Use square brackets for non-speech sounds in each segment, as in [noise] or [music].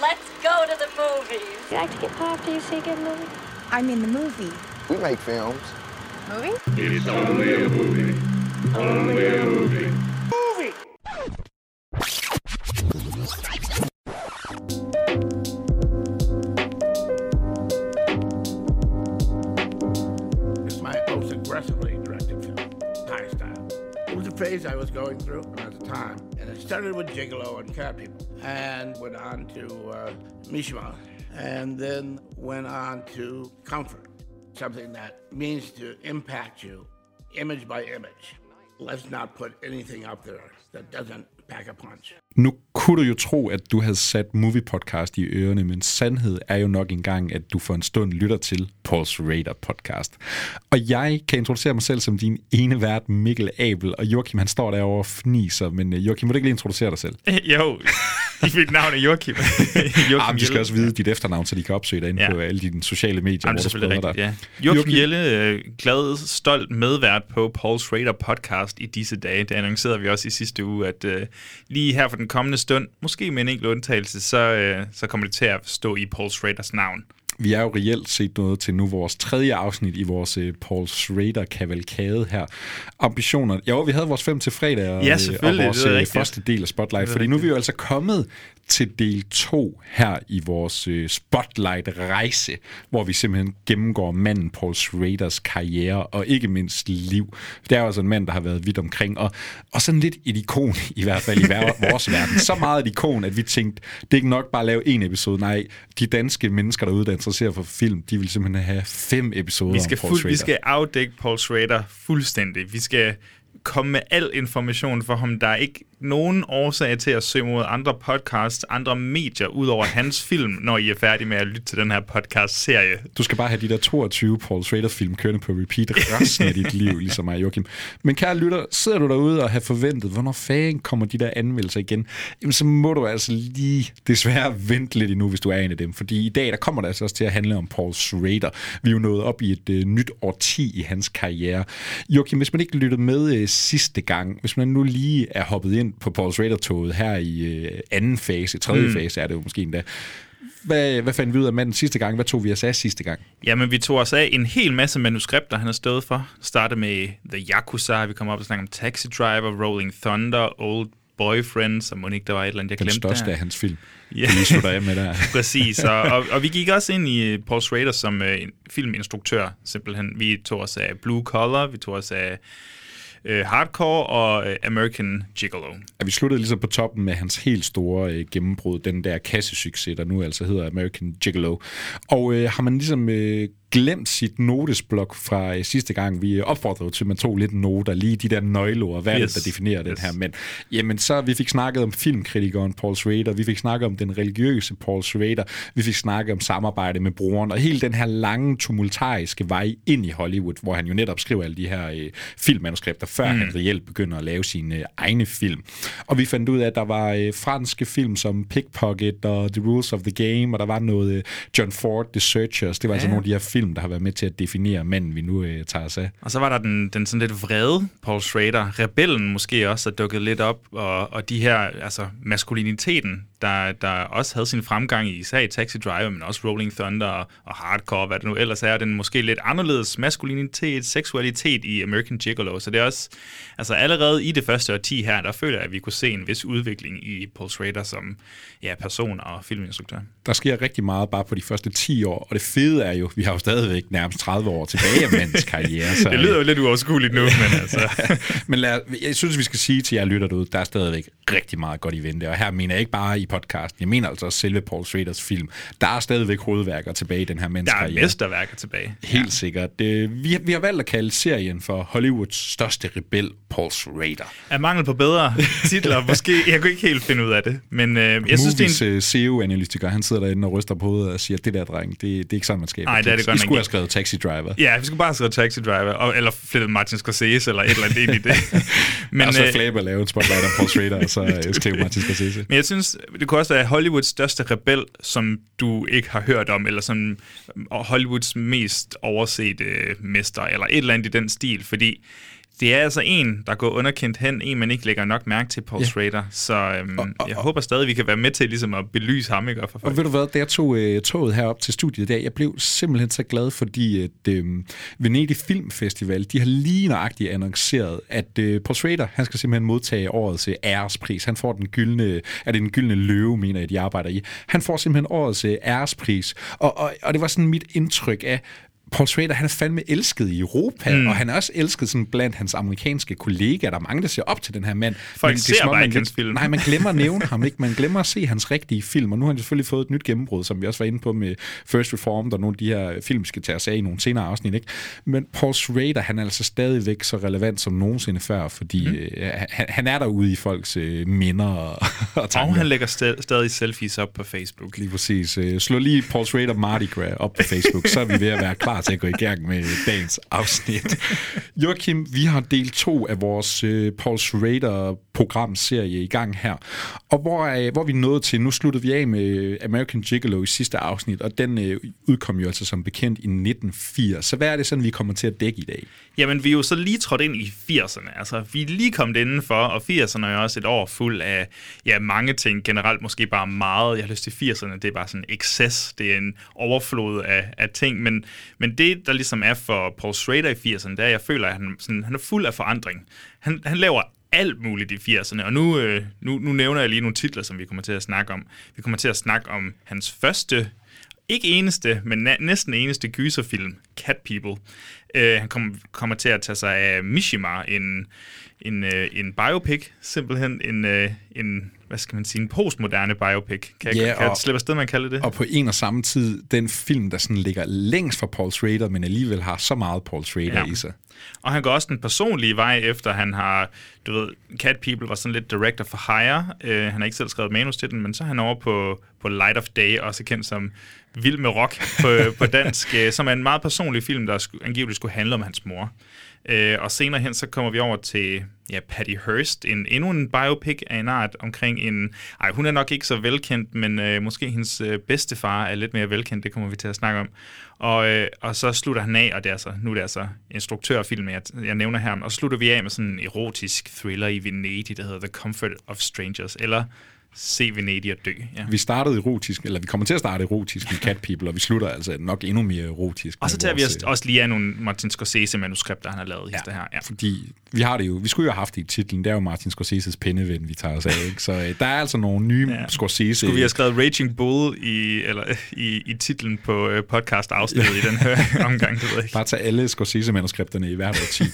Let's go to the movies. You like to get pop after you see a good movie? I mean the movie. We make films. Movie? It's only a movie. Only a movie. Movie! It's my most aggressively directed film, High Style. It was a phase I was going through at the time, and it started with Gigolo and Cat People, and went on to uh, Mishima, and then went on to Comfort, something that means to impact you image by image. Let's not put anything up there that doesn't pack a punch. Nu kunne du jo tro, at du havde sat movie podcast i ørerne, men sandhed er jo nok engang, at du for en stund lytter til Pulse Radar podcast. Og jeg kan introducere mig selv som din ene vært, Mikkel Abel, og Joachim han står derovre og fniser, men øh, Joachim, må du ikke lige introducere dig selv? [laughs] Jo, mit navn er Joachim. [laughs] Joachim Ah, de skal også vide dit efternavn, så de kan opsøge dig inde Ja. på alle dine sociale medier, Jamen, hvor du spreder dig. ja. Joachim Jelle, øh, glad, stolt medvært på Pauls Radar podcast i disse dage. Det annoncerede vi også i sidste uge, at øh, lige her for den kommende stund, måske med en enkelt undtagelse, så, øh, så kommer det til at stå i Pauls Schraders navn. Vi er jo reelt set nået til nu vores tredje afsnit i vores uh, Paul Schrader kavalkade her. Ambitioner. Jo, vi havde vores fem til fredag og, Ja, øh, og selvfølgelig, vores det rigtigt. første del af Spotlight, fordi nu er vi rigtigt. jo altså kommet til del 2 her i vores uh, Spotlight-rejse, hvor vi simpelthen gennemgår manden Paul Schraders karriere og ikke mindst liv. Det er jo altså en mand, der har været vidt omkring, og, og sådan lidt et ikon, [laughs] i hvert fald i vores verden. Så meget et ikon, at vi tænkte, det er ikke nok bare at lave en episode. Nej, de danske mennesker der interesserer for film, de vil simpelthen have fem episoder Vi skal, om Paul fuld, Schrader. vi skal afdække Paul Schrader fuldstændig. Vi skal komme med al information for ham. Der er ikke nogen årsag til at søge mod andre podcasts, andre medier, ud over hans [laughs] film, når I er færdige med at lytte til den her podcast-serie. Du skal bare have de der 22 Paul Schrader-film kørende på repeat [laughs] resten af dit liv, ligesom mig, Joachim. Men kære lytter, sidder du derude og har forventet, hvornår fanden kommer de der anmeldelser igen, jamen så må du altså lige desværre vente lidt endnu, hvis du er en af dem. Fordi i dag, der kommer det altså også til at handle om Paul Schrader. Vi er jo nået op i et øh, nyt årti i hans karriere. Joachim, hvis man ikke lyttede med øh, sidste gang, hvis man nu lige er hoppet ind på Paul Schrader-toget her i øh, anden fase, tredje mm. fase er det jo måske endda, hvad, hvad fandt vi ud af manden sidste gang? Hvad tog vi os af sidste gang? Jamen, vi tog os af en hel masse manuskripter, han har stået for. Startede med The Yakuza, vi kom op og snakke om Taxi Driver, Rolling Thunder, Old Boyfriend, som Monique, der var et eller andet, jeg Den glemte største der. af hans film. Ja. Ja. Det med der. [laughs] Præcis, og, og, og vi gik også ind i Paul Schrader som øh, filminstruktør, simpelthen. Vi tog os af Blue Collar, vi tog os af øh, Hardcore og øh, American Gigolo. At vi sluttede ligesom på toppen med hans helt store øh, gennembrud, den der kassesucces, der nu altså hedder American Gigolo. Og øh, har man ligesom øh, glemt sit notesblok fra øh, sidste gang, vi opfordrede jo til, at man tog lidt noter, lige de der nøgleord, hvad yes. er det, der definerer den Yes. her mand. Jamen så, vi fik snakket om filmkritikeren Paul Schrader, vi fik snakket om den religiøse Paul Schrader, vi fik snakket om samarbejde med broren, og hele den her lange, tumultariske vej ind i Hollywood, hvor han jo netop skriver alle de her øh, filmmanuskripter, før mm. han reelt begynder at lave sine øh, egne film. Og vi fandt ud af, at der var øh, franske film som Pickpocket og The Rules of the Game, og der var noget øh, John Ford, The Searchers. Det var ja. altså nogle af de her film, der har været med til at definere manden, vi nu øh, tager os af. Og så var der den, den sådan lidt vrede Paul Schrader. Rebellen måske også er dukket lidt op, og, og de her, altså maskuliniteten, der, der også havde sin fremgang i især i Taxi Driver, men også Rolling Thunder og, og Hardcore, hvad det nu ellers er, den måske lidt anderledes maskulinitet, seksualitet i American Gigolo. Så det er også, altså allerede i det første årti her, der føler jeg, at vi kunne se en vis udvikling i Paul Schrader som ja, person og filminstruktør. Der sker rigtig meget bare på de første 10 år, og det fede er jo, vi har jo stadigvæk nærmest 30 år tilbage af mandens karriere. Så, [laughs] Det lyder jo lidt uoverskueligt nu, men [laughs] altså... Men lad, jeg synes, vi skal sige til jer lytter derude, der er stadigvæk rigtig meget godt i vente. Og her mener jeg ikke bare i podcasten, jeg mener altså også selve Paul Schraders film. Der er stadigvæk hovedværker tilbage i den her mands Der er mesterværker tilbage. Helt ja. sikkert. Det, vi, vi har valgt at kalde serien for Hollywoods største rebel, Paul Schrader. Af mangel på bedre titler, måske. Jeg kunne ikke helt finde ud af det. Men øh, jeg synes, det er en, Movies en... SEO-analytiker, han sidder derinde og ryster på hovedet og siger, det der, dreng, det, det er ikke sådan, man skaber. Nej, det er det godt I skulle have skrevet Taxi Driver. Ja, vi skulle bare skrive Taxi Driver, og, eller flettet Martin Scorsese, eller et eller andet ind i det. [laughs] Men, og så øh, Flaber lave en spotlight om Paul Schrader, og så øh, skrive Martin Scorsese. men jeg synes, det kunne også være Hollywoods største rebel, som du ikke har hørt om, eller som Hollywoods mest oversete mester, eller et eller andet i den stil, fordi det er altså en, der går underkendt hen, en man ikke lægger nok mærke til, Paul Ja. Schrader. Så øhm, Og- og- jeg håber stadig, vi kan være med til ligesom at belyse ham, ikke? Og for Og folk. ved du hvad, da jeg tog øh, toget herop til studiet i dag, jeg blev simpelthen så glad, fordi at, øh, Venedig Film Festival, de har lige nøjagtigt annonceret, at øh, Paul Schrader, han skal simpelthen modtage årets øh, ærespris. Han får den gyldne, er det den gyldne løve, mener jeg, de arbejder i. Han får simpelthen årets øh, ærespris. Og, og, og det var sådan mit indtryk af, Paul Schrader, han er fandme elsket i Europa, mm. og han er også elsket sådan blandt hans amerikanske kollegaer. Der er mange, der ser op til den her mand. Folk Men det er ser som om, bare man ikke hans film. Nej, man glemmer at [laughs] nævne ham, ikke? Man glemmer at se hans rigtige film, og nu har han selvfølgelig fået et nyt gennembrud, som vi også var inde på med First Reformed, og nogle af de her film skal tage os af i nogle senere afsnit, ikke? Men Paul Schrader, han er altså stadigvæk så relevant som nogensinde før, fordi mm. øh, han, han er derude i folks øh, minder og, [laughs] og tanker. Og han lægger st- stadig selfies op på Facebook. Lige præcis. Øh, Slå lige Paul Schrader Mardi Gras op på Facebook, så er vi ved at være klar til at gå i gang med dagens afsnit. Joachim, vi har del to af vores øh, Paul Raider programserie i gang her. Og hvor, er, hvor er vi nået til? Nu sluttede vi af med American Gigolo i sidste afsnit, og den øh, udkom jo altså som bekendt i 1980. Så hvad er det sådan, vi kommer til at dække i dag? Jamen, vi er jo så lige trådt ind i 80'erne. Altså, vi er lige kommet indenfor, og 80'erne er jo også et år fuld af ja, mange ting. Generelt måske bare meget. Jeg har lyst til 80'erne, det er bare sådan excess. Det er en overflod af, af ting. Men, men det, der ligesom er for Paul Schrader i 80'erne, det er, at jeg føler, at han, sådan, han er fuld af forandring. Han, han laver alt muligt i 80'erne, og nu, øh, nu, nu nævner jeg lige nogle titler, som vi kommer til at snakke om. Vi kommer til at snakke om hans første ikke eneste, men næsten eneste gyserfilm, Cat People. Øh, han kom, kommer til at tage sig af Mishima, en, en, øh, en biopic, simpelthen en, øh, en, hvad skal man sige, en postmoderne biopic. Kan, Ja, kan jeg og- slippe afsted med at kalde det? Og på en og samme tid, den film, der sådan ligger længst fra Paul Schrader, men alligevel har så meget Paul Schrader Ja. i sig. Og han går også den personlige vej, efter han har, du ved, Cat People var sådan lidt director for hire. Uh, han har ikke selv skrevet manus til den, men så er han over på, på Light of Day, også kendt som Vild med Rock på, [laughs] på dansk, uh, som er en meget personlig film, der angiveligt skulle handle om hans mor. Øh, og senere hen, så kommer vi over til ja, Patty Hearst, en, endnu en biopic af en art omkring en... Ej, hun er nok ikke så velkendt, men øh, måske hendes bedste bedstefar er lidt mere velkendt, det kommer vi til at snakke om. Og, øh, og så slutter han af, og det er så, nu er det altså instruktørfilm, jeg, jeg nævner her, og så slutter vi af med sådan en erotisk thriller i Venedig, der hedder The Comfort of Strangers, eller Se Venedig og dø. Ja. Vi startede erotisk, eller vi kommer til at starte erotisk med Cat People, og vi slutter altså nok endnu mere erotisk. Og så tager vi vores, os øh, også lige af nogle Martin Scorsese-manuskripter, han har lavet ja. her. Ja. Fordi vi har det jo, vi skulle jo have haft det i titlen, det er jo Martin Scorseses penneven, vi tager os af, ikke? Så øh, der er altså nogle nye ja. Scorsese... Skulle vi have skrevet Raging Bull i, eller, i, i titlen på øh, podcast-afsnittet i den her [laughs] omgang, det ved jeg ikke. Bare tage alle Scorsese-manuskripterne i hvert årti.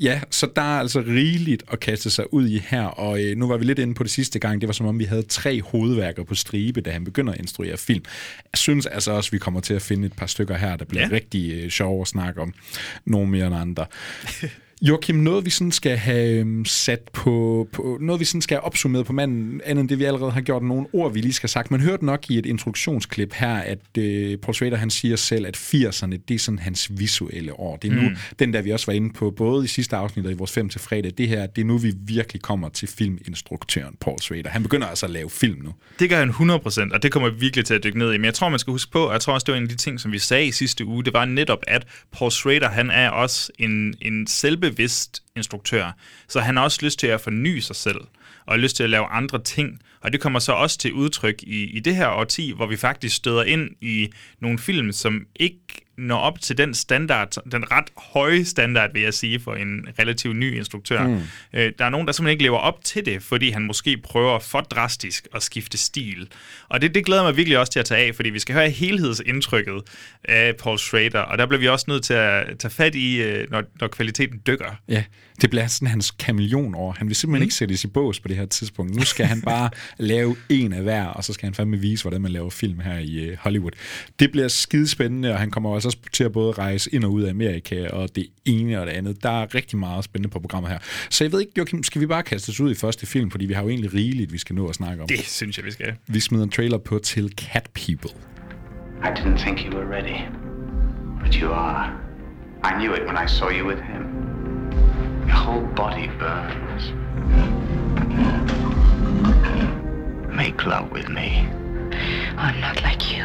ja, så der er altså rigeligt at kaste sig ud i her, og øh, nu var vi lidt inde på det sidste gang, det var som om vi havde tre hovedværker på stribe, da han begynder at instruere film. Jeg synes altså også, vi kommer til at finde et par stykker her, der bliver. Ja. rigtig øh, sjove at snakke om. Nogle mere end andre. [laughs] Joachim, noget vi sådan skal have øhm, sat på, på, noget vi sådan skal have opsummeret på manden, andet end det vi allerede har gjort, nogle ord vi lige skal have sagt. Man hørte nok i et introduktionsklip her, at øh, Paul Schrader han siger selv, at 80'erne, det er sådan hans visuelle år. Det er nu, mm. den der vi også var inde på, både i sidste afsnit og i vores 5 til fredag, det her, det er nu vi virkelig kommer til filminstruktøren Paul Schrader. Han begynder altså at lave film nu. Det gør han 100%, og det kommer vi virkelig til at dykke ned i. Men jeg tror, man skal huske på, og jeg tror også, det var en af de ting, som vi sagde i sidste uge, det var netop, at Paul Schrader, han er også en, en ubevidst instruktør. Så han har også lyst til at forny sig selv, og har lyst til at lave andre ting. Og det kommer så også til udtryk i, i det her årti, hvor vi faktisk støder ind i nogle film, som ikke når op til den standard, den ret høje standard, vil jeg sige, for en relativt ny instruktør. Mm. Øh, der er nogen, der simpelthen ikke lever op til det, fordi han måske prøver for drastisk at skifte stil. Og det, det glæder mig virkelig også til at tage af, fordi vi skal høre helhedsindtrykket af Paul Schrader, og der bliver vi også nødt til at tage fat i, øh, når, når kvaliteten dykker. Ja, det bliver sådan hans kameleonår. Han vil simpelthen mm. ikke sættes i bås på det her tidspunkt. Nu skal han bare [laughs] lave en af hver, og så skal han fandme vise, hvordan man laver film her i uh, Hollywood. Det bliver skidespændende, og han kommer også til at både rejse ind og ud af Amerika, og det ene og det andet. Der er rigtig meget spændende på programmet her. Så jeg ved ikke, Joachim, skal vi bare kaste os ud i første film, fordi vi har jo egentlig rigeligt, vi skal nå at snakke om. Det synes jeg, vi skal. Vi smider en trailer på til Cat People. I didn't think you were ready, but you are. I knew it when I saw you with him. Your whole body burns. Make love with me. I'm not like you.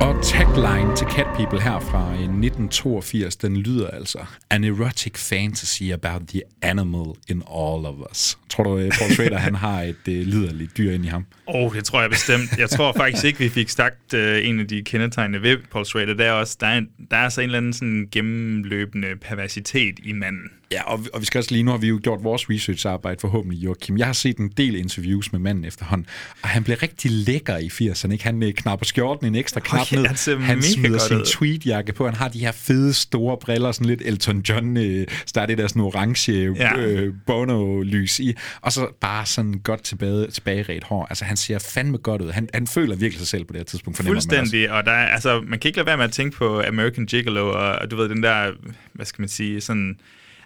Og tagline til Cat People her fra 1982, den lyder altså An erotic fantasy about the animal in all of us. Tror du, øh, Paul Schrader, han har et uh, liderligt dyr ind i ham? Åh, oh, det tror jeg bestemt. Jeg tror faktisk ikke, vi fik sagt uh, en af de kendetegnende ved Paul Schrader. Der er også, der er, der er så en eller anden sådan gennemløbende perversitet i manden. Ja, og, og vi skal også lige nu har vi jo gjort vores researcharbejde forhåbentlig, Joachim. Jeg har set en del interviews med manden efterhånden, og han blev rigtig lækker i 80'erne. Ikke? Han øh, knapper skjorten en ekstra knap ned. han smider sin tweedjakke på. Han har de her fede, store briller, sådan lidt Elton John, øh, der er det der sådan orange Ja. øh, Bono-lys i. Og så bare sådan godt tilbage, tilbageret hår. Altså, han ser fandme godt ud. Han, han føler virkelig sig selv på det her tidspunkt. fornemmer man. Fuldstændig, og der er, altså, man kan ikke lade være med at tænke på American Gigolo, og, og du ved, den der, hvad skal man sige, sådan...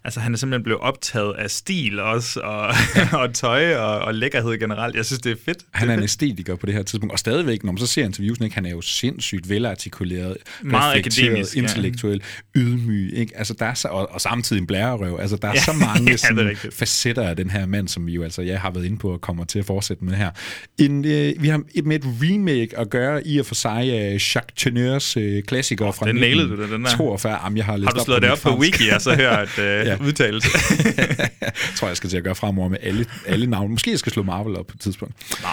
Altså, han er simpelthen blevet optaget af stil også, og, [laughs] og tøj og, og lækkerhed generelt. Jeg synes, det er fedt. Han er en æstetiker på det her tidspunkt, og stadigvæk, når man så ser interviewsen, ikke, han er jo sindssygt velartikuleret, Meget akademisk, ja. intellektuel, ydmyg, ikke? Altså, der er så, og, og samtidig en blærerøv. Altså, der er Ja, så mange [laughs] ja, sådan, facetter af den her mand, som vi jo altså, jeg har været inde på og kommer til at fortsætte med her. En, øh, vi har et, med et remake at gøre i og for sig af Jacques Teneurs øh, klassiker oh, fra den nailede du da, den der. 42. Jamen, jeg har, Har du slået på det op på wiki og så hørt uh, [laughs] Ja. Ja. [laughs] udtalelse? [laughs] tror jeg, jeg skal til at gøre fremover med alle, alle navne. Måske jeg skal slå Marvel op på et tidspunkt. Wow.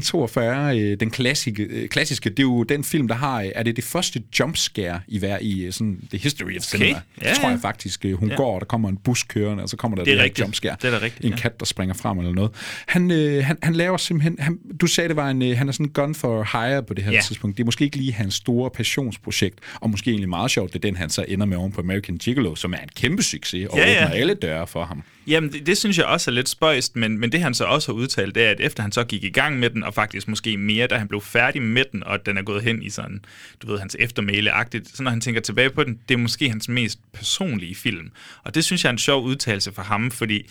1942, øh, den klassiske, øh, klassiske, det er jo den film, der har, øh, er det det første jumpscare i, hver, i sådan, the history of cinema. Ja, det tror ja. jeg faktisk. Hun Ja. går, og der kommer en bus kørende, og så kommer der Det det, her jumpscare. Det er rigtigt, En ja. kat, der springer frem eller noget. Han, øh, han, han laver simpelthen, han, du sagde, det var en, øh, han er sådan gun for hire på det her Ja. tidspunkt. Det er måske ikke lige hans store passionsprojekt, og måske egentlig meget sjovt, det er den, han så ender med oven på American Gigolo, som er en kæmpe succes, og Ja, ja. åbner alle døre for ham. Jamen, det, det synes jeg også er lidt spøjst, men, men det han så også har udtalt, det er, at efter han så gik i gang med den, og faktisk måske mere, da han blev færdig med den, og den er gået hen i sådan, du ved, hans eftermæle-agtigt, så når han tænker tilbage på den, det er måske hans mest personlige film. Og det synes jeg er en sjov udtalelse for ham, fordi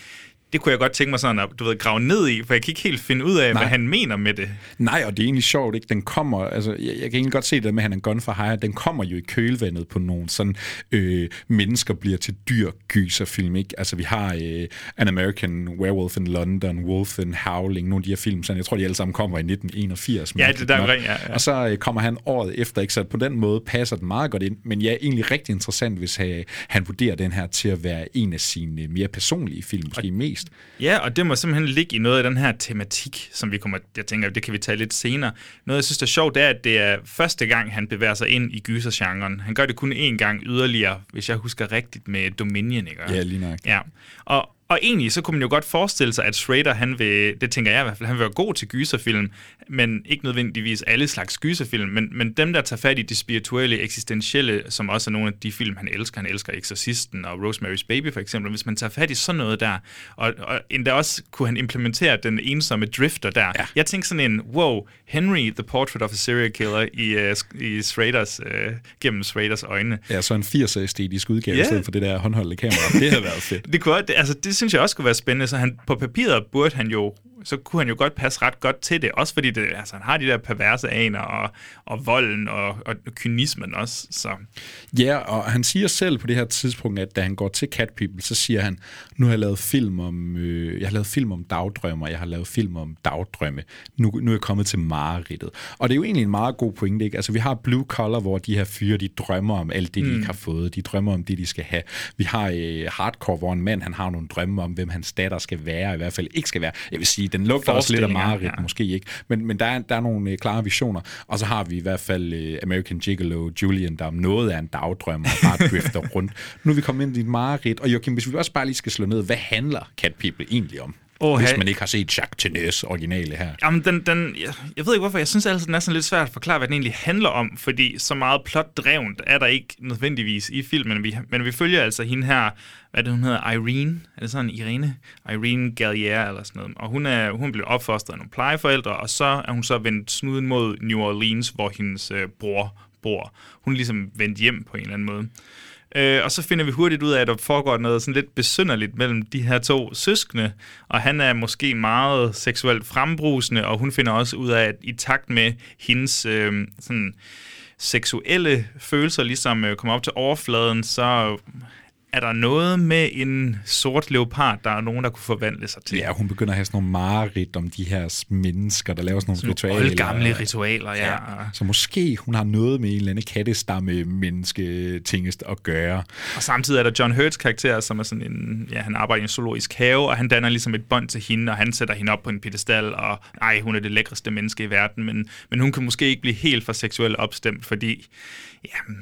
det kunne jeg godt tænke mig sådan at, du ved, grave ned i, for jeg kan ikke helt finde ud af, Nej. hvad han mener med det. Nej, og det er egentlig sjovt, ikke? Den kommer, altså, jeg, jeg kan egentlig godt se det med, at han er en gun for hire. Den kommer jo i kølvandet på nogle sådan, øh, mennesker bliver til dyr gyserfilm, ikke? Altså, vi har øh, An American Werewolf in London, Wolf in Howling, nogle af de her film, sådan, jeg tror, de alle sammen kommer i 1981. Ja, det der omkring, ja, ja. Og så øh, kommer han året efter, ikke? Så på den måde passer den meget godt ind. Men ja, egentlig rigtig interessant, hvis han, han vurderer den her til at være en af sine øh, mere personlige film, måske mest. Ja, og det må simpelthen ligge i noget af den her tematik, som vi kommer, jeg tænker, det kan vi tage lidt senere. Noget, jeg synes, er sjovt, det er, at det er første gang, han bevæger sig ind i gysergenren. Han gør det kun én gang yderligere, hvis jeg husker rigtigt, med Dominion, ikke? Ja, lige nok. Ja, og, og egentlig så kunne man jo godt forestille sig, at Schrader, han vil, det tænker jeg i hvert fald, han vil være god til gyserfilm, men ikke nødvendigvis alle slags gyserfilm, men, men dem, der tager fat i det spirituelle, eksistentielle, som også er nogle af de film, han elsker. Han elsker Exorcisten og Rosemary's Baby for eksempel. Hvis man tager fat i sådan noget der, og, og endda også kunne han implementere den ensomme drifter der. Ja. Jeg tænkte sådan en, wow, Henry, the portrait of a serial killer i, uh, i Schraders, uh, gennem Schraders øjne. Ja, så en 80'er-æstetisk udgave, Ja. i stedet for det der håndholdte kamera. Det havde været fedt. [laughs] Det, kunne, altså, det synes jeg også kunne være spændende, så han, på papiret burde han jo, så kunne han jo godt passe ret godt til det, også fordi det, altså, han har de der perverse aner, og, og volden, og, og kynismen også, så Ja, og han siger selv på det her tidspunkt, at da han går til Cat People, så siger han, nu har jeg lavet film om, øh, jeg har lavet film om dagdrømmer, jeg har lavet film om dagdrømme, nu, nu er jeg kommet til mareridtet. Og det er jo egentlig en meget god pointe, ikke? Altså vi har Blue Collar, hvor de her fyre, de drømmer om alt det, de mm. ikke har fået, de drømmer om det, de skal have. Vi har øh, Hardcore, hvor en mand, han har nogle drømme om, hvem hans datter skal være, i hvert fald ikke skal være. Jeg vil sige, den lugter også lidt af mareridt, ja. måske ikke, men, men der, er, der er nogle øh, klare visioner. Og så har vi i hvert fald øh, American Gigolo, Julian, der om noget er en dagdrømmer og bare [laughs] drifter rundt. Nu er vi kommet ind i et mareridt, og Joachim, hvis vi også bare lige skal slå ned, hvad handler Cat People egentlig om? Åh, hvis man ikke har set Jacques Teneurs originale her. Jamen, den, den, jeg, jeg ved ikke hvorfor, jeg synes altid, den er sådan lidt svært at forklare, hvad den egentlig handler om, fordi så meget plotdrevent er der ikke nødvendigvis i filmen, vi, men vi følger altså hende her, hvad er det, hun hedder, Irene, er det sådan, Irene? Irene Gallier eller sådan noget, og hun er, hun blev opfostret af nogle plejeforældre, og så er hun så vendt snuden mod New Orleans, hvor hendes øh, bror bor. Hun er ligesom vendt hjem på en eller anden måde. Øh, og så finder vi hurtigt ud af, at der foregår noget sådan lidt besynderligt mellem de her to søskende, og han er måske meget seksuelt frembrusende, og hun finder også ud af, at i takt med hendes øh, sådan seksuelle følelser ligesom øh, kommer op til overfladen, så er der noget med en sort leopard, der er nogen, der kunne forvandle sig til? Ja, hun begynder at have sådan nogle mareridt om de her mennesker, der laver sådan nogle Sådan ritualer. nogle gamle ritualer, ja. Ja. Så måske hun har noget med en eller anden kattestamme menneske tingest at gøre. Og samtidig er der John Hurts karakter, som er sådan en, ja, han arbejder i en zoologisk have, og han danner ligesom et bånd til hende, og han sætter hende op på en pedestal, og ej, hun er det lækreste menneske i verden, men, men hun kan måske ikke blive helt for seksuelt opstemt, fordi, ja,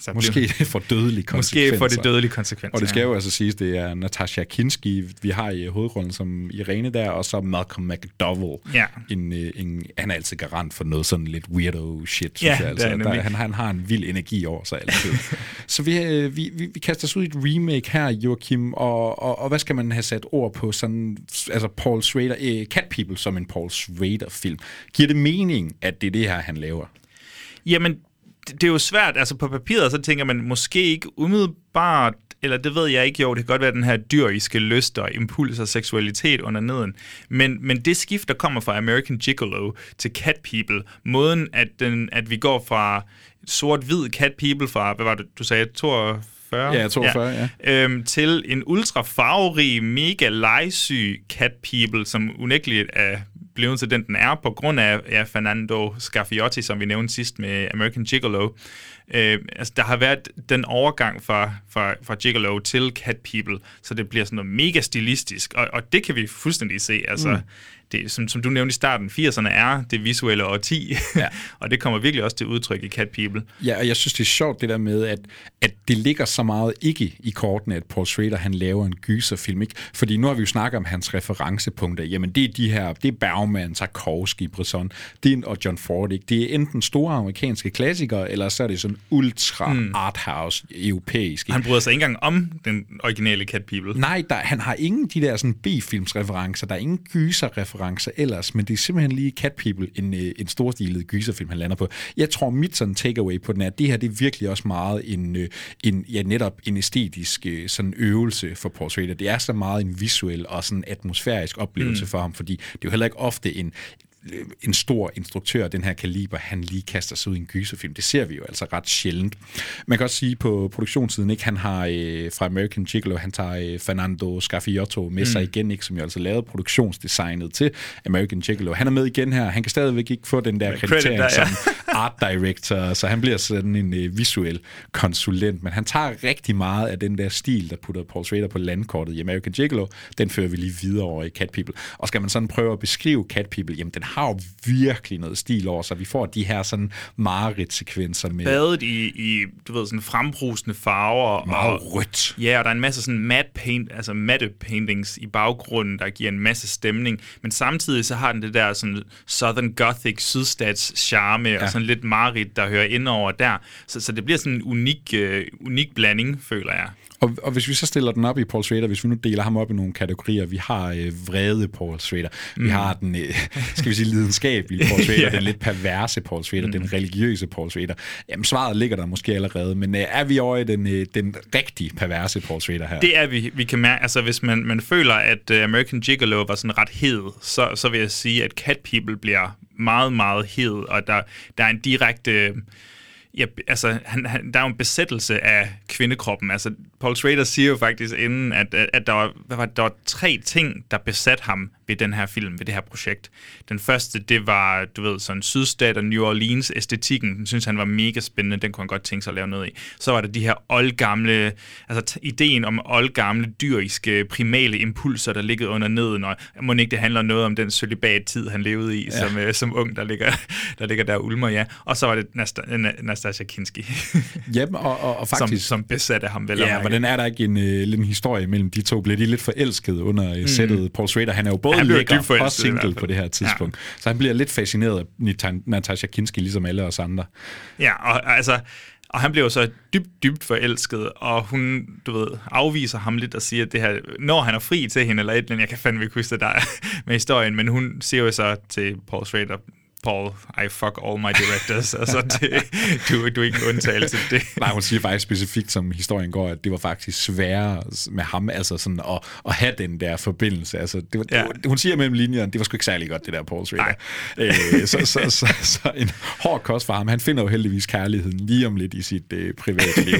så Måske det får dødelige konsekvenser. måske får det dødelige konsekvenser. Og det skal jo altså siges, det er Natasha Kinski, vi har i hovedrollen som Irene der, og så Malcolm McDowell. Ja. En, øh, en, han er altid garant for noget sådan lidt weirdo shit, synes Ja, jeg. Altså. han Der, han, han har en vild energi over sig altid. [laughs] så vi, øh, vi, vi, vi kaster os ud i et remake her, Joachim, og, og, og hvad skal man have sat ord på? Sådan, altså Paul Schrader, øh, Cat People som en Paul Schrader-film. Giver det mening, at det er det her, han laver? Jamen, det, det er jo svært. Altså på papiret, så tænker man måske ikke umiddelbart, eller det ved jeg ikke, jo, det kan godt være den her dyriske lyst og impuls og seksualitet under neden. Men, men det skift, der kommer fra American Gigolo til Cat People, måden, at, den, at vi går fra sort-hvid Cat People fra, hvad var det, du sagde, 42? Ja, 42, ja. Øhm, til en ultra farverig, mega legesyg Cat People, som unægteligt er blevet til den, den er, på grund af ja, Fernando Scaffiotti, som vi nævnte sidst med American Gigolo. Øh, altså, der har været den overgang fra, fra, fra Gigolo til Cat People, så det bliver sådan noget mega stilistisk, og, og det kan vi fuldstændig se. Altså, mm det, som, som du nævnte i starten, 80'erne er det visuelle årti, ja. [laughs] og det kommer virkelig også til udtryk i Cat People. Ja, og jeg synes, det er sjovt det der med, at, at det ligger så meget ikke i kortene, at Paul Schrader han laver en gyserfilm. Ikke? Fordi nu har vi jo snakket om hans referencepunkter. Jamen, det er de her, det er Bergman, Tarkovsky, Bresson, det er, og John Ford. Ikke? Det er enten store amerikanske klassikere, eller så er det sådan ultra mm. arthouse europæisk. Ikke? Han bryder sig ikke engang om den originale Cat People. Nej, der, han har ingen de der sådan B-filmsreferencer, der er ingen gyserreferencer ellers, men det er simpelthen lige Cat People, en, øh, en storstilet gyserfilm, han lander på. Jeg tror, mit sådan takeaway på den er, at det her det er virkelig også meget en, øh, en ja, netop en æstetisk øh, sådan øvelse for Paul Schrader. Det er så meget en visuel og sådan atmosfærisk oplevelse mm. for ham, fordi det er jo heller ikke ofte en en stor instruktør af den her kaliber, han lige kaster sig ud i en gyserfilm. Det ser vi jo altså ret sjældent. Man kan også sige på produktionssiden, ikke, han har øh, fra American Gigolo, han tager øh, Fernando Scaffiotto med mm. sig igen, ikke, som jo altså lavede produktionsdesignet til American Gigolo. Han er med igen her. Han kan stadigvæk ikke få den der kreditering der, ja. som art director, så han bliver sådan en øh, visuel konsulent, men han tager rigtig meget af den der stil, der putter Paul Schrader på landkortet i American Gigolo, den fører vi lige videre over i Cat People. Og skal man sådan prøve at beskrive Cat People, jamen den har jo virkelig noget stil over sig. Vi får de her sådan mareridt-sekvenser med Badet i, i, du ved, sådan frembrusende farver. meget og, rødt. Ja, og der er en masse sådan matte paint, altså matte paintings i baggrunden, der giver en masse stemning. Men samtidig så har den det der sådan Southern Gothic, sydstats charme, ja. og sådan lidt mareridt, der hører ind over der. Så, så det bliver sådan en unik, uh, unik blanding, føler jeg. Og, og hvis vi så stiller den op i Paul Schrader, hvis vi nu deler ham op i nogle kategorier, vi har øh, vrede Paul Schrader, mm. vi har den, øh, [laughs] skal vi sige, lidenskabelige Paul Schrader, Ja. [laughs] den lidt perverse Paul Schrader, mm. den religiøse Paul Schrader. Jamen svaret ligger der måske allerede, men øh, er vi over i den, øh, den rigtig perverse Paul Schrader her? Det er vi, vi kan mærke, altså hvis man, man føler, at uh, American Gigolo var sådan ret hed, så, så vil jeg sige, at Cat People bliver meget, meget hed, og der, der er en direkte... Ja, altså, han, han, der er jo en besættelse af kvindekroppen. Altså, Paul Schrader siger jo faktisk inden, at, at, der, var, hvad var, der var tre ting, der besatte ham ved den her film, ved det her projekt. Den første, det var, du ved, sådan sydstat og New Orleans æstetikken. Den synes han var mega spændende, den kunne han godt tænke sig at lave noget i. Så var der de her oldgamle, altså ideen om oldgamle, dyriske, primale impulser, der ligger under neden, og må ikke det handler noget om den celibat-tid, han levede i, ja. som, øh, som ung, der ligger, [laughs] der ligger der ulmer, ja. Og så var det Nasta, Na- Nastasia Kinski, [laughs] Jamen, og, og, og som, faktisk... som besatte ham vel. Ja, hvordan er der ikke en, øh, lidt en historie mellem de to? Bliver de lidt forelsket under øh, sættet? Paul Schrader, han er jo både Han bliver lækker hvert single på det her tidspunkt. Ja. Så han bliver lidt fascineret af Natasha Kinski, ligesom alle os andre. Ja, og altså, og han bliver jo så dybt, dybt forelsket, og hun, du ved, afviser ham lidt og siger, at det her, når han er fri til hende, eller et eller andet, jeg kan fandme ikke huske det der [laughs] med historien, men hun siger jo så til Paul Schrader, Paul, I fuck all my directors. altså, det, du, du er ikke en undtagelse til det. [laughs] Nej, hun siger faktisk specifikt, som historien går, at det var faktisk sværere med ham, altså sådan at, at have den der forbindelse. Altså, det var, ja. det var, hun siger mellem linjerne, det var sgu ikke særlig godt, det der Paul Schrader. Øh, så, så, så, så, så, en hård kost for ham. Han finder jo heldigvis kærligheden lige om lidt i sit øh, private liv.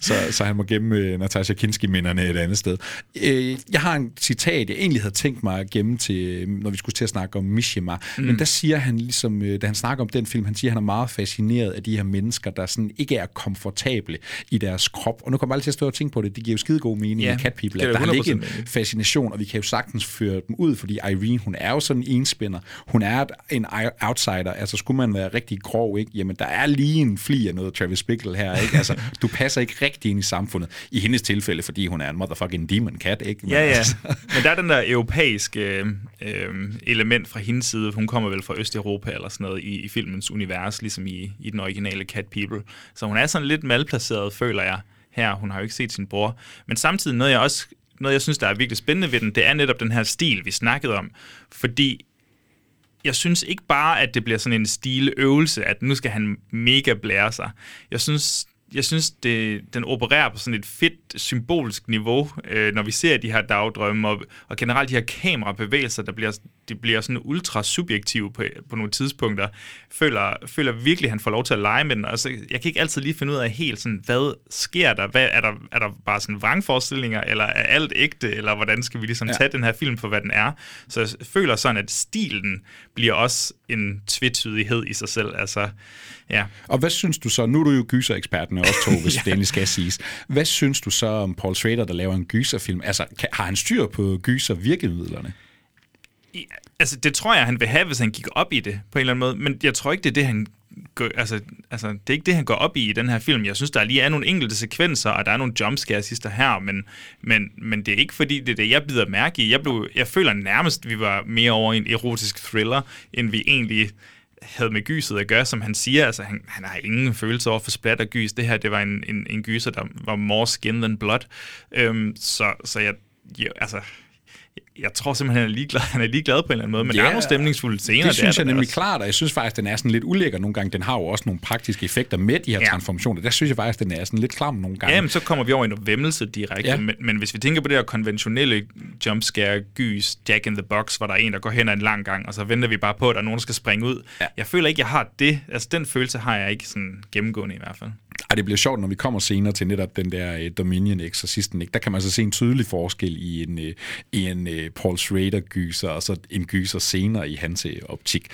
så, så han må gemme øh, Natasha Kinski-minderne et andet sted. Øh, jeg har en citat, jeg egentlig havde tænkt mig at gemme til, når vi skulle til at snakke om Mishima. Mm. Men der siger han ligesom, øh, da han snakker om den film, han siger, at han er meget fascineret af de her mennesker, der sådan ikke er komfortable i deres krop. Og nu kommer jeg til at stå og tænke på det, det giver jo skide god mening Ja, i Cat People, at der er ikke en 100% fascination, og vi kan jo sagtens føre dem ud, fordi Irene, hun er jo sådan en enspænder. Hun er en outsider. Altså, skulle man være rigtig grov, ikke? Jamen, der er lige en fli af noget Travis Bickle her, ikke? Altså, [laughs] du passer ikke rigtig ind i samfundet. I hendes tilfælde, fordi hun er en motherfucking demon cat, ikke? Men Ja, ja. Altså, Men der er den der europæiske øh, element fra hendes side. Hun kommer vel fra Østeuropa eller sådan noget i, i filmens univers, ligesom i, i den originale Cat People. Så hun er sådan lidt malplaceret, føler jeg, her. Hun har jo ikke set sin bror. Men samtidig noget, jeg også noget, jeg synes, der er virkelig spændende ved den, det er netop den her stil, vi snakkede om. Fordi jeg synes ikke bare, at det bliver sådan en stiløvelse, at nu skal han mega blære sig. Jeg synes, jeg synes det, den opererer på sådan et fedt symbolsk niveau, øh, når vi ser de her dagdrømme, og, og generelt de her kamerabevægelser, der bliver, de bliver sådan ultra subjektive på, på nogle tidspunkter. Føler, føler virkelig, at han får lov til at lege med den. Altså, jeg kan ikke altid lige finde ud af helt sådan, hvad sker der? Hvad, er, der er der bare sådan vrangforestillinger, eller er alt ægte, eller hvordan skal vi ligesom Ja. tage den her film for, hvad den er? Så jeg føler sådan, at stilen bliver også en tvetydighed i sig selv. Altså, ja. Og hvad synes du så, nu er du jo gysereksperten også to, hvis [laughs] det endelig skal siges. Hvad synes du så om Paul Schrader, der laver en gyserfilm? Altså, kan, har han styr på gyser virkemidlerne? I- Altså, det tror jeg, han vil have, hvis han gik op i det, på en eller anden måde. Men jeg tror ikke, det er det, han gør, altså, altså, det er ikke det, han går op i i den her film. Jeg synes, der lige er nogle enkelte sekvenser, og der er nogle jumpscares sidst her, men, men, men det er ikke fordi, det er det, jeg bider mærke i. Jeg, blev, jeg føler nærmest, vi var mere over i en erotisk thriller, end vi egentlig havde med gyset at gøre, som han siger. Altså, han, han har ingen følelse over for splattergys. Det her, det var en, en, en gyser, der var more skin than blood. Øhm, så, så jeg, jeg, altså, jeg tror simpelthen, han er ligeglad, han er ligeglad på en eller anden måde, men yeah. der er nogle stemningsfulde scener. Det synes er jeg der nemlig også. klart, og jeg synes faktisk, den er sådan lidt ulækker nogle gange. Den har jo også nogle praktiske effekter med de her Ja. transformationer. Der synes jeg faktisk, den er sådan lidt klam nogle gange. Ja, men så kommer vi over i noget væmmelse direkte. Ja. Ja. Men, men hvis vi tænker på det her konventionelle jumpscare, gys, Jack in the Box, hvor der er en, der går hen ad en lang gang, og så venter vi bare på, at der er nogen, der skal springe ud. Ja. Jeg føler ikke, jeg har det. Altså, den følelse har jeg ikke sådan gennemgående i hvert fald. Ej, det bliver sjovt, når vi kommer senere til netop den der uh, Dominion Exorcisten. Ikke? Der kan man så se en tydelig forskel i en, uh, i en uh, Paul Schrader-gyser, og så en gyser senere i hans uh, optik.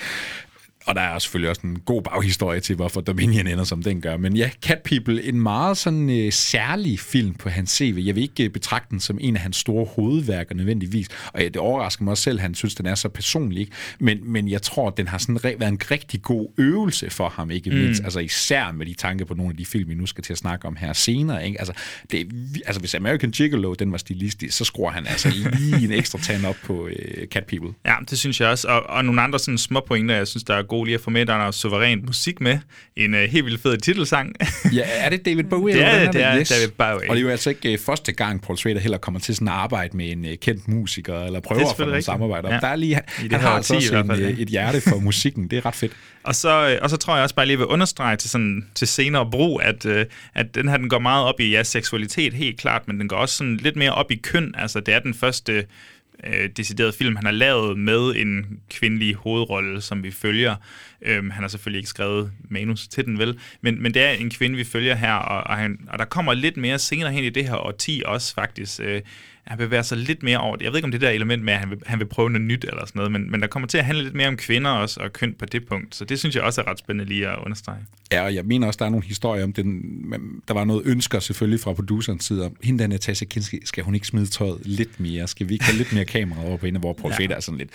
Og der er selvfølgelig også en god baghistorie til, hvorfor Dominion ender, som den gør. Men ja, Cat People, en meget sådan øh, særlig film på hans CV. Jeg vil ikke øh, betragte den som en af hans store hovedværker nødvendigvis. Og ja, det overrasker mig også selv, at han synes, den er så personlig. Ikke? Men, men jeg tror, at den har sådan re- været en rigtig god øvelse for ham, ikke mindst. Altså især med de tanker på nogle af de film, vi nu skal til at snakke om her senere. Ikke? Altså, det altså hvis American Gigolo, den var stilistisk, så skruer han altså lige en ekstra tand op på øh, Cat People. Ja, det synes jeg også. Og, og nogle andre sådan små pointer, jeg synes, der er gode lige at få med. Der er noget suveræn musik med. En uh, helt vildt fed titelsang. [laughs] Ja, er det David Bowie? Det eller er- hvordan det er Yes. David Bowie. Og det er jo altså ikke uh, første gang, Paul Schrader heller kommer til sådan at arbejde med en uh, kendt musiker, eller prøver Det er at få nogle samarbejder. Ja. Der er lige, I han, det han har altså i også en, fald, ja. et hjerte for musikken. Det er ret fedt. Og så, øh, og så tror jeg også bare lige vil understrege til, sådan, til senere brug, at, øh, at den her den går meget op i ja, seksualitet, helt klart, men den går også sådan lidt mere op i køn. Altså, det er den første øh, decideret film, han har lavet med en kvindelig hovedrolle, som vi følger. Øhm, han har selvfølgelig ikke skrevet manus til den, vel? Men, men det er en kvinde, vi følger her, og, og, han, og der kommer lidt mere senere hen i det her årti også, faktisk. Øh, han bevæger sig lidt mere over det. Jeg ved ikke, om det der element med, at han vil, han vil prøve noget nyt eller sådan noget, men, men der kommer til at handle lidt mere om kvinder også, og køn på det punkt. Så det synes jeg også er ret spændende lige at understrege. Ja, og jeg mener også, der er nogle historier om den. Der var noget ønsker selvfølgelig fra producerens side om, hende der Natasha Kinski, skal hun ikke smide tøjet lidt mere? Skal vi ikke have lidt mere kamera over på hende, hvor Paul Ja. Er sådan lidt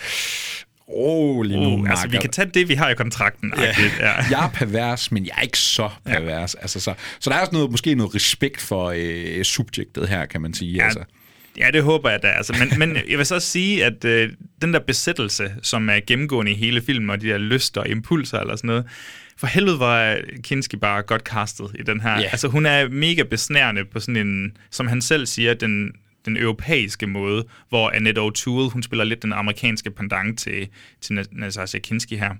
rolig nu, Uh, altså, vi makker." kan tage det, vi har i kontrakten. Ja. Ja. [laughs] jeg er pervers, men jeg er ikke så pervers. Ja. Altså, så, så der er også noget, måske noget respekt for øh, subjektet her, kan man sige. Ja, Altså. Ja, det håber jeg da. Altså, men, men jeg vil så sige, at øh, den der besættelse, som er gennemgående i hele filmen, og de der lyster og impulser eller sådan noget, for helvede var Kinski bare godt castet i den her. Ja. Altså, hun er mega besnærende på sådan en, som han selv siger, den, den europæiske måde, hvor Annette O'Toole, hun spiller lidt den amerikanske pendant til, til Natasha Kinski her.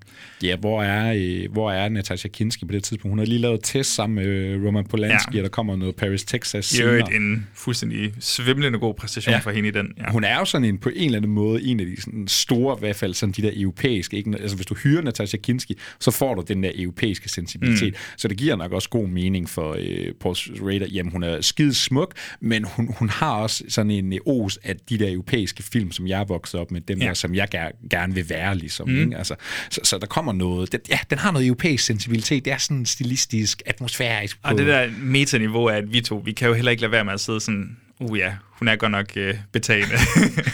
Ja, hvor er, øh, hvor er Natasha Kinski på det tidspunkt? Hun har lige lavet test sammen med øh, Roman Polanski, ja. og der kommer noget Paris, Texas Det er jo en fuldstændig svimlende god præstation ja. for hende i den. Ja. Hun er jo sådan en, på en eller anden måde en af de sådan store, i hvert fald sådan de der europæiske, ikke? altså hvis du hyrer Natasha Kinski, så får du den der europæiske sensibilitet, mm. så det giver nok også god mening for øh, Paul Schrader. Jamen, hun er skide smuk, men hun, hun har også sådan en os af de der europæiske film, som jeg vokset op med, dem ja. der, som jeg ger, gerne vil være, ligesom. Mm. Ikke? Altså, så, så der kommer noget, det, ja, den har noget europæisk sensibilitet, det er sådan stilistisk, atmosfærisk. På. Og det der metaniveau er, at vi to, vi kan jo heller ikke lade være med at sidde sådan, uh ja, hun er godt nok øh, betagende.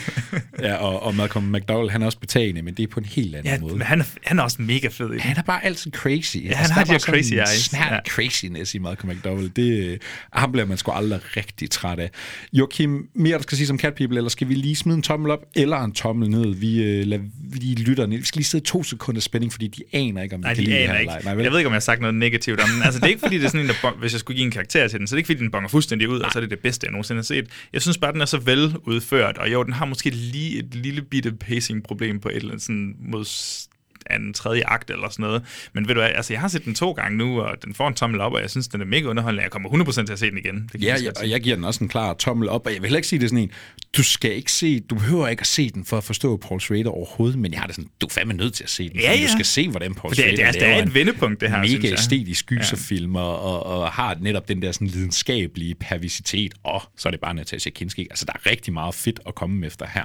[laughs] ja, og, og Malcolm McDowell, han er også betagende, men det er på en helt anden ja, måde. Men han er, han er også mega fed. Han er bare altid crazy. Ja, altså, han har de her crazy eyes. Snart ja. craziness i Malcolm McDowell. Det, ham bliver man sgu aldrig rigtig træt af. Joachim, mere der skal sige som Cat People, eller skal vi lige smide en tommel op, eller en tommel ned? Vi, øh, lader, vi lytter ned. Vi skal lige sidde to sekunder spænding, fordi de aner ikke, om Nej, de kan lide her ikke. Nej, jeg ved ikke, om jeg har sagt noget negativt om den. Altså, det er ikke fordi, det er sådan en, der, hvis jeg skulle give en karakter til den, så det er ikke fordi, den bonger fuldstændig ud, og så er det det bedste, jeg nogensinde set. Jeg synes bare, den er så vel udført, og jo, den har måske lige et lille bitte pacing-problem på et eller andet sådan mod anden tredje akt eller sådan noget. Men ved du hvad, altså jeg har set den to gange nu, og den får en tommel op, og jeg synes, den er mega underholdende. Jeg kommer 100% til at se den igen. Det ja, jeg, og jeg giver den også en klar tommel op, og jeg vil heller ikke sige det sådan en, du skal ikke se, du behøver ikke at se den for at forstå Paul Schrader overhovedet, men jeg har det sådan, du er fandme nødt til at se den, ja, ja. du skal se, hvordan Paul Schrader det, er, det, er, er et vendepunkt, det her, mega æstetisk gyserfilm, ja. og, og, har netop den der sådan lidenskabelige pervisitet, og så er det bare Natasha Kinski. Altså, der er rigtig meget fedt at komme efter her.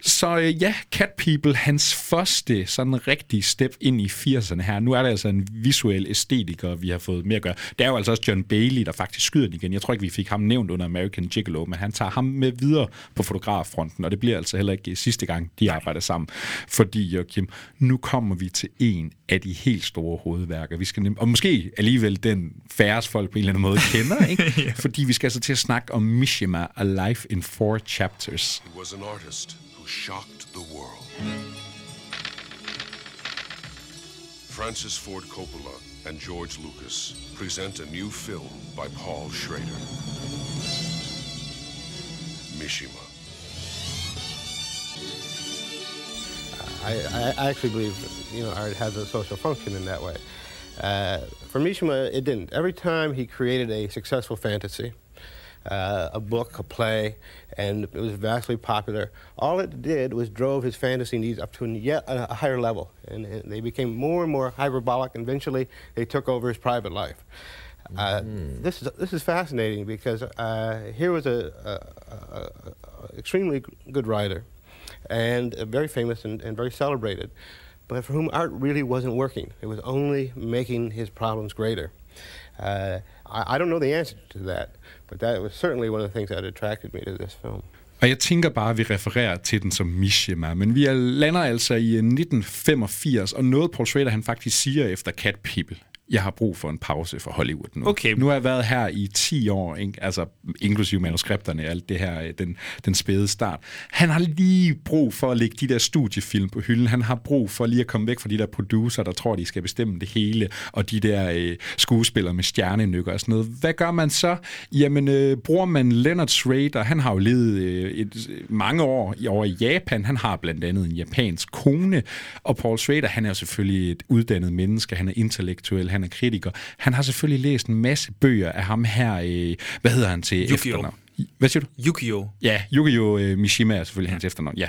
Så øh, ja, Cat People, hans første sådan rigtig step ind i 80'erne her. Nu er det altså en visuel æstetiker, vi har fået mere at gøre. Det er jo altså også John Bailey, der faktisk skyder den igen. Jeg tror ikke, vi fik ham nævnt under American Gigolo, men han tager ham med videre på fotograffronten, og det bliver altså heller ikke sidste gang, de arbejder sammen. Fordi, Joachim, nu kommer vi til en af de helt store hovedværker. Vi skal nem- og måske alligevel den færres folk på en eller anden måde kender, ikke? [laughs] yeah. Fordi vi skal altså til at snakke om Mishima, A Life in Four Chapters. He was an artist who shocked the world. Francis Ford Coppola and George Lucas present a new film by Paul Schrader. Mishima. I, I actually believe, you know, art has a social function in that way. Uh, for Mishima, it didn't. Every time he created a successful fantasy, uh, a book, a play, and it was vastly popular. All it did was drove his fantasy needs up to a yet a higher level, and, and they became more and more hyperbolic. And eventually, they took over his private life. Uh, mm. This is this is fascinating because uh, here was a, a, a, a, extremely good writer, and very famous and, and very celebrated, but for whom art really wasn't working. It was only making his problems greater. Uh, I, I, don't know the answer to that, but that was certainly one of the things that attracted me to this film. Og jeg tænker bare, at vi refererer til den som Mishima, men vi lander altså i øh, 1985, og noget Paul Schrader han faktisk siger efter Cat People, jeg har brug for en pause for Hollywood nu. Okay. Nu har jeg været her i 10 år, ikke? altså inklusive manuskripterne, alt det her, den, den spæde start. Han har lige brug for at lægge de der studiefilm på hylden. Han har brug for lige at komme væk fra de der producer, der tror, de skal bestemme det hele, og de der øh, skuespillere med stjernenykker og sådan noget. Hvad gør man så? Jamen, øh, bruger man Leonard Schrader, han har jo levet øh, et, mange år over i Japan. Han har blandt andet en japansk kone, og Paul Schrader, han er jo selvfølgelig et uddannet menneske, han er intellektuel, han er kritiker. Han har selvfølgelig læst en masse bøger af ham her, øh, hvad hedder han til efternavn? Hvad siger du? Yukio. Ja, Yukio øh, Mishima er selvfølgelig ja. hans efternavn, ja.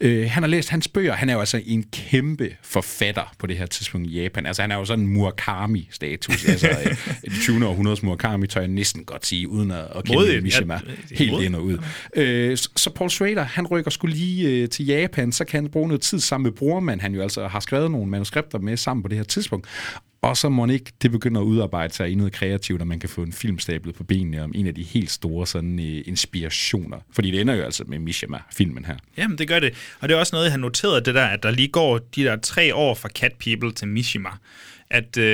Øh, han har læst hans bøger. Han er jo altså en kæmpe forfatter på det her tidspunkt i Japan. Altså, han er jo sådan en Murakami-status. [laughs] altså, øh, det 20. århundredes Murakami, tør jeg næsten godt sige, uden at, at kende Modigt. Mishima ja, helt ind og ud. Øh, så, så Paul Schrader, han rykker skulle lige øh, til Japan, så kan han bruge noget tid sammen med brormand, han jo altså har skrevet nogle manuskripter med sammen på det her tidspunkt. Og så må ikke det begynder at udarbejde sig i noget kreativt, og man kan få en film stablet på benene om en af de helt store sådan, uh, inspirationer. Fordi det ender jo altså med Mishima-filmen her. Jamen, det gør det. Og det er også noget, jeg har noteret, det der, at der lige går de der tre år fra Cat People til Mishima. At, uh,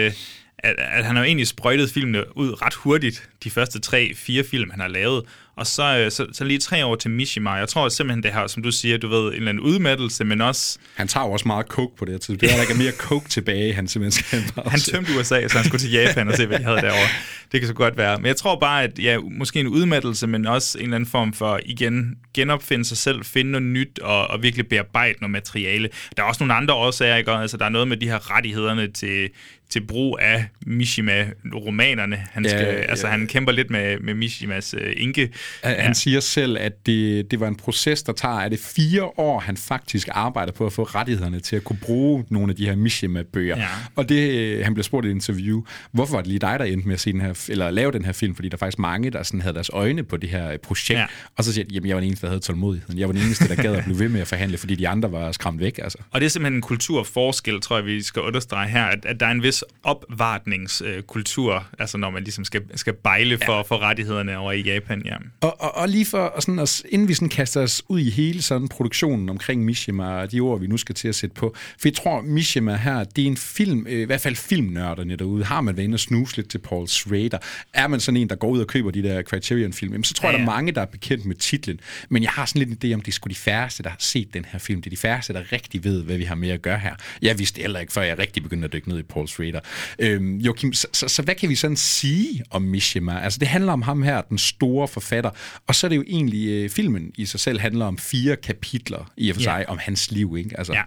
at, at han har jo egentlig sprøjtet filmene ud ret hurtigt, de første tre, fire film, han har lavet. Og så, øh, så, så lige tre år til Mishima. Jeg tror simpelthen, det har, som du siger, du ved, en eller anden udmattelse, men også... Han tager jo også meget coke på det her tidspunkt. Det er der ikke er mere coke tilbage, han simpelthen skal bare Han tømte USA, så han skulle til Japan og se, hvad de havde derovre. Det kan så godt være. Men jeg tror bare, at ja, måske en udmattelse, men også en eller anden form for igen genopfinde sig selv, finde noget nyt og, og virkelig bearbejde noget materiale. Der er også nogle andre årsager, ikke? Altså, der er noget med de her rettighederne til, til brug af Mishima-romanerne. Han, skal, ja, ja. Altså, han kæmper lidt med, med Mishimas uh, inke. Han, ja. han siger selv, at det, det var en proces, der tager, er det fire år, han faktisk arbejder på at få rettighederne til at kunne bruge nogle af de her Mishima-bøger. Ja. Og det, han blev spurgt i et interview, hvorfor var det lige dig, der endte med at se den her, eller lave den her film? Fordi der er faktisk mange, der sådan havde deres øjne på det her projekt. Ja. Og så siger jeg, jamen jeg var den eneste, der havde tålmodigheden. Jeg var den eneste, der gad at blive ved med at forhandle, fordi de andre var skræmt væk. Altså. Og det er simpelthen en kulturforskel, tror jeg, vi skal understrege her, at, at der er en vis opvartningskultur, altså når man ligesom skal, skal bejle for, ja. for rettighederne over i Japan. Ja. Og, og, og lige for, sådan, at, inden vi sådan kaster os ud i hele sådan produktionen omkring Mishima og de ord, vi nu skal til at sætte på, for jeg tror, Mishima her, det er en film, øh, i hvert fald filmnørderne derude, har man været inde og snuse lidt til Paul Schrader, er man sådan en, der går ud og køber de der Criterion-film, så tror ja. jeg, der er mange, der er bekendt med titlen, men jeg har sådan lidt en idé om, det er sgu de færreste, der har set den her film. Det er de færreste, der rigtig ved, hvad vi har med at gøre her. Jeg vidste heller ikke, før jeg rigtig begyndte at dykke ned i Paul Schrader. Øhm, Joachim, så, så, så hvad kan vi sådan sige om Mishima? Altså, det handler om ham her, den store forfatter, og så er det jo egentlig, øh, filmen i sig selv handler om fire kapitler i og for sig, ja. om hans liv, ikke? Altså. Ja.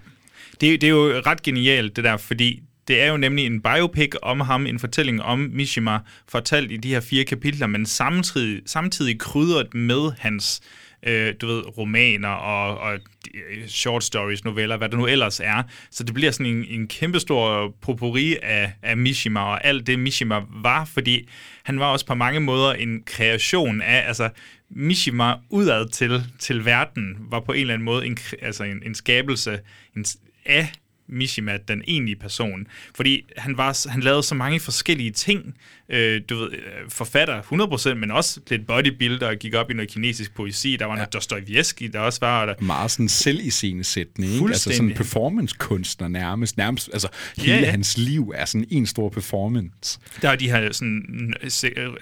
Det, det er jo ret genialt, det der, fordi det er jo nemlig en biopic om ham, en fortælling om Mishima, fortalt i de her fire kapitler, men samtidig, samtidig krydret med hans øh, du ved, romaner og, og øh, short stories, noveller, hvad det nu ellers er. Så det bliver sådan en, en kæmpestor potpourri af, af Mishima og alt det, Mishima var, fordi han var også på mange måder en kreation af, altså Mishima udad til, til verden var på en eller anden måde en, altså en, en skabelse en, af Mishima, den egentlige person. Fordi han, var, han lavede så mange forskellige ting, øh, du ved, øh, forfatter 100%, men også lidt bodybuilder og gik op i noget kinesisk poesi. Der var ja. noget Dostoyevsky, der også var... Der... Meget sådan selv i sine sætning, ikke? Altså sådan performance-kunstner nærmest. nærmest altså hele ja, ja. hans liv er sådan en stor performance. Der er de her sådan,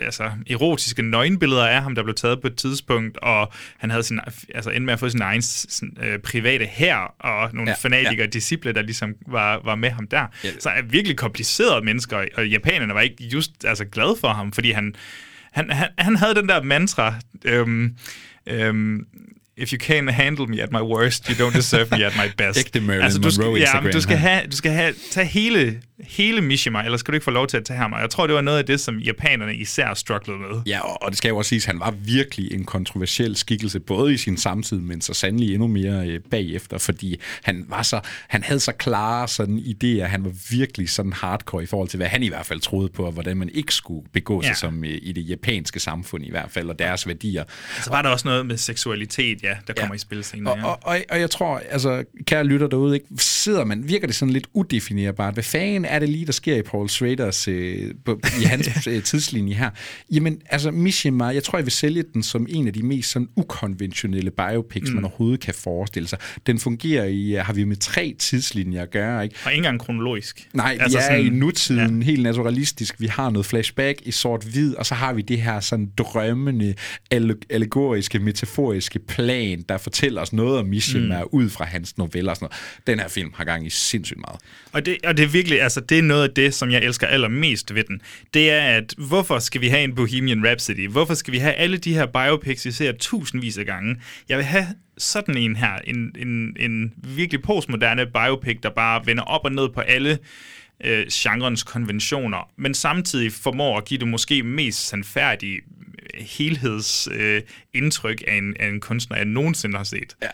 altså, erotiske nøgenbilleder af ham, der blev taget på et tidspunkt, og han havde sin, altså endte med at få sin egen sådan, øh, private her og nogle ja, fanatikere, ja. disciple, der ligesom var, var med ham der. Ja. Så er virkelig komplicerede mennesker, og japanerne var ikke just altså glad for ham, fordi han, han, han, han havde den der mantra, øhm, øhm, if you can't handle me at my worst, you don't deserve me at my [laughs] best. Ægte Marilyn altså, du skal, Monroe ja, du skal, have, du skal have, tage hele hele Mishima, eller skal du ikke få lov til at tage ham? Og jeg tror, det var noget af det, som japanerne især strugglede med. Ja, og det skal jo også siges, at han var virkelig en kontroversiel skikkelse, både i sin samtid, men så sandelig endnu mere øh, bagefter, fordi han var så, han havde så klare sådan idéer, han var virkelig sådan hardcore i forhold til, hvad han i hvert fald troede på, og hvordan man ikke skulle begå sig ja. som øh, i det japanske samfund i hvert fald, og deres værdier. Så var der også noget med seksualitet, ja, der kommer ja. i spil senere. Og, og, og, og jeg tror, altså, kære lytter derude, ikke, sidder man, virker det sådan lidt udefinerbart, hvad fanden er det lige, der sker i Paul Schraders, øh, på, i [laughs] hans øh, tidslinje her? Jamen, altså Mishima, jeg tror, jeg vil sælge den som en af de mest sådan ukonventionelle biopics, mm. man overhovedet kan forestille sig. Den fungerer i, øh, har vi med tre tidslinjer at gøre, ikke? Og ikke engang kronologisk. Nej, altså vi er sådan, i nutiden, ja. helt naturalistisk. Vi har noget flashback i sort-hvid, og så har vi det her sådan drømmende, allegoriske, metaforiske plan, der fortæller os noget om Mishima mm. ud fra hans noveller og sådan noget. Den her film har gang i sindssygt meget. Og det, og det er virkelig, altså det er noget af det, som jeg elsker allermest ved den. Det er, at hvorfor skal vi have en Bohemian Rhapsody? Hvorfor skal vi have alle de her biopics, vi ser tusindvis af gange? Jeg vil have sådan en her, en, en, en virkelig postmoderne biopic, der bare vender op og ned på alle øh, genrens konventioner, men samtidig formår at give det måske mest sandfærdige helhedsindtryk øh, af, en, af en kunstner, jeg nogensinde har set. Ja.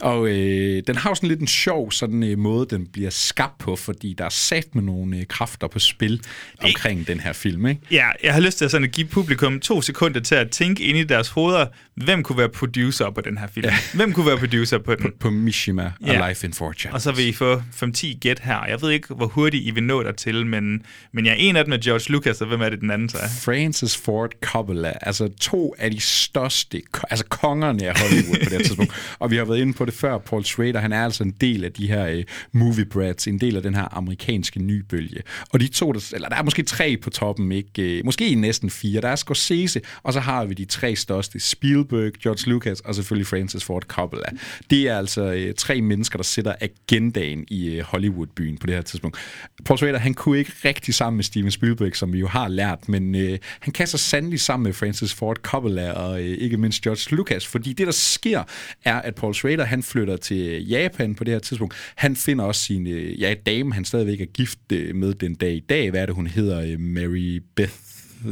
Og øh, den har jo sådan lidt en sjov sådan, øh, måde, den bliver skabt på, fordi der er sat med nogle øh, kræfter på spil omkring det, den her film. Ikke? Ja, jeg har lyst til at, sådan at give publikum to sekunder til at tænke ind i deres hoveder, hvem kunne være producer på den her film? Ja. Hvem kunne være producer på den? På, på Mishima ja. og Life in Fortune. Og så vil I få 5-10 gæt her. Jeg ved ikke, hvor hurtigt I vil nå der til, men, men jeg er en af dem med George Lucas, og hvem er det den anden så er? Francis Ford Coppola. Altså altså to af de største, altså kongerne af Hollywood på det [laughs] tidspunkt. Og vi har været inde på det før, Paul Schrader, han er altså en del af de her uh, movie brats, en del af den her amerikanske nybølge. Og de to, der, eller der er måske tre på toppen, ikke? Uh, måske næsten fire. Der er Scorsese, og så har vi de tre største, Spielberg, George Lucas og selvfølgelig Francis Ford Coppola. Det er altså uh, tre mennesker, der sætter agendaen i uh, Hollywood-byen på det her tidspunkt. Paul Schrader, han kunne ikke rigtig sammen med Steven Spielberg, som vi jo har lært, men uh, han kan så sandelig sammen med Francis Ford Coppola og øh, ikke mindst George Lucas, fordi det, der sker, er, at Paul Schrader, han flytter til Japan på det her tidspunkt. Han finder også sin øh, ja, dame, han stadigvæk er gift øh, med den dag i dag. Hvad er det, hun hedder? Mary Beth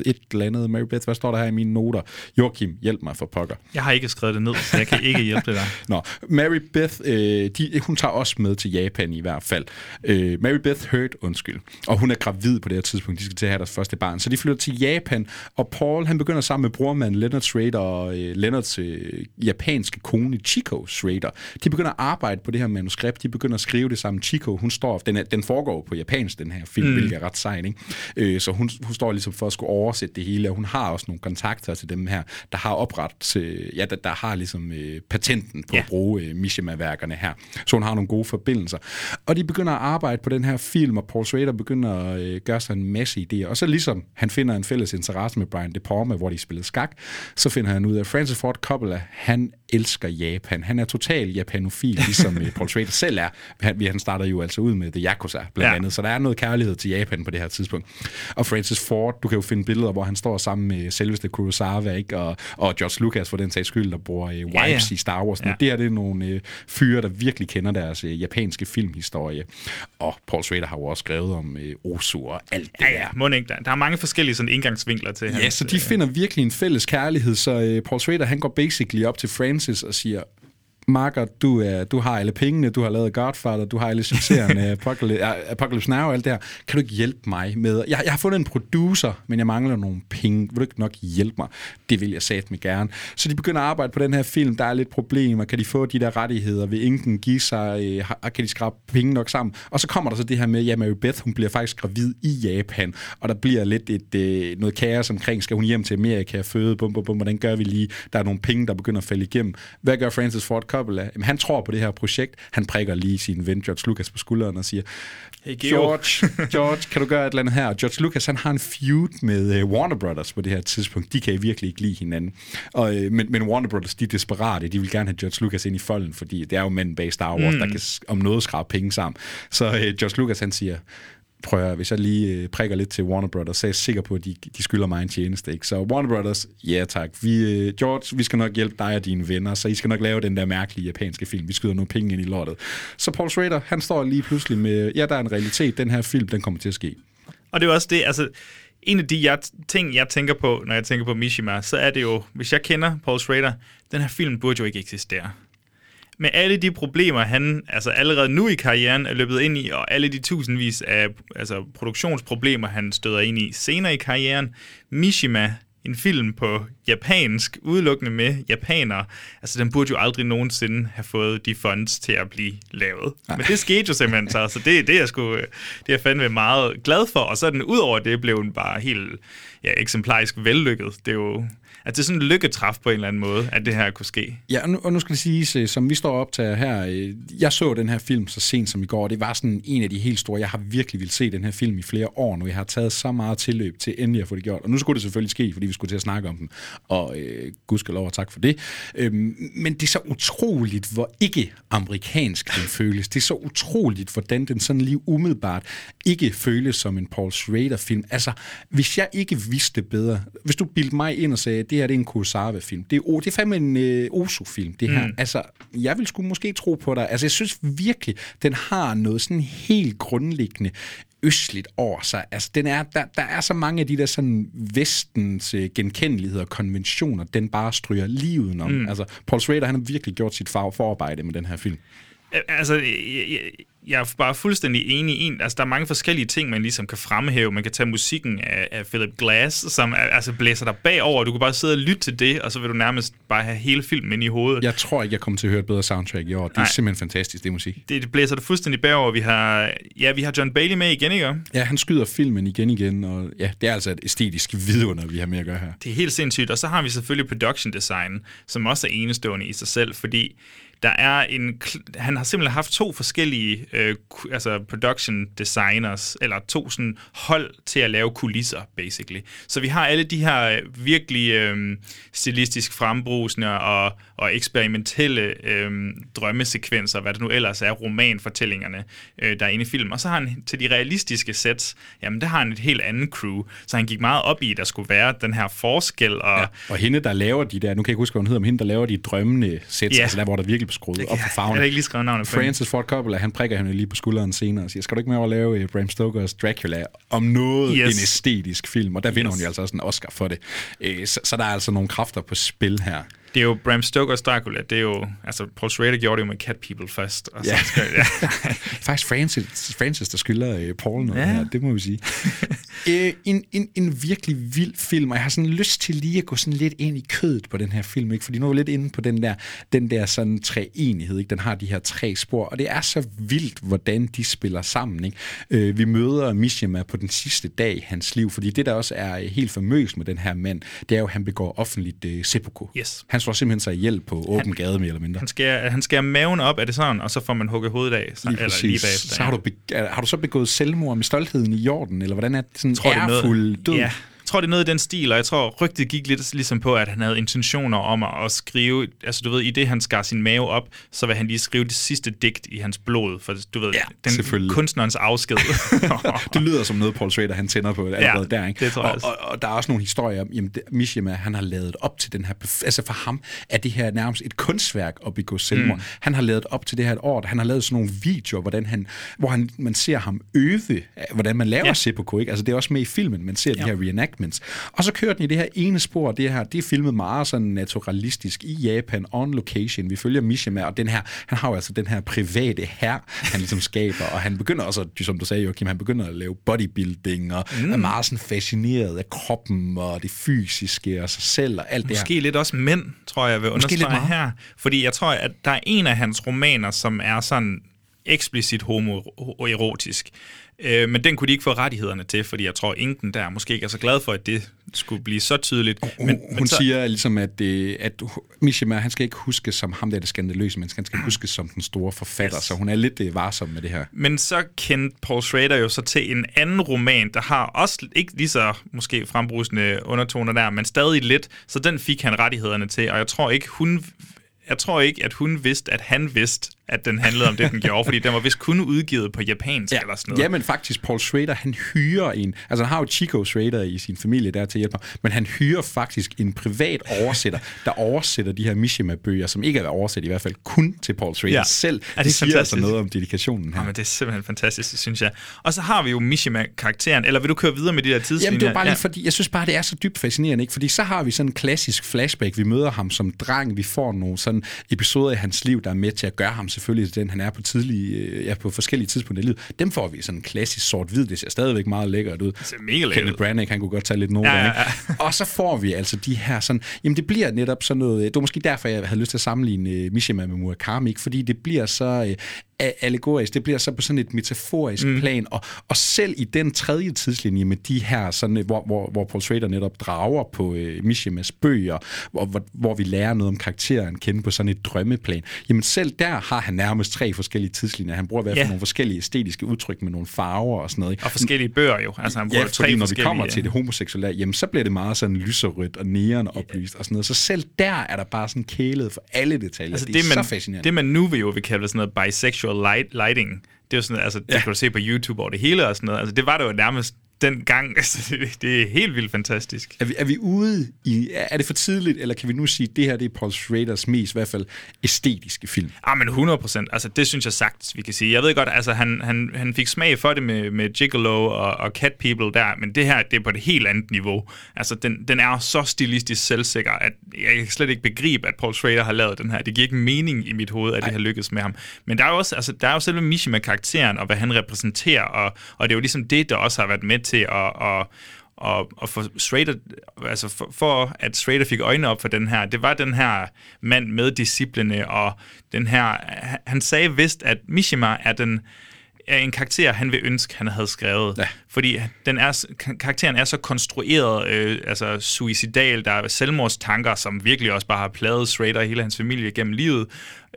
et eller andet. Mary Beth, hvad står der her i mine noter? Joachim, hjælp mig for pokker. Jeg har ikke skrevet det ned, så jeg kan ikke hjælpe dig. [laughs] Nå, Mary Beth, øh, de, hun tager også med til Japan i hvert fald. Øh, Mary Beth Hurt, undskyld. Og hun er gravid på det her tidspunkt. De skal til at have deres første barn. Så de flytter til Japan, og Paul, han begynder sammen med brormanden Leonard Schrader og øh, Leonards øh, japanske kone Chico Schrader. De begynder at arbejde på det her manuskript. De begynder at skrive det sammen. Chico, hun står, den, er, den foregår på japansk, den her film, mm. hvilket er ret sejt, ikke? Øh, så hun, hun står ligesom for at skulle oversætte det hele, og hun har også nogle kontakter til dem her, der har oprettet, øh, ja, der, der har ligesom øh, patenten på ja. at bruge øh, Mishima-værkerne her. Så hun har nogle gode forbindelser. Og de begynder at arbejde på den her film, og Paul Schrader begynder at øh, gøre sig en masse idéer. Og så ligesom han finder en fælles interesse med Brian De Palma, hvor de spillede skak, så finder han ud af, at Francis Ford Coppola, han elsker Japan. Han er total japanofil, ligesom øh, Paul Schrader selv er. Han, han starter jo altså ud med The Yakuza, blandt ja. andet. Så der er noget kærlighed til Japan på det her tidspunkt. Og Francis Ford, du kan jo finde billeder, hvor han står sammen med selveste Kurosawa, ikke? Og, og George Lucas for den sags skyld, der bruger øh, wipes ja, ja. i Star Wars. Ja. Det her det er nogle øh, fyre, der virkelig kender deres øh, japanske filmhistorie. Og Paul Schrader har jo også skrevet om øh, Osu og alt det ja, ja. Må ikke, der, der er mange forskellige sådan indgangsvinkler til Ja, hans, så de øh, finder virkelig en fælles kærlighed, så øh, Paul Schrader, han går basically op til Francis og siger, Marker, du, er, du har alle pengene, du har lavet Godfather, du har alle succeserne, [laughs] Apocalypse, Apocalypse Now og alt det her. Kan du ikke hjælpe mig med... Jeg, jeg har fundet en producer, men jeg mangler nogle penge. Vil du ikke nok hjælpe mig? Det vil jeg sagt mig gerne. Så de begynder at arbejde på den her film. Der er lidt problemer. Kan de få de der rettigheder? Vil ingen give sig? Øh, kan de skrabe penge nok sammen? Og så kommer der så det her med, ja, Mary Beth, hun bliver faktisk gravid i Japan, og der bliver lidt et, øh, noget kaos omkring, skal hun hjem til Amerika føde? Bum, bum, bum, hvordan gør vi lige? Der er nogle penge, der begynder at falde igennem. Hvad gør Francis Ford Coppola, jamen, han tror på det her projekt. Han prikker lige sin ven George Lucas på skulderen og siger, hey, George, [laughs] George, kan du gøre et eller andet her? George Lucas, han har en feud med uh, Warner Brothers på det her tidspunkt. De kan virkelig ikke lide hinanden. Og, uh, men, men Warner Brothers, de er desperate. De vil gerne have George Lucas ind i folden, fordi det er jo mænd bag Star Wars, mm. der kan om noget skrabe penge sammen. Så uh, George Lucas, han siger, prøver at, hvis jeg lige øh, prikker lidt til Warner Brothers, så er jeg sikker på, at de, de skylder mig en tjeneste. Ikke? Så Warner Brothers, ja tak. Vi, øh, George, vi skal nok hjælpe dig og dine venner, så I skal nok lave den der mærkelige japanske film. Vi skyder nogle penge ind i lortet. Så Paul Schrader, han står lige pludselig med, ja, der er en realitet. Den her film, den kommer til at ske. Og det er også det, altså, en af de jeg, ting, jeg tænker på, når jeg tænker på Mishima, så er det jo, hvis jeg kender Paul Schrader, den her film burde jo ikke eksistere med alle de problemer, han altså allerede nu i karrieren er løbet ind i, og alle de tusindvis af altså, produktionsproblemer, han støder ind i senere i karrieren, Mishima, en film på japansk, udelukkende med japanere, altså den burde jo aldrig nogensinde have fået de funds til at blive lavet. Nej. Men det skete jo simpelthen så, så det, det, er sgu, det er jeg fandme meget glad for, og så den ud over det blev den bare helt ja, eksemplarisk vellykket. Det er jo at det er sådan en lykketræf på en eller anden måde, at det her kunne ske. Ja, og nu, og nu skal det sige, øh, som vi står op til her, øh, jeg så den her film så sent som i går, det var sådan en af de helt store, jeg har virkelig vil se den her film i flere år nu. Jeg har taget så meget tilløb til endelig at få det gjort, og nu skulle det selvfølgelig ske, fordi vi skulle til at snakke om den, og øh, gudskelov og tak for det. Øhm, men det er så utroligt, hvor ikke amerikansk den føles. Det er så utroligt, hvordan den sådan lige umiddelbart ikke føles som en Paul Schrader-film. Altså, hvis jeg ikke vidste bedre, hvis du bildte mig ind og sagde, det her det er en Kurosawa-film. Det er, det er fandme en øh, Osu-film, det her. Mm. Altså, jeg vil sgu måske tro på dig. Altså, jeg synes virkelig, den har noget sådan helt grundlæggende østligt over sig. Altså, den er, der, der er så mange af de der sådan vestens øh, genkendeligheder og konventioner, den bare stryger livet om. Mm. Altså, Paul Schrader, han har virkelig gjort sit forarbejde med den her film. Altså, jeg, jeg er bare fuldstændig enig i, altså der er mange forskellige ting, man ligesom kan fremhæve. Man kan tage musikken af, af Philip Glass, som er, altså blæser dig bagover, og du kan bare sidde og lytte til det, og så vil du nærmest bare have hele filmen ind i hovedet. Jeg tror ikke, jeg kommer til at høre et bedre soundtrack i år. Det er Nej. simpelthen fantastisk, det musik. Det, det blæser dig fuldstændig bagover. Vi har, ja, vi har John Bailey med igen, ikke? Ja, han skyder filmen igen igen, og ja, det er altså et æstetisk vidunder, vi har med at gøre her. Det er helt sindssygt. Og så har vi selvfølgelig production design, som også er enestående i sig selv, fordi der er en... Han har simpelthen haft to forskellige øh, altså production designers, eller to sådan hold til at lave kulisser, basically. Så vi har alle de her øh, virkelig øh, stilistisk frembrusende og, og eksperimentelle øh, drømmesekvenser, hvad det nu ellers er, romanfortællingerne, øh, der er inde i filmen. Og så har han til de realistiske sets, jamen der har han et helt andet crew. Så han gik meget op i, at der skulle være den her forskel. Og, ja. Og hende, der laver de der, nu kan jeg ikke huske, hvad hun hedder, men hende, der laver de drømmende sets, Ja. altså der, hvor der virkelig skruet op for Jeg farven. har ikke lige skrevet navnet. Francis Ford Coppola, han prikker hende lige på skulderen senere og siger, skal du ikke med over at lave uh, Bram Stokers Dracula om noget Yes. yes. en æstetisk film? Og der vinder Yes. hun jo altså også en Oscar for det. Øh, Så, så der er altså nogle kræfter på spil her. Det er jo Bram Stokers Dracula, det er jo, altså Paul Schrader gjorde det jo med Cat People først. Og så Ja. skal, ja. [laughs] Faktisk Francis, Francis der skylder uh, Paul noget Ja. her, det må vi sige. [laughs] øh, en, en, en virkelig vild film, og jeg har sådan lyst til lige at gå sådan lidt ind i kødet på den her film, ikke? fordi nu er vi lidt inde på den der, den der sådan treenighed, ikke? den har de her tre spor, og det er så vildt, hvordan de spiller sammen. Ikke? Øh, vi møder Mishima på den sidste dag i hans liv, fordi det der også er helt famøst med den her mand, det er jo, at han begår offentligt øh, seppuku. Yes. Han slår simpelthen sig ihjel på åben han, gade, mere eller mindre. Han skærer, han skærer maven op, er det sådan, og så får man hugget hovedet af. Så, Lige eller lige bagefter. så har du, be- har du så begået selvmord med stoltheden i jorden, eller hvordan er det sådan en ærefuld noget, død? Ja, jeg tror, det er noget i den stil, og jeg tror, rygtet gik lidt ligesom på, at han havde intentioner om at, at skrive, altså du ved, i det han skar sin mave op, så vil han lige skrive det sidste digt i hans blod, for du ved, Ja, den kunstnerens afsked. [laughs] det lyder som noget, Paul Schrader han tænder på allerede Ja, der. Ikke? det tror jeg og, også. og, og, der er også nogle historier om, jamen det- Mishima, han har lavet op til den her, altså for ham er det her nærmest et kunstværk at begå selvmord. Mm. Han har lavet op til det her et år, han har lavet sådan nogle videoer, hvordan han, hvor han, man ser ham øve, hvordan man laver Ja. seppuku, ikke? Altså det er også med i filmen, man ser ja. De her reenactments. Og så kører den i det her ene spor, det her, det er filmet meget sådan naturalistisk i Japan, on location. Vi følger Mishima, og den her, han har jo altså den her private her, han ligesom skaber, og han begynder også, som du sagde, Joachim, han begynder at lave bodybuilding, og mm. er meget sådan fascineret af kroppen, og det fysiske, og sig selv, og alt det her. Måske lidt også mænd, tror jeg, vil Måske understrege her. Fordi jeg tror, at der er en af hans romaner, som er sådan eksplicit homoerotisk. Øh, men den kunne de ikke få rettighederne til, fordi jeg tror, Inken der måske ikke er så glad for, at det skulle blive så tydeligt. Men, hun hun så... siger ligesom, at, øh, at Mishima, han skal ikke huske som ham, der er det skandaløse, men han skal huske som den store forfatter, Yes. så hun er lidt øh, varsom med det her. Men så kendte Paul Schrader jo så til en anden roman, der har også ikke lige så måske frembrusende undertoner der, men stadig lidt, så den fik han rettighederne til, og jeg tror ikke, hun jeg tror ikke, at hun vidste, at han vidste, at den handlede om det, den gjorde, fordi den var vist kun udgivet på japansk Ja, eller sådan noget. ja, men faktisk Paul Schrader, han hyrer en, altså han har jo Chico Schrader i sin familie der til at hjælpe ham, men han hyrer faktisk en privat oversætter, der oversætter de her Mishima-bøger, som ikke er oversat i hvert fald kun til Paul Schrader Ja. ja. selv. Er det det siger altså fantastisk? noget om dedikationen her. Ja, men det er simpelthen fantastisk, synes jeg. Og så har vi jo Mishima-karakteren, eller vil du køre videre med de der tidslinjer? Jamen, det var bare ja. lige fordi, jeg synes bare, det er så dybt fascinerende, ikke? Fordi så har vi sådan en klassisk flashback. Vi møder ham som dreng. Vi får nogle sådan episoder i hans liv, der er med til at gøre ham selvfølgelig den, han er på tidlige, øh, ja, på forskellige tidspunkter i livet. Dem får vi sådan en klassisk sort-hvid. Det ser stadigvæk meget lækkert ud. Det ser mega lækkert Kenneth. Branagh, han kunne godt tage lidt noter, Ja, ja, ikke? Og så får vi altså de her sådan, jamen det bliver netop sådan noget, det var måske derfor, jeg havde lyst til at sammenligne uh, Mishima med Murakami, ikke? fordi det bliver så allegorisk, det bliver så på sådan et metaforisk mm. plan, og, og selv i den tredje tidslinje med de her, sådan, øh, hvor, hvor, hvor Paul Schrader netop drager på uh, Mishimas bøger, hvor, hvor, hvor vi lærer noget om karakteren kende på sådan et drømmeplan, jamen selv der har han nærmest tre forskellige tidslinjer. Han bruger i hvert fald Ja. nogle forskellige æstetiske udtryk med nogle farver og sådan noget. ikke? Og forskellige bøger jo. Altså, han Ja, bruger tre fordi når vi kommer til det homoseksuelle, jamen så bliver det meget sådan lyserødt og neon oplyst og sådan noget. Så selv der er der bare sådan kælet for alle detaljer. Altså, det, det, er man, så fascinerende. det man nu vil jo vil kalde sådan noget bisexual light, lighting, det er jo sådan, altså, det Ja. kan du se på YouTube over det hele og sådan noget. Altså, det var det jo nærmest den gang. [laughs] Altså, det, det er helt vildt fantastisk. Er vi, er vi ude i... Er det for tidligt, eller kan vi nu sige, at det her det er Paul Schraders mest, i hvert fald, æstetiske film? Ah, men 100 procent. Altså, det synes jeg sagt, vi kan sige. Jeg ved godt, altså, han, han, han fik smag for det med, med Gigolo og, og Cat People der, men det her, det er på et helt andet niveau. Altså, den, den er så stilistisk selvsikker, at jeg kan slet ikke begribe, at Paul Schrader har lavet den her. Det giver ikke mening i mit hoved, at Ej. det har lykkedes med ham. Men der er jo også, altså, der er jo selve Mishima-karakteren, og hvad han repræsenterer, og, og det er jo ligesom det, der også har været med til at, at og, og for Schrader, altså for, for at Schrader fik øjnene op for den her, det var den her mand med discipline, og den her, han sagde vist, at Mishima er den, er en karakter, han vil ønske, han havde skrevet. Ja. Fordi den er, karakteren er så konstrueret, øh, altså suicidal, der er selvmordstanker, som virkelig også bare har pladet Schrader og hele hans familie gennem livet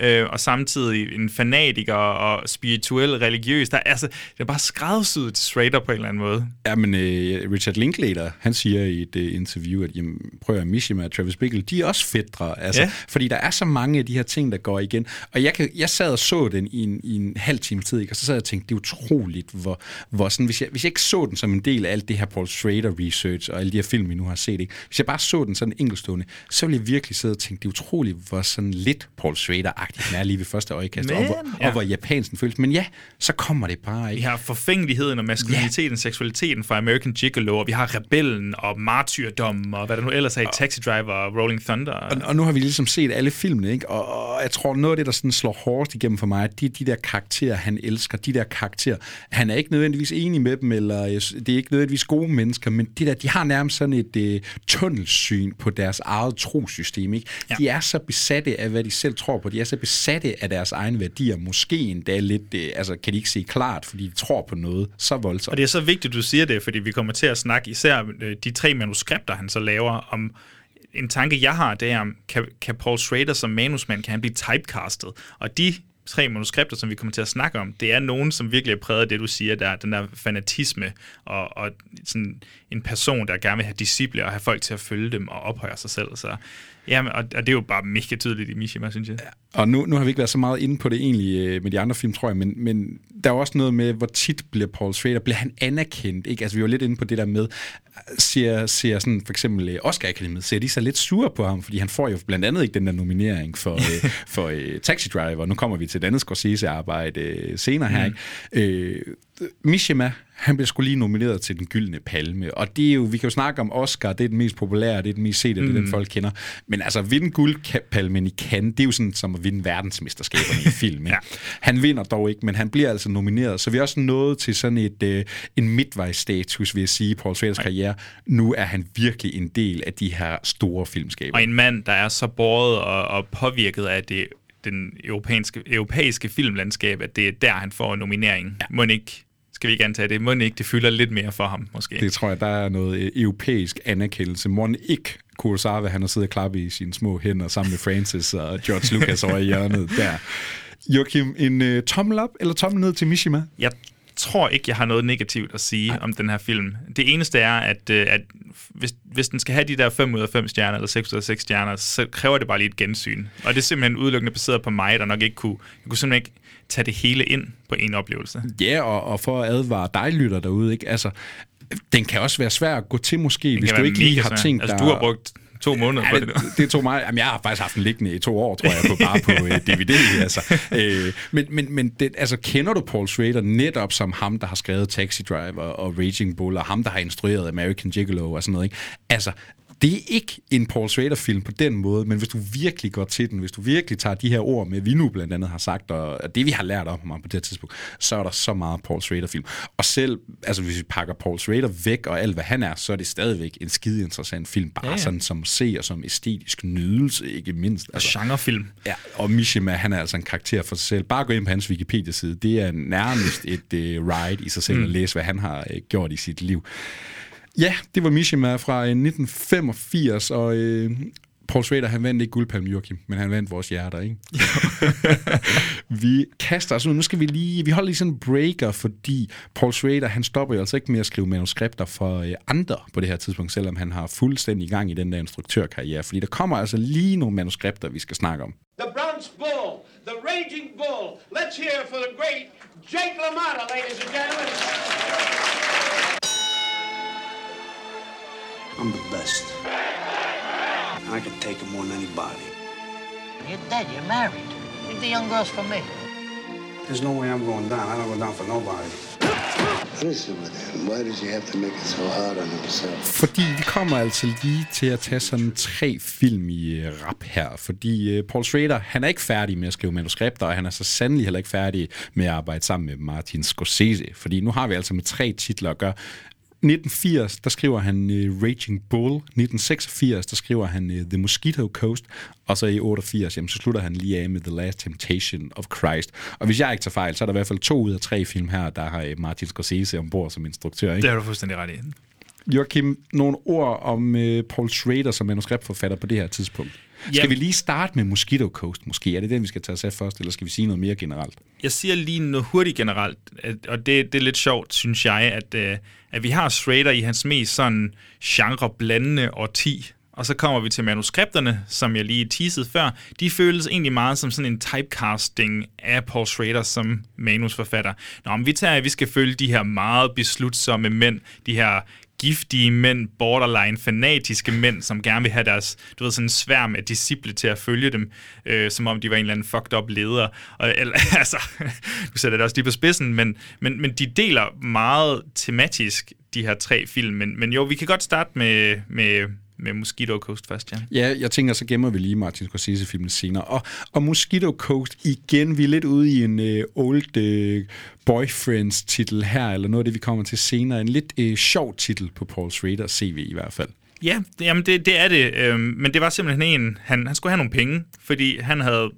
øh, og samtidig en fanatiker og spirituel, religiøs. Der, altså, det er bare skræddersyet til Schrader på en eller anden måde. Ja, men øh, Richard Linklater, han siger i et øh, interview, at jamen, prøv at Mishima og Travis Bickle, de er også fædre. Altså, ja. Fordi der er så mange af de her ting, der går igen. Og jeg, kan, jeg sad og så den i en, i en halv time tid, ikke? og så sad jeg og tænkte, det er utroligt, hvor, hvor sådan, hvis jeg, hvis jeg ikke så den som en del af alt det her Paul Schrader research og alle de her film, vi nu har set, ikke? hvis jeg bare så den sådan enkeltstående, så ville jeg virkelig sidde og tænke, det er utroligt, hvor sådan lidt Paul Schrader agtigt den er lige ved første øjekast, Men, og, hvor, ja. og hvor japansk føles. Men ja, så kommer det bare ikke. Vi har forfængeligheden og maskuliniteten, ja. seksualiteten fra American Gigolo, og vi har rebellen og martyrdommen, og hvad der nu ellers er i Taxi Driver og Rolling Thunder. Og, og nu har vi ligesom set alle filmene, ikke? Og, og jeg tror, noget af det, der sådan slår hårdest igennem for mig, det er de der karakterer, han elsker, de der karakterer. Han er ikke nødvendigvis enig med dem, eller det er ikke nødvendigvis gode mennesker, men de der, de har nærmest sådan et uh, tunnelsyn på deres eget trosystem, ikke? Ja. De er så besatte af, hvad de selv tror på. De er så besatte af deres egne værdier. Måske endda lidt, uh, altså kan de ikke se klart, fordi de tror på noget så voldsomt. Og det er så vigtigt, du siger det, fordi vi kommer til at snakke især øh, de tre manuskripter, han så laver om en tanke, jeg har, det er, kan, kan Paul Schrader som manusmand, kan han blive typecastet? Og de tre manuskripter, som vi kommer til at snakke om, det er nogen, som virkelig er præget af det, du siger, der den der fanatisme og, og sådan en person, der gerne vil have disciple og have folk til at følge dem og ophøje sig selv. Så Jamen, og, og det er jo bare mega tydeligt i Mishima, synes jeg. Ja. Og nu, nu har vi ikke været så meget inde på det egentlig øh, med de andre film, tror jeg, men, men der er også noget med, hvor tit bliver Paul Schrader, bliver han anerkendt? Ikke? Altså, vi var lidt inde på det der med, ser, ser sådan for eksempel øh, Oscar Akademiet, ser de så lidt sure på ham, fordi han får jo blandt andet ikke den der nominering for, øh, [laughs] for uh, Taxi Driver. Nu kommer vi til et andet Scorsese-arbejde senere her. Mm. Ikke? Uh, Mishima, han bliver skulle lige nomineret til den gyldne palme, og det er jo, vi kan jo snakke om Oscar, det er den mest populære, det er den mest sete, mm. det er den mm. folk kender, men altså at vinde guldpalmen i Cannes, det er jo sådan som at vinde verdensmesterskaberne i film. [laughs] ja. Han vinder dog ikke, men han bliver altså nomineret, så vi er også nået til sådan et, øh, en midtvejsstatus, vil jeg sige, Paul Schraders karriere. Nu er han virkelig en del af de her store filmskaber. Og en mand, der er så båret og, og påvirket af det den europæiske, europæiske filmlandskab, at det er der, han får en nominering. Ja. Må ikke skal vi ikke antage det? Må ikke det fylder lidt mere for ham, måske? Det tror jeg, der er noget øh, europæisk anerkendelse. Må ikke Kurosawa, han har siddet og klappet i sine små hænder sammen med Francis og George Lucas over i hjørnet [laughs] der. Joachim, en uh, tommel op eller tommel ned til Mishima? Jeg tror ikke, jeg har noget negativt at sige Ej. om den her film. Det eneste er, at, uh, at hvis, hvis den skal have de der 5 ud af 5 stjerner, eller 6 ud af 6 stjerner, så kræver det bare lige et gensyn. Og det er simpelthen udelukkende baseret på mig, der nok ikke kunne... Jeg kunne simpelthen ikke tage det hele ind på en oplevelse. Ja, og, og for at advare dig, lytter derude, ikke? Altså, den kan også være svær at gå til måske, den hvis du ikke lige har tænkt altså, du har brugt to måneder ja, på det. Det, det tog mig, jamen jeg har faktisk haft den liggende i to år, tror jeg, på, bare på uh, øh, DVD. Altså. Øh, men men, men det, altså, kender du Paul Schrader netop som ham, der har skrevet Taxi Driver og Raging Bull, og ham, der har instrueret American Gigolo og sådan noget, ikke? Altså, det er ikke en Paul Schrader-film på den måde, men hvis du virkelig går til den, hvis du virkelig tager de her ord med, vi nu blandt andet har sagt, og det vi har lært om ham på det her tidspunkt, så er der så meget Paul Schrader-film. Og selv, altså hvis vi pakker Paul Schrader væk og alt hvad han er, så er det stadigvæk en skide interessant film, bare ja, ja. sådan som se og som æstetisk nydelse, ikke mindst. Altså, genrefilm. Ja, og Mishima, han er altså en karakter for sig selv. Bare gå ind på hans Wikipedia-side, det er nærmest et uh, ride i sig selv mm. at læse, hvad han har uh, gjort i sit liv. Ja, det var Mishima fra 1985, øh, og øh, Paul Schrader, han vandt ikke guldpalmen, Joachim, men han vandt vores hjerter, ikke? [laughs] vi kaster os ud. Nu skal vi lige... Vi holder lige sådan en breaker, fordi Paul Schrader, han stopper jo altså ikke med at skrive manuskripter for øh, andre på det her tidspunkt, selvom han har fuldstændig gang i den der instruktørkarriere, fordi der kommer altså lige nogle manuskripter, vi skal snakke om. The Bronx Bull, the Raging Bull. Let's hear for the great Jake LaMotta, ladies and gentlemen. I'm the best. And I can take it more than anybody. You're dead. You're married. Leave the young girls for me. There's no way I'm going down. I don't go down for nobody. Listen with him. Why does he have to make it so hard on himself? Fordi vi kommer altså lige til at tage sådan tre film i uh, rap her, fordi uh, Paul Schrader, han er ikke færdig med at skrive manuskripter, og han er så sandelig heller ikke færdig med at arbejde sammen med Martin Scorsese, fordi nu har vi altså med tre titler at gøre. 1980, der skriver han uh, Raging Bull. 1986, der skriver han uh, The Mosquito Coast. Og så i 88, jamen, så slutter han lige af med The Last Temptation of Christ. Og hvis jeg ikke tager fejl, så er der i hvert fald to ud af tre film her, der har uh, Martin Scorsese ombord som instruktør. Ikke? Det har du fuldstændig ret i. Joachim, nogle ord om uh, Paul Schrader som manuskriptforfatter på det her tidspunkt. Skal Jamen. vi lige starte med Mosquito Coast måske? Er det den, vi skal tage os af først, eller skal vi sige noget mere generelt? Jeg siger lige noget hurtigt generelt, og det, det er lidt sjovt, synes jeg, at, øh, at vi har Schrader i hans mest sådan genre-blandende årti, og så kommer vi til manuskripterne, som jeg lige teasede før. De føles egentlig meget som sådan en typecasting af Paul Schrader som manusforfatter. Nå, men vi tager, at vi skal følge de her meget beslutsomme mænd, de her giftige mænd, borderline fanatiske mænd, som gerne vil have deres, du ved, sådan en sværm af disciple til at følge dem, øh, som om de var en eller anden fucked up leder. Og, eller, [laughs] altså, du sætter det også lige på spidsen, men, men, men de deler meget tematisk, de her tre film. Men, men jo, vi kan godt starte med, med, med Mosquito Coast først, ja. Ja, jeg tænker, så gemmer vi lige Martin Scorsese-filmen senere. Og, og Mosquito Coast, igen, vi er lidt ude i en uh, old uh, boyfriends-titel her, eller noget af det, vi kommer til senere. En lidt uh, sjov titel på Paul Schrader CV i hvert fald. Ja, det, jamen det, det er det. Øhm, men det var simpelthen en, han, han skulle have nogle penge, fordi han havde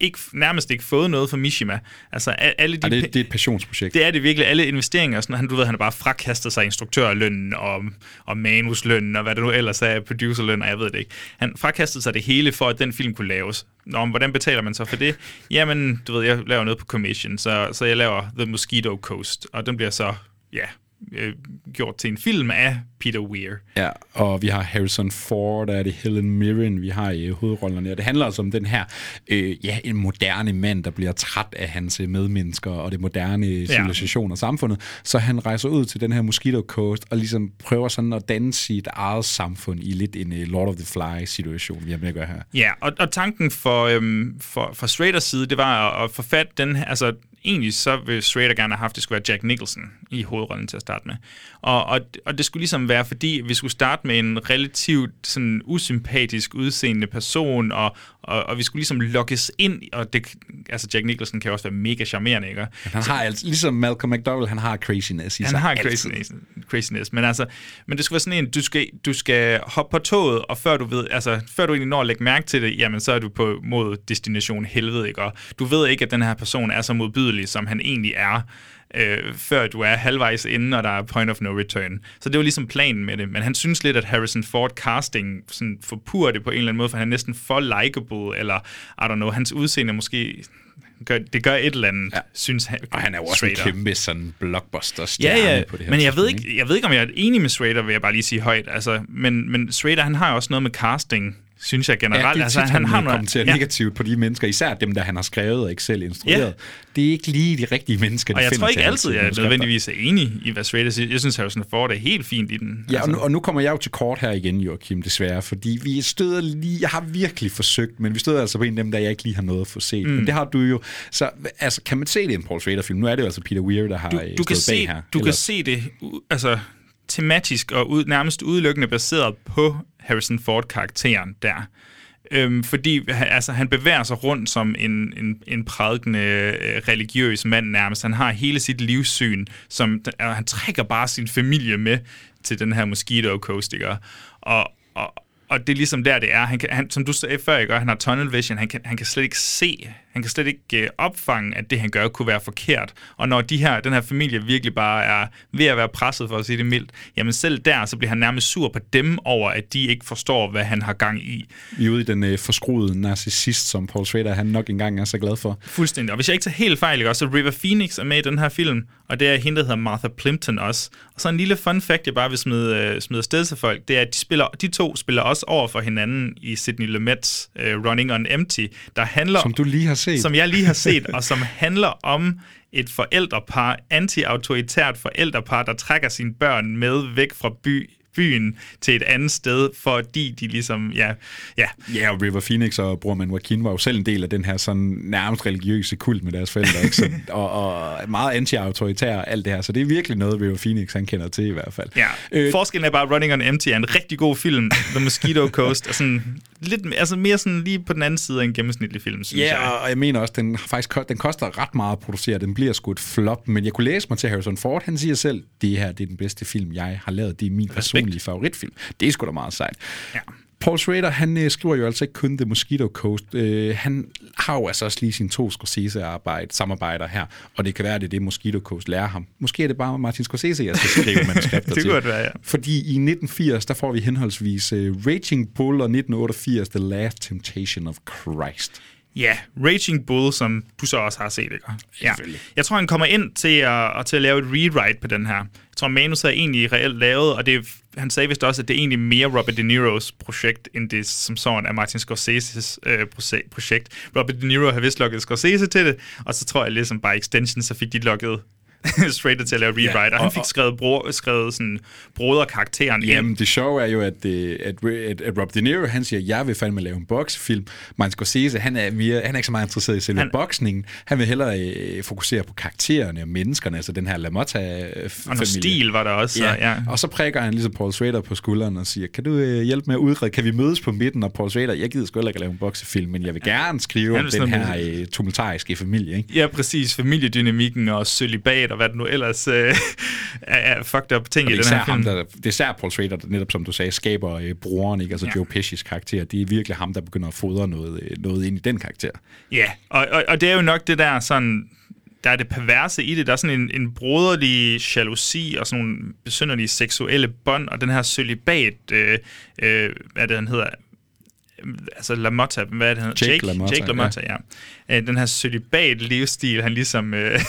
ikke, nærmest ikke fået noget fra Mishima. Altså alle de ja, det, det er et passionsprojekt. Det er det virkelig. Alle investeringer, sådan, han, du ved, han har bare frakastet sig instruktørlønnen og, og manuslønnen og hvad det nu ellers er, producerløn, og jeg ved det ikke. Han frakastede sig det hele for, at den film kunne laves. Nå, men hvordan betaler man så for det? Jamen, du ved, jeg laver noget på commission, så, så jeg laver The Mosquito Coast, og den bliver så, ja, øh, gjort til en film af Peter Weir. Ja, og vi har Harrison Ford, der er det Helen Mirren, vi har i hovedrollerne. Og det handler altså om den her, øh, ja, en moderne mand, der bliver træt af hans mennesker og det moderne civilisation ja. og samfundet. Så han rejser ud til den her Mosquito Coast og ligesom prøver sådan at danne sit eget samfund i lidt en uh, Lord of the Fly-situation, vi har med at gøre her. Ja, og, og tanken for, øhm, for, for Straders side, det var at, at forfatte den altså egentlig så vil Schrader gerne have haft, at det skulle være Jack Nicholson i hovedrollen til at starte med. Og, og, og det skulle ligesom være, fordi vi skulle starte med en relativt sådan usympatisk udseende person, og, og, og vi skulle ligesom lokkes ind, og det, altså Jack Nicholson kan også være mega charmerende, ikke? Han har altså, ligesom Malcolm McDowell, han har craziness i Han sig har altid. craziness, craziness, men altså, men det skulle være sådan en, du skal, du skal hoppe på toget, og før du ved, altså, før du egentlig når at lægge mærke til det, jamen så er du på mod destination helvede, ikke? Og du ved ikke, at den her person er så modbydelig, som han egentlig er, øh, før du er halvvejs inde, og der er point of no return. Så det var ligesom planen med det. Men han synes lidt, at Harrison Ford casting sådan forpurer det på en eller anden måde, for han er næsten for likable, eller I don't know, hans udseende måske gør, det gør et eller andet, ja. synes han. Og han er jo også Schrader. en kæmpe sådan blockbuster Ja, ja, på det her men jeg ved, ikke, jeg ved ikke, om jeg er enig med Schrader, vil jeg bare lige sige højt. Altså, men, men Schrader, han har jo også noget med casting, synes jeg generelt. Ja, det er altså, tit, han, han noget- kommenterer ja. negativt på de mennesker, især dem, der han har skrevet og ikke selv instrueret. Ja. Det er ikke lige de rigtige mennesker, Og jeg tror ikke altid, jeg manuskripter. nødvendigvis er enig i, hvad Schrader siger. Jeg synes, Harrison Ford er helt fint i den. Ja, og nu, og nu kommer jeg jo til kort her igen, Joachim, desværre, fordi vi støder lige, jeg har virkelig forsøgt, men vi støder altså på en af dem, der jeg ikke lige har noget at få set. Mm. Men det har du jo. Så altså, kan man se det i en Paul Schrader-film? Nu er det jo altså Peter Weir, der har du, øh, du kan bag se, her. Du Eller- kan se det altså, tematisk og ud, nærmest udelukkende baseret på Harrison Ford-karakteren der. Øhm, fordi altså, han bevæger sig rundt som en, en, en prædikende øh, religiøs mand nærmest. Han har hele sit livssyn, som og han trækker bare sin familie med til den her Mosquito Coast, ikke? Og, og, og det er ligesom der, det er. Han kan, han, som du sagde før, ikke? han har tunnel vision. Han kan, han kan slet ikke se, han kan slet ikke øh, opfange, at det, han gør, kunne være forkert. Og når de her, den her familie virkelig bare er ved at være presset, for at sige det mildt, jamen selv der, så bliver han nærmest sur på dem over, at de ikke forstår, hvad han har gang i. Er ude i den øh, forskruede narcissist, som Paul Schrader han nok engang er så glad for. Fuldstændig. Og hvis jeg ikke tager helt fejl, ikke, så River Phoenix er med i den her film, og det er hende, der hedder Martha Plimpton også. Og så en lille fun fact, jeg bare vil smide, øh, smide afsted til folk, det er, at de, spiller, de to spiller også over for hinanden i Sidney Lumet's øh, Running on Empty, der handler... Som du lige har set. Som jeg lige har set, og som handler om et forældrepar, anti-autoritært forældrepar, der trækker sine børn med væk fra by byen til et andet sted, fordi de ligesom, ja, ja. Ja, og River Phoenix og bror man Joaquin var jo selv en del af den her sådan nærmest religiøse kult med deres forældre, ikke? Så, [laughs] og, og meget anti-autoritær alt det her, så det er virkelig noget, River Phoenix han kender til i hvert fald. Ja, øh, forskellen er bare, Running on Empty er en rigtig god film, The Mosquito Coast, er sådan lidt, altså mere sådan lige på den anden side af en gennemsnitlig film, synes ja, jeg. og jeg mener også, den faktisk den koster ret meget at producere, den bliver sgu et flop, men jeg kunne læse mig til Harrison Ford, han siger selv, det her det er den bedste film, jeg har lavet, det er min personlige favoritfilm. Det er sgu da meget sejt. Ja. Paul Schrader, han øh, skriver jo altså ikke kun The Mosquito Coast. Øh, han har jo altså også lige sine to Scorsese-arbejde, samarbejder her, og det kan være, at det er det, Mosquito Coast lærer ham. Måske er det bare Martin Scorsese, jeg skal skrive manuskripter [laughs] det til. kunne være, ja. Fordi i 1980, der får vi henholdsvis uh, Raging Bull og 1988 The Last Temptation of Christ. Ja, Raging Bull, som du så også har set, ikke? Ja. Jeg tror, han kommer ind til at, til at lave et rewrite på den her. Jeg tror, manus er egentlig reelt lavet, og det han sagde vist også, at det er egentlig mere Robert De Niro's projekt, end det som sådan er Martin Scorseses øh, projekt. Robert De Niro har vist lukket Scorsese til det, og så tror jeg ligesom bare extension, så fik de lukket Schrader til at lave rewrite, ja, og, han fik skrevet, bro, skrevet sådan broderkarakteren Jamen, det sjove er jo, at, at, at, at Rob De Niro, han siger, jeg vil fandme lave en boksefilm. Martin Scorsese, han er, mere, han er ikke så meget interesseret i selve han, boksningen. Han vil hellere øh, fokusere på karaktererne og menneskerne, altså den her LaMotta-familie. Og noget stil var der også. Ja. ja. Og så prikker han ligesom Paul Schrader på skulderen og siger, kan du øh, hjælpe med at udrede, kan vi mødes på midten? Og Paul Schrader, jeg gider sgu ikke lave en boksefilm, men jeg vil gerne skrive om den her øh, tumultariske familie. Ikke? Ja, præcis. Familiedynamikken og sølibat og hvad det nu ellers øh, er, fucked up ting og i den her film. Ham, der, det er især Paul Schrader, der netop som du sagde, skaber øh, broren, ikke? altså ja. Joe Pesci's karakter. Det er virkelig ham, der begynder at fodre noget, øh, noget ind i den karakter. Ja, og, og, og det er jo nok det der sådan der er det perverse i det. Der er sådan en, en broderlig jalousi og sådan nogle besynderlige seksuelle bånd, og den her sølibat, øh, øh, hvad det han hedder, altså LaMotta, hvad er det, han Jake, Jake LaMotta, Jake LaMotta, ja. ja. Den her sølibat livsstil, han ligesom øh,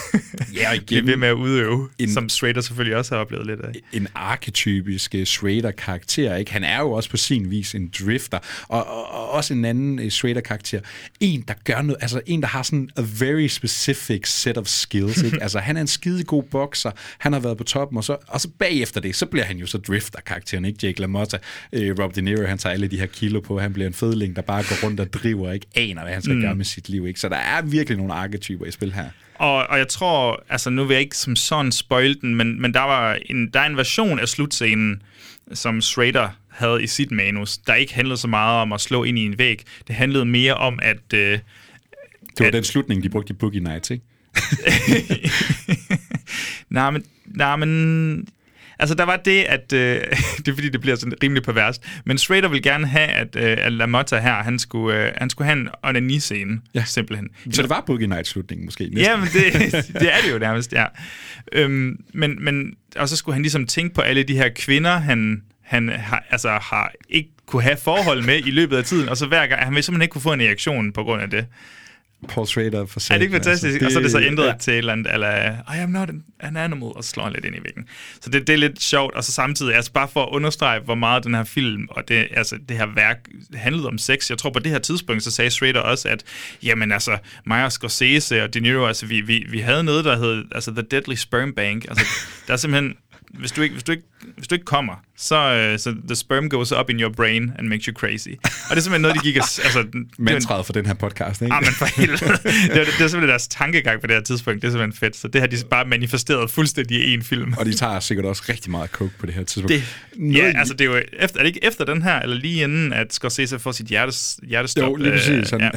ja, [laughs] igen, bliver ved med at udøve, en, som Schrader selvfølgelig også har oplevet lidt af. En arketypisk Schrader-karakter, ikke? Han er jo også på sin vis en drifter, og, og, og også en anden Schrader-karakter. En, der gør noget, altså en, der har sådan a very specific set of skills, ikke? [laughs] altså han er en skide god bokser, han har været på toppen, og så, og så bagefter det, så bliver han jo så drifter-karakteren, ikke? Jake LaMotta, øh, Rob De Niro, han tager alle de her kilo på, han bliver en fedling, der bare går rundt og driver, ikke aner, hvad han skal mm. gøre med sit liv. Ikke? Så der er virkelig nogle arketyper i spil her. Og, og jeg tror, altså nu vil jeg ikke som sådan spoil den, men, men der var en, der er en version af slutscenen, som Schrader havde i sit manus, der ikke handlede så meget om at slå ind i en væg. Det handlede mere om, at... Øh, det var at, den slutning, de brugte i Boogie Nights, ikke? [laughs] nej, men, nej, men Altså, der var det, at... Øh, [laughs] det er fordi, det bliver sådan rimelig perverst. Men Schrader vil gerne have, at, øh, at LaMotta her, han skulle, øh, han skulle have en onani-scene, ja. simpelthen. Så det var Boogie Nights-slutningen måske? Næsten. Ja, men det, [laughs] det er det jo nærmest, ja. Øhm, men, men, og så skulle han ligesom tænke på alle de her kvinder, han, han har, altså, har ikke kunne have forhold med i løbet af tiden, og så hver gang, han vil simpelthen ikke kunne få en reaktion på grund af det. Paul Schrader for Er det ikke fantastisk? Altså, det, og så er det så ændret ja. til et eller andet, eller I am not an, an animal, og så slår han lidt ind i væggen. Så det, det er lidt sjovt, og så samtidig, altså bare for at understrege, hvor meget den her film, og det, altså, det her værk handlede om sex. Jeg tror på det her tidspunkt, så sagde Schrader også, at jamen altså, mig og Scorsese og De Niro, altså vi, vi, vi havde noget, der hed altså, The Deadly Sperm Bank. Altså, der er simpelthen hvis du ikke, hvis du ikke, hvis du ikke kommer, så, uh, så the sperm goes up in your brain and makes you crazy. Og det er simpelthen noget, de gik... Altså, Mantraet for den her podcast, ikke? Ah, men for helvede. det, er, det er simpelthen deres tankegang på det her tidspunkt. Det er simpelthen fedt. Så det har de bare manifesteret fuldstændig i en film. Og de tager sikkert også rigtig meget coke på det her tidspunkt. Det, noget, ja, altså det er jo... Efter, er det ikke efter den her, eller lige inden, at Scorsese får sit hjertes, hjertestop? Jo, lige præcis. Sådan.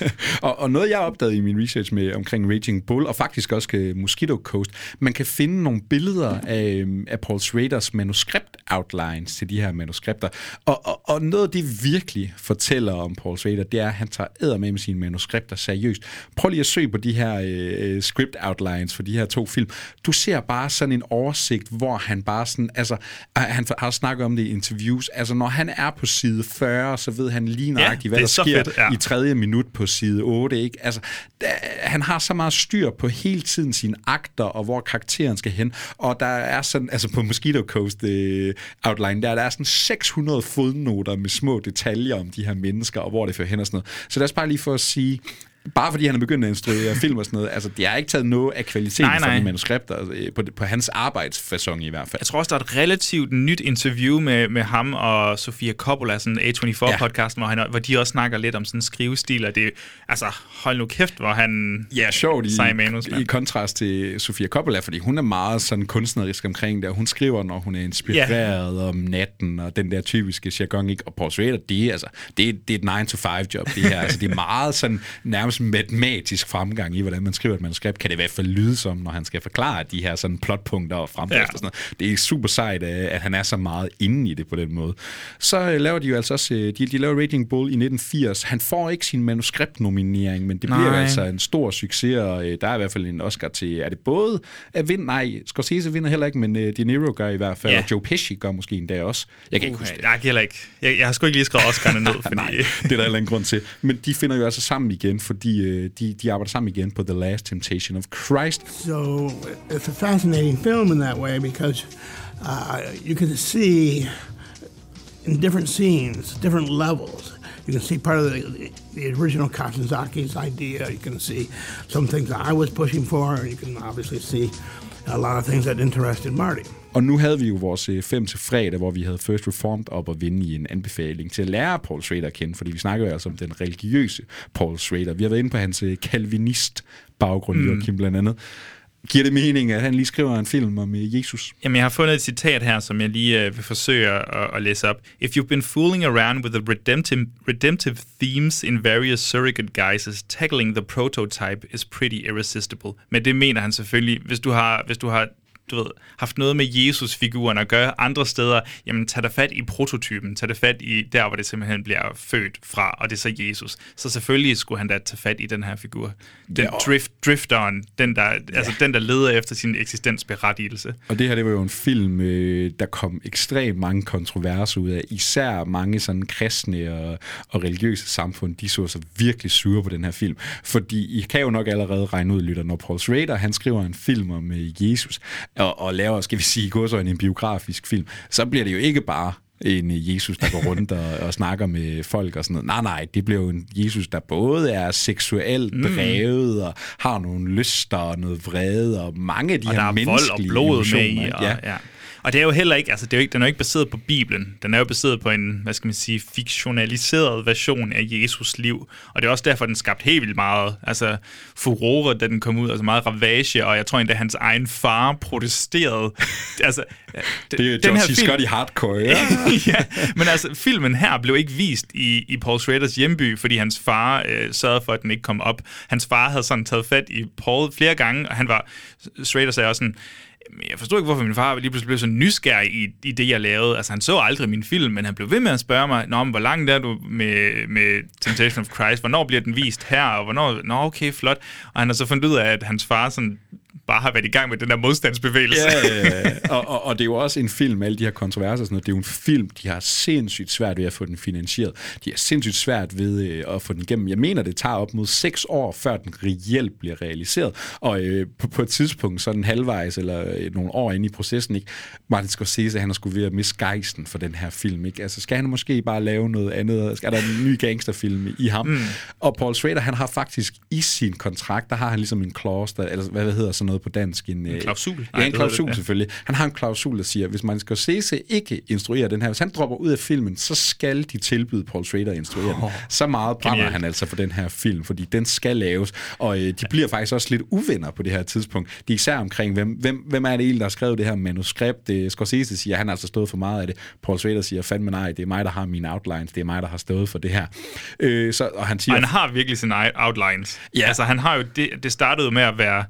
Ja. [laughs] og, og noget, jeg opdagede i min research med omkring Raging Bull, og faktisk også Mosquito Coast, man kan finde nogle billeder af, af Paul Schraders manuskript outlines til de her manuskripter. Og, og, og noget, de virkelig fortæller om Paul Schrader, det er, at han tager æder med med sine manuskripter seriøst. Prøv lige at søge på de her øh, script outlines for de her to film. Du ser bare sådan en oversigt, hvor han bare sådan, altså, han har snakket om det i interviews, altså når han er på side 40, så ved han lige nøjagtigt, ja, hvad der sker fedt, ja. i tredje minut på side 8, ikke? Altså, der, han har så meget styr på hele tiden sine akter, og hvor karakteren skal hen, og der er sådan, altså på Mosquito Coast øh, outline, der, der er sådan 600 fodnoter med små detaljer om de her mennesker, og hvor det fører hen og sådan noget. Så lad os bare lige få at sige, bare fordi han er begyndt at instruere film og sådan noget, altså, det har ikke taget noget af kvaliteten Nej, fra nej. de manuskripter, øh, på, på hans arbejdsfasong i hvert fald. Jeg tror også, der er et relativt nyt interview med, med ham og Sofia Coppola, sådan A24-podcasten, hvor, han, hvor de også snakker lidt om sådan skrivestil, og det altså, hold nu kæft, hvor han Ja, sjovt i, manus, i kontrast til Sofia Coppola, fordi hun er meget sådan kunstnerisk omkring det, og hun skriver, når hun er inspireret om natten, og den der typiske jargon, ikke? Og Paul Schrader, det altså, det det er et 9-to-5-job, det her. altså, det er meget sådan nærmest matematisk fremgang i, hvordan man skriver et manuskript, kan det i hvert fald lyde som, når han skal forklare de her sådan plotpunkter og fremdrift Ja. og sådan noget. Det er super sejt, øh, at han er så meget inde i det på den måde. Så øh, laver de jo altså også, øh, de, de laver Raging Bull i 1980. Han får ikke sin manuskriptnominering, men det bliver Nej. altså en stor succes, og der er i hvert fald en Oscar til, er det både at vinde, nej, Scorsese vinder heller ikke, men De Niro gør i hvert fald, Ja. og Joe Pesci gør måske en dag også. Jeg kan ikke Okay, huske det. jeg kan heller ikke. Jeg, jeg har sgu ikke lige skrevet Oscar'ne ned, [laughs] fordi... Nej, det er der heller ingen grund til. Men de finder jo altså sammen igen, fordi øh, de, de arbejder sammen igen på The Last Temptation of Christ. So it's a fascinating film in that way because uh, you can see in different scenes, different levels. You can see part of the, the original Kaczynski's idea. You can see some things I was pushing for. You can obviously see a lot of things that interested Marty. Og nu havde vi jo vores 5 til fredag, hvor vi havde First Reformed op og vinde i en anbefaling til at lære Paul Schrader at kende, fordi vi snakker jo altså om den religiøse Paul Schrader. Vi har været inde på hans øh, calvinist-baggrund, Mm. mm. Joachim blandt andet. Giver det mening, at han lige skriver en film om øh, Jesus? Jamen, jeg har fundet et citat her, som jeg lige øh, vil forsøge at, at læse op. If you've been fooling around with the redemptive, redemptive themes in various surrogate guises, tackling the prototype is pretty irresistible. Men det mener han selvfølgelig, hvis du har, hvis du har du ved, haft noget med Jesus-figuren at gøre andre steder, jamen tag dig fat i prototypen, tag dig fat i der, hvor det simpelthen bliver født fra, og det er så Jesus. Så selvfølgelig skulle han da tage fat i den her figur. Den Ja, og- drift, drifteren, den der, altså den der leder efter sin eksistensberettigelse. Og det her, det var jo en film, øh, der kom ekstremt mange kontroverser ud af. Især mange sådan kristne og, og religiøse samfund, de så sig virkelig sure på den her film. Fordi I kan jo nok allerede regne ud, lytter, når Paul Schrader, han skriver en film om øh, Jesus, og, og laver, skal vi sige, godsøjne en biografisk film, så bliver det jo ikke bare en øh, Jesus, der går rundt og, og snakker med folk og sådan noget. Nej, nej, det bliver jo en Jesus, der både er seksuelt Mm. drevet og har nogle lyster og noget vrede og mange af de og her der er vold og menneskelige blod med i. Og, ja. ja. Og det er jo heller ikke, altså det er jo ikke, den er jo ikke baseret på Bibelen. Den er jo baseret på en, hvad skal man sige, fiktionaliseret version af Jesus liv. Og det er også derfor, den skabte helt vildt meget, altså furore, da den kom ud, altså meget ravage, og jeg tror endda, hans egen far protesterede. [laughs] altså, Det er jo John C. Scott i hardcore, [laughs] ja. ja, men altså, filmen her blev ikke vist i, i Paul Schraders hjemby, fordi hans far øh, sørgede for, at den ikke kom op. Hans far havde sådan taget fat i Paul flere gange, og han var, Schrader sagde også sådan, "Jamen, jeg forstod ikke, hvorfor min far lige pludselig blev så nysgerrig i, i det, jeg lavede. Altså, han så aldrig min film, men han blev ved med at spørge mig, Nå, men hvor langt er du med, med Temptation of Christ? Hvornår bliver den vist her? Og hvornår? Nå, okay, flot. Og han har så fundet ud af, at hans far sådan bare har været i gang med den der modstandsbevægelse. Ja, ja, ja. og, og, og det er jo også en film, alle de her kontroverser og sådan noget, det er jo en film, de har sindssygt svært ved at få den finansieret. De har sindssygt svært ved øh, at få den igennem. Jeg mener, det tager op mod seks år, før den reelt bliver realiseret. Og øh, på, på et tidspunkt, sådan halvvejs eller øh, nogle år inde i processen, ikke? Martin Scorsese, han er sgu ved at miste gejsten for den her film. Ikke? Altså, skal han måske bare lave noget andet? Skal der en ny gangsterfilm i ham? Mm. Og Paul Schrader, han har faktisk i sin kontrakt, der har han ligesom en clause, der, eller hvad, hvad hedder sådan noget på dansk? En, En klausul? Ja, Nej, en det hedder klausul det, ja. selvfølgelig. Han har en klausul, der siger, at hvis man skal se sig ikke instruere den her, hvis han dropper ud af filmen, så skal de tilbyde Paul Schrader at instruere den. Oh, Så meget brænder genialt. han altså for den her film, fordi den skal laves. Og øh, de bliver faktisk også lidt uvenner på det her tidspunkt. De er især omkring, hvem, hvem, hvem er det egentlig, der har skrevet det her manuskript? Det, Scorsese siger, at han har altså stået for meget af det. Paul Schrader siger, fandme nej, det er mig, der har mine outlines, det er mig, der har stået for det her. Øh, så, og han siger, Og han har virkelig sine outlines. Ja. Altså, han har jo det, det startede med at være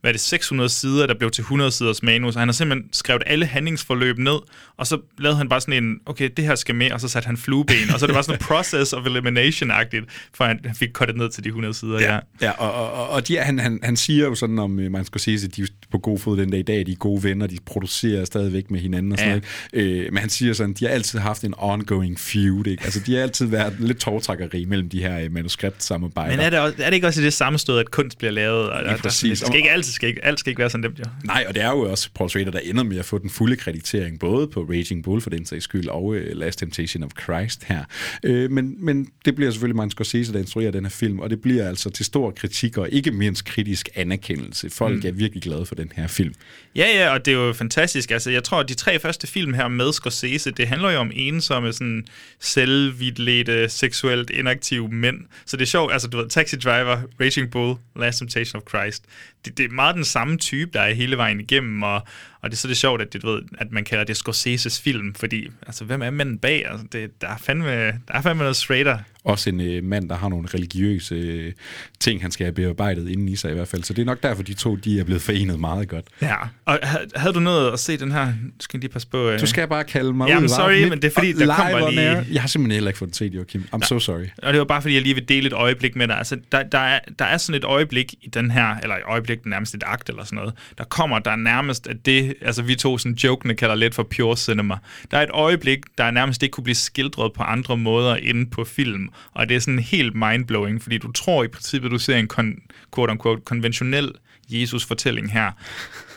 hvad er det, 600 sider, der blev til 100 siders manus, og han har simpelthen skrevet alle handlingsforløb ned, og så lavede han bare sådan en, okay, det her skal med, og så satte han flueben, og så er det bare sådan en process of elimination-agtigt, for han, han fik kuttet ned til de 100 sider, ja. Ja, ja og, og, og- de, han, han, han siger jo sådan om, øh, man skal sige, at de er på god fod den dag i dag, de er gode venner, de producerer stadigvæk med hinanden og sådan Ja. noget. Øh, men han siger sådan, de har altid haft en ongoing feud, ikke? Altså, de har altid været lidt tårtrækkeri mellem de her øh, manuskriptsamarbejder. Men er det, også, er det ikke også i det sammenstød, at kunst bliver lavet? Og, Lige og der- præcis. Det skal ikke altid alt skal, ikke, alt skal ikke være så nemt, jo. Nej, og det er jo også Paul Schrader, der ender med at få den fulde kreditering, både på Raging Bull for den sags skyld, og uh, Last Temptation of Christ her. Uh, men, men det bliver selvfølgelig Martin Scorsese, der instruerer den her film, og det bliver altså til stor kritik, og ikke mindst kritisk anerkendelse. Folk mm. er virkelig glade for den her film. Ja, ja, og det er jo fantastisk. Altså, jeg tror, at de tre første film her med Scorsese, det handler jo om ensomme, sådan selvvidledte, seksuelt inaktive mænd. Så det er sjovt, altså du ved, Taxi Driver, Raging Bull, Last Temptation of Christ. Det, det er meget den samme type, der er hele vejen igennem, og, og det er så det sjovt, at, det, du ved, at man kalder det Scorseses film, fordi, altså, hvem er manden bag? Altså, det, der, er fandme, der er fandme noget straighter også en øh, mand, der har nogle religiøse øh, ting, han skal have bearbejdet inden i sig i hvert fald. Så det er nok derfor, de to de er blevet forenet meget godt. Ja, og havde, du noget at se den her? Skal lige passe på... Øh... Du skal bare kalde mig Jamen, ud. sorry, men det er fordi, der kommer lige... Air. Jeg har simpelthen heller ikke fået den set, Joachim. I'm Nej. so sorry. Og det var bare fordi, jeg lige vil dele et øjeblik med dig. Altså, der, der, er, der er sådan et øjeblik i den her, eller et øjeblik, nærmest et akt eller sådan noget, der kommer, der er nærmest, at det, altså vi to sådan jokende kalder lidt for pure cinema. Der er et øjeblik, der nærmest ikke kunne blive skildret på andre måder end på film. Og det er sådan helt mindblowing, fordi du tror i princippet, du ser en kon- quote-unquote konventionel Jesus-fortælling her.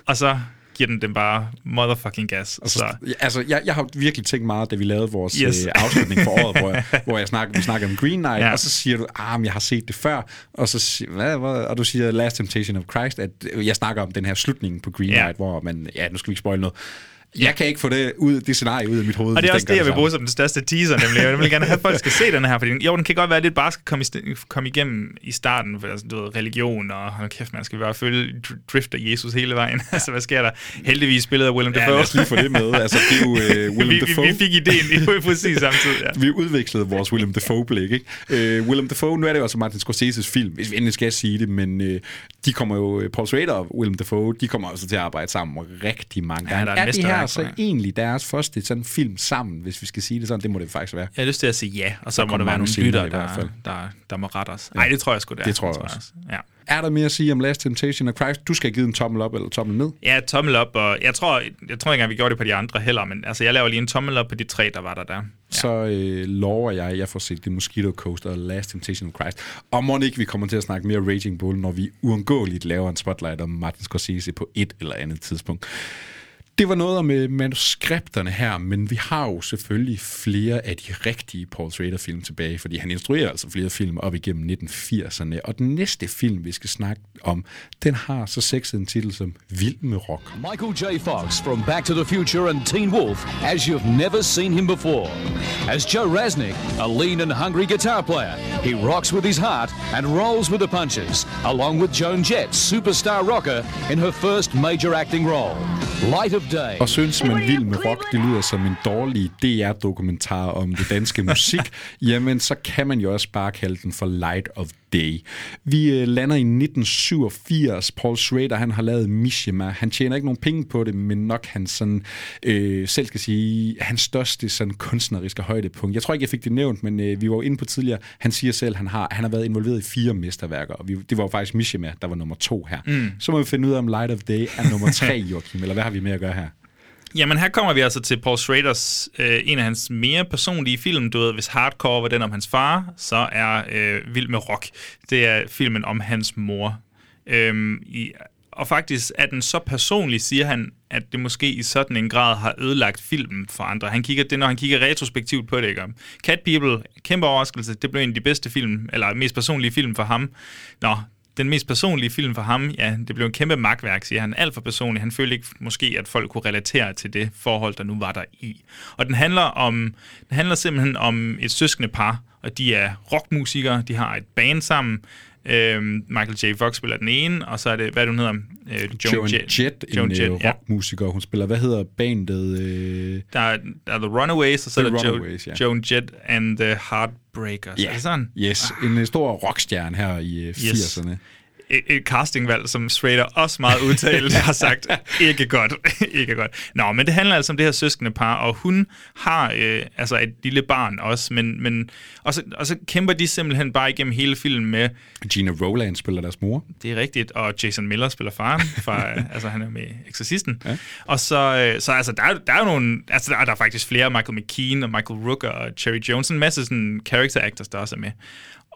Og så giver den dem bare motherfucking gas. Altså, Så, så. altså jeg, jeg har virkelig tænkt meget, da vi lavede vores Yes. øh, afslutning for året, hvor, jeg, [laughs] hvor jeg snakker, vi snakker om Green Knight, Ja. og så siger du, ah, men jeg har set det før, og, så, sig- hvad, hvad, og du siger Last Temptation of Christ, at øh, jeg snakker om den her slutning på Green Ja. Knight, hvor man, ja, nu skal vi ikke spoil noget, jeg kan ikke få det, ud, det scenarie ud af mit hoved. Og det er også det, jeg vil bruge som den største teaser, nemlig. Jeg vil gerne have, at folk skal se den her, fordi jo, den kan godt være lidt bare skal komme, i, komme igennem i starten, for altså, du ved, religion, og hold kæft, man skal bare følge dr- drifter Jesus hele vejen. [laughs] altså, hvad sker der? Heldigvis spillet af Willem Ja, Dafoe. lad os lige få det med. Altså, det er jo uh, [laughs] Willem vi, Dafoe. vi, vi fik ideen i præcis samtidig, ja. Vi udvekslede vores Willem Dafoe-blik, ikke? Uh, Willem Dafoe, nu er det jo altså Martin Scorseses film, hvis vi endelig skal sige det, men uh, de kommer jo, Paul Schrader og Willem Dafoe, de kommer altså til at arbejde sammen rigtig mange Ja, gange. der er er her mesterværk så egentlig deres første sådan film sammen, hvis vi skal sige det sådan? Det må det faktisk være. Jeg har lyst til at sige ja, og så Der må der være nogle lytter, i hvert der, fald. der, der må rette os. Nej, det tror jeg sgu, det er. Det tror jeg også. Ja. Er der mere at sige om Last Temptation of Christ? Du skal givet en tommel op eller tommel ned. Ja, tommel op, og jeg tror, jeg tror ikke engang, vi gjorde det på de andre heller, men altså, jeg laver lige en tommel op på de tre, der var der der. Ja. Så øh, lover jeg, at jeg får set The Mosquito Coast og Last Temptation of Christ. Og må ikke, vi kommer til at snakke mere Raging Bull, når vi uundgåeligt laver en spotlight om Martin Scorsese på et eller andet tidspunkt. Det var noget om øh, manuskripterne her, men vi har jo selvfølgelig flere af de rigtige Paul Schrader-film tilbage, fordi han instruerer altså flere film op igennem 1980'erne. Og den næste film, vi skal snakke om, den har så sexet en titel som Vild med rock. Michael J. Fox from Back to the Future and Teen Wolf as you've never seen him before. As Joe Resnick, a lean and hungry guitar player, he rocks with his heart and rolls with the punches, along with Joan Jett, superstar rocker, in her first major acting role. Light of og synes man vild med rock, det lyder som en dårlig DR-dokumentar om det danske [laughs] musik, jamen så kan man jo også bare kalde den for Light of Day. Vi øh, lander i 1987. Paul Schrader, han har lavet Mishima. Han tjener ikke nogen penge på det, men nok han sådan, øh, selv skal sige, hans største sådan kunstneriske højdepunkt. Jeg tror ikke, jeg fik det nævnt, men øh, vi var jo inde på tidligere. Han siger selv, han har, han har været involveret i fire mesterværker, og vi, det var jo faktisk Mishima, der var nummer to her. Mm. Så må vi finde ud af, om Light of Day er nummer tre, [laughs] Joachim, eller hvad har vi med at gøre her? Jamen, her kommer vi altså til Paul Schraders, øh, en af hans mere personlige film. Du ved, hvis Hardcore var den om hans far, så er øh, Vild med Rock. Det er filmen om hans mor. Øhm, i, og faktisk er den så personlig, siger han, at det måske i sådan en grad har ødelagt filmen for andre. Han kigger, det er, når han kigger retrospektivt på det, ikke? Cat People, kæmpe overraskelse, det blev en af de bedste film, eller mest personlige film for ham. Nå, den mest personlige film for ham, ja, det blev en kæmpe magtværk, siger han. Alt for personligt. Han følte ikke måske, at folk kunne relatere til det forhold, der nu var der i. Og den handler, om, den handler simpelthen om et søskende par, og de er rockmusikere, de har et band sammen. Øhm, Michael J. Fox spiller den ene, og så er det, hvad er det, hun hedder? Øh, Joan Jett, Jett Joan en Jett, øh, ja. rockmusiker. Hun spiller, hvad hedder bandet? Øh... Der er, der er The Runaways, og så er der jo, ja. Joan Jett and the Heartbreakers. Ja, Er sådan? yes. En øh, stor rockstjerne her i øh, Yes. 80'erne. Et, castingvalg, som Schrader også meget udtalt [laughs] har sagt, ikke godt, [laughs] ikke godt. Nå, men det handler altså om det her søskende par, og hun har øh, altså et lille barn også, men, men og, så, og så kæmper de simpelthen bare igennem hele filmen med... Gina Rowland spiller deres mor. Det er rigtigt, og Jason Miller spiller faren, fra, [laughs] altså han er med Exorcisten. Ja. Og så, øh, så altså, der, er, der er jo nogle, altså der er, der er faktisk flere, Michael McKean og Michael Rooker og Cherry Jones, en masse sådan character actors, der også er med.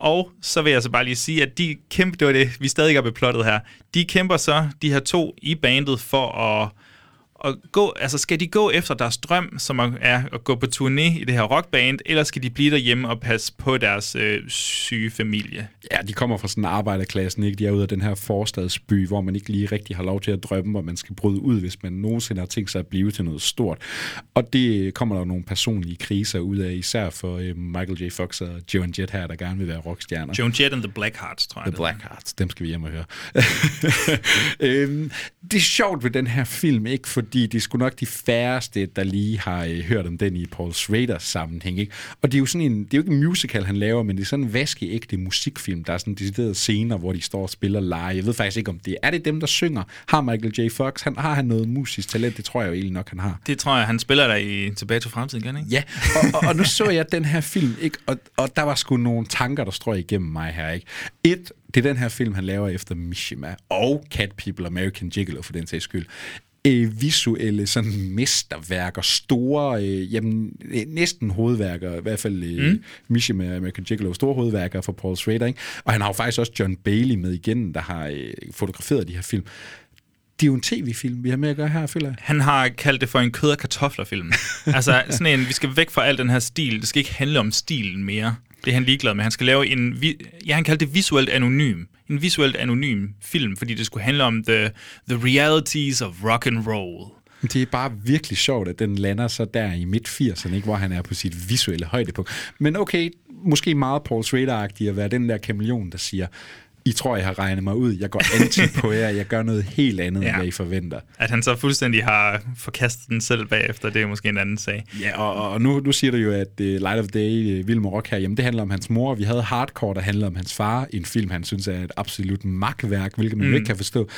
Og så vil jeg så bare lige sige, at de kæmper, det var det, vi stadig er beplottet her, de kæmper så, de her to i bandet, for at at gå, altså skal de gå efter deres drøm, som er at gå på turné i det her rockband, eller skal de blive derhjemme og passe på deres øh, syge familie? Ja, de kommer fra sådan en arbejderklassen, ikke? De er ude af den her forstadsby, hvor man ikke lige rigtig har lov til at drømme, hvor man skal bryde ud, hvis man nogensinde har tænkt sig at blive til noget stort. Og det kommer der nogle personlige kriser ud af, især for øh, Michael J. Fox og Joan Jett her, der gerne vil være rockstjerner. Joan Jett and the Blackhearts, tror jeg. The Blackhearts, dem skal vi hjem og høre. [laughs] øhm, det er sjovt ved den her film, ikke? Fordi det er sgu nok de færreste, der lige har øh, hørt om den i Paul Schraders sammenhæng, ikke? Og det er jo sådan en, det er jo ikke en musical, han laver, men det er sådan en vaskeægte musikfilm. Der er sådan deciderede scener, hvor de står og spiller live. Jeg ved faktisk ikke, om det er det dem, der synger. Har Michael J. Fox, han, har han noget musisk talent? Det tror jeg jo egentlig nok, han har. Det tror jeg, han spiller der i Tilbage til fremtiden igen, ikke? Ja, og, og, og nu så jeg den her film, ikke? Og, og der var sgu nogle tanker, der strøg igennem mig her, ikke? Et, det er den her film, han laver efter Mishima og Cat People, American Gigolo for den sags skyld øh, visuelle sådan mesterværker, store, øh, jamen, øh, næsten hovedværker, i hvert fald øh, mm. Mishima American Gigolo, store hovedværker for Paul Schrader, ikke? og han har jo faktisk også John Bailey med igen, der har øh, fotograferet de her film. Det er jo en tv-film, vi har med at gøre her, føler jeg. Han har kaldt det for en kød- og kartofler-film. [laughs] altså sådan en, vi skal væk fra al den her stil. Det skal ikke handle om stilen mere. Det er han ligeglad med. Han skal lave en, ja, han kaldte det visuelt anonym. En visuelt anonym film, fordi det skulle handle om the, the realities of rock and roll. Det er bare virkelig sjovt, at den lander så der i midt-80'erne, ikke, hvor han er på sit visuelle højdepunkt. Men okay, måske meget Paul Schrader-agtig at være den der kameleon, der siger, i tror, jeg har regnet mig ud. Jeg går anti på jer. Jeg gør noget helt andet, ja. end hvad I forventer. At han så fuldstændig har forkastet den selv bagefter, det er måske en anden sag. Ja, og, og nu, nu siger du jo, at uh, Light of Day, uh, Vilma Rock her, jamen det handler om hans mor. Vi havde Hardcore, der handler om hans far. En film, han synes er et absolut magtværk, hvilket man mm. ikke kan forstå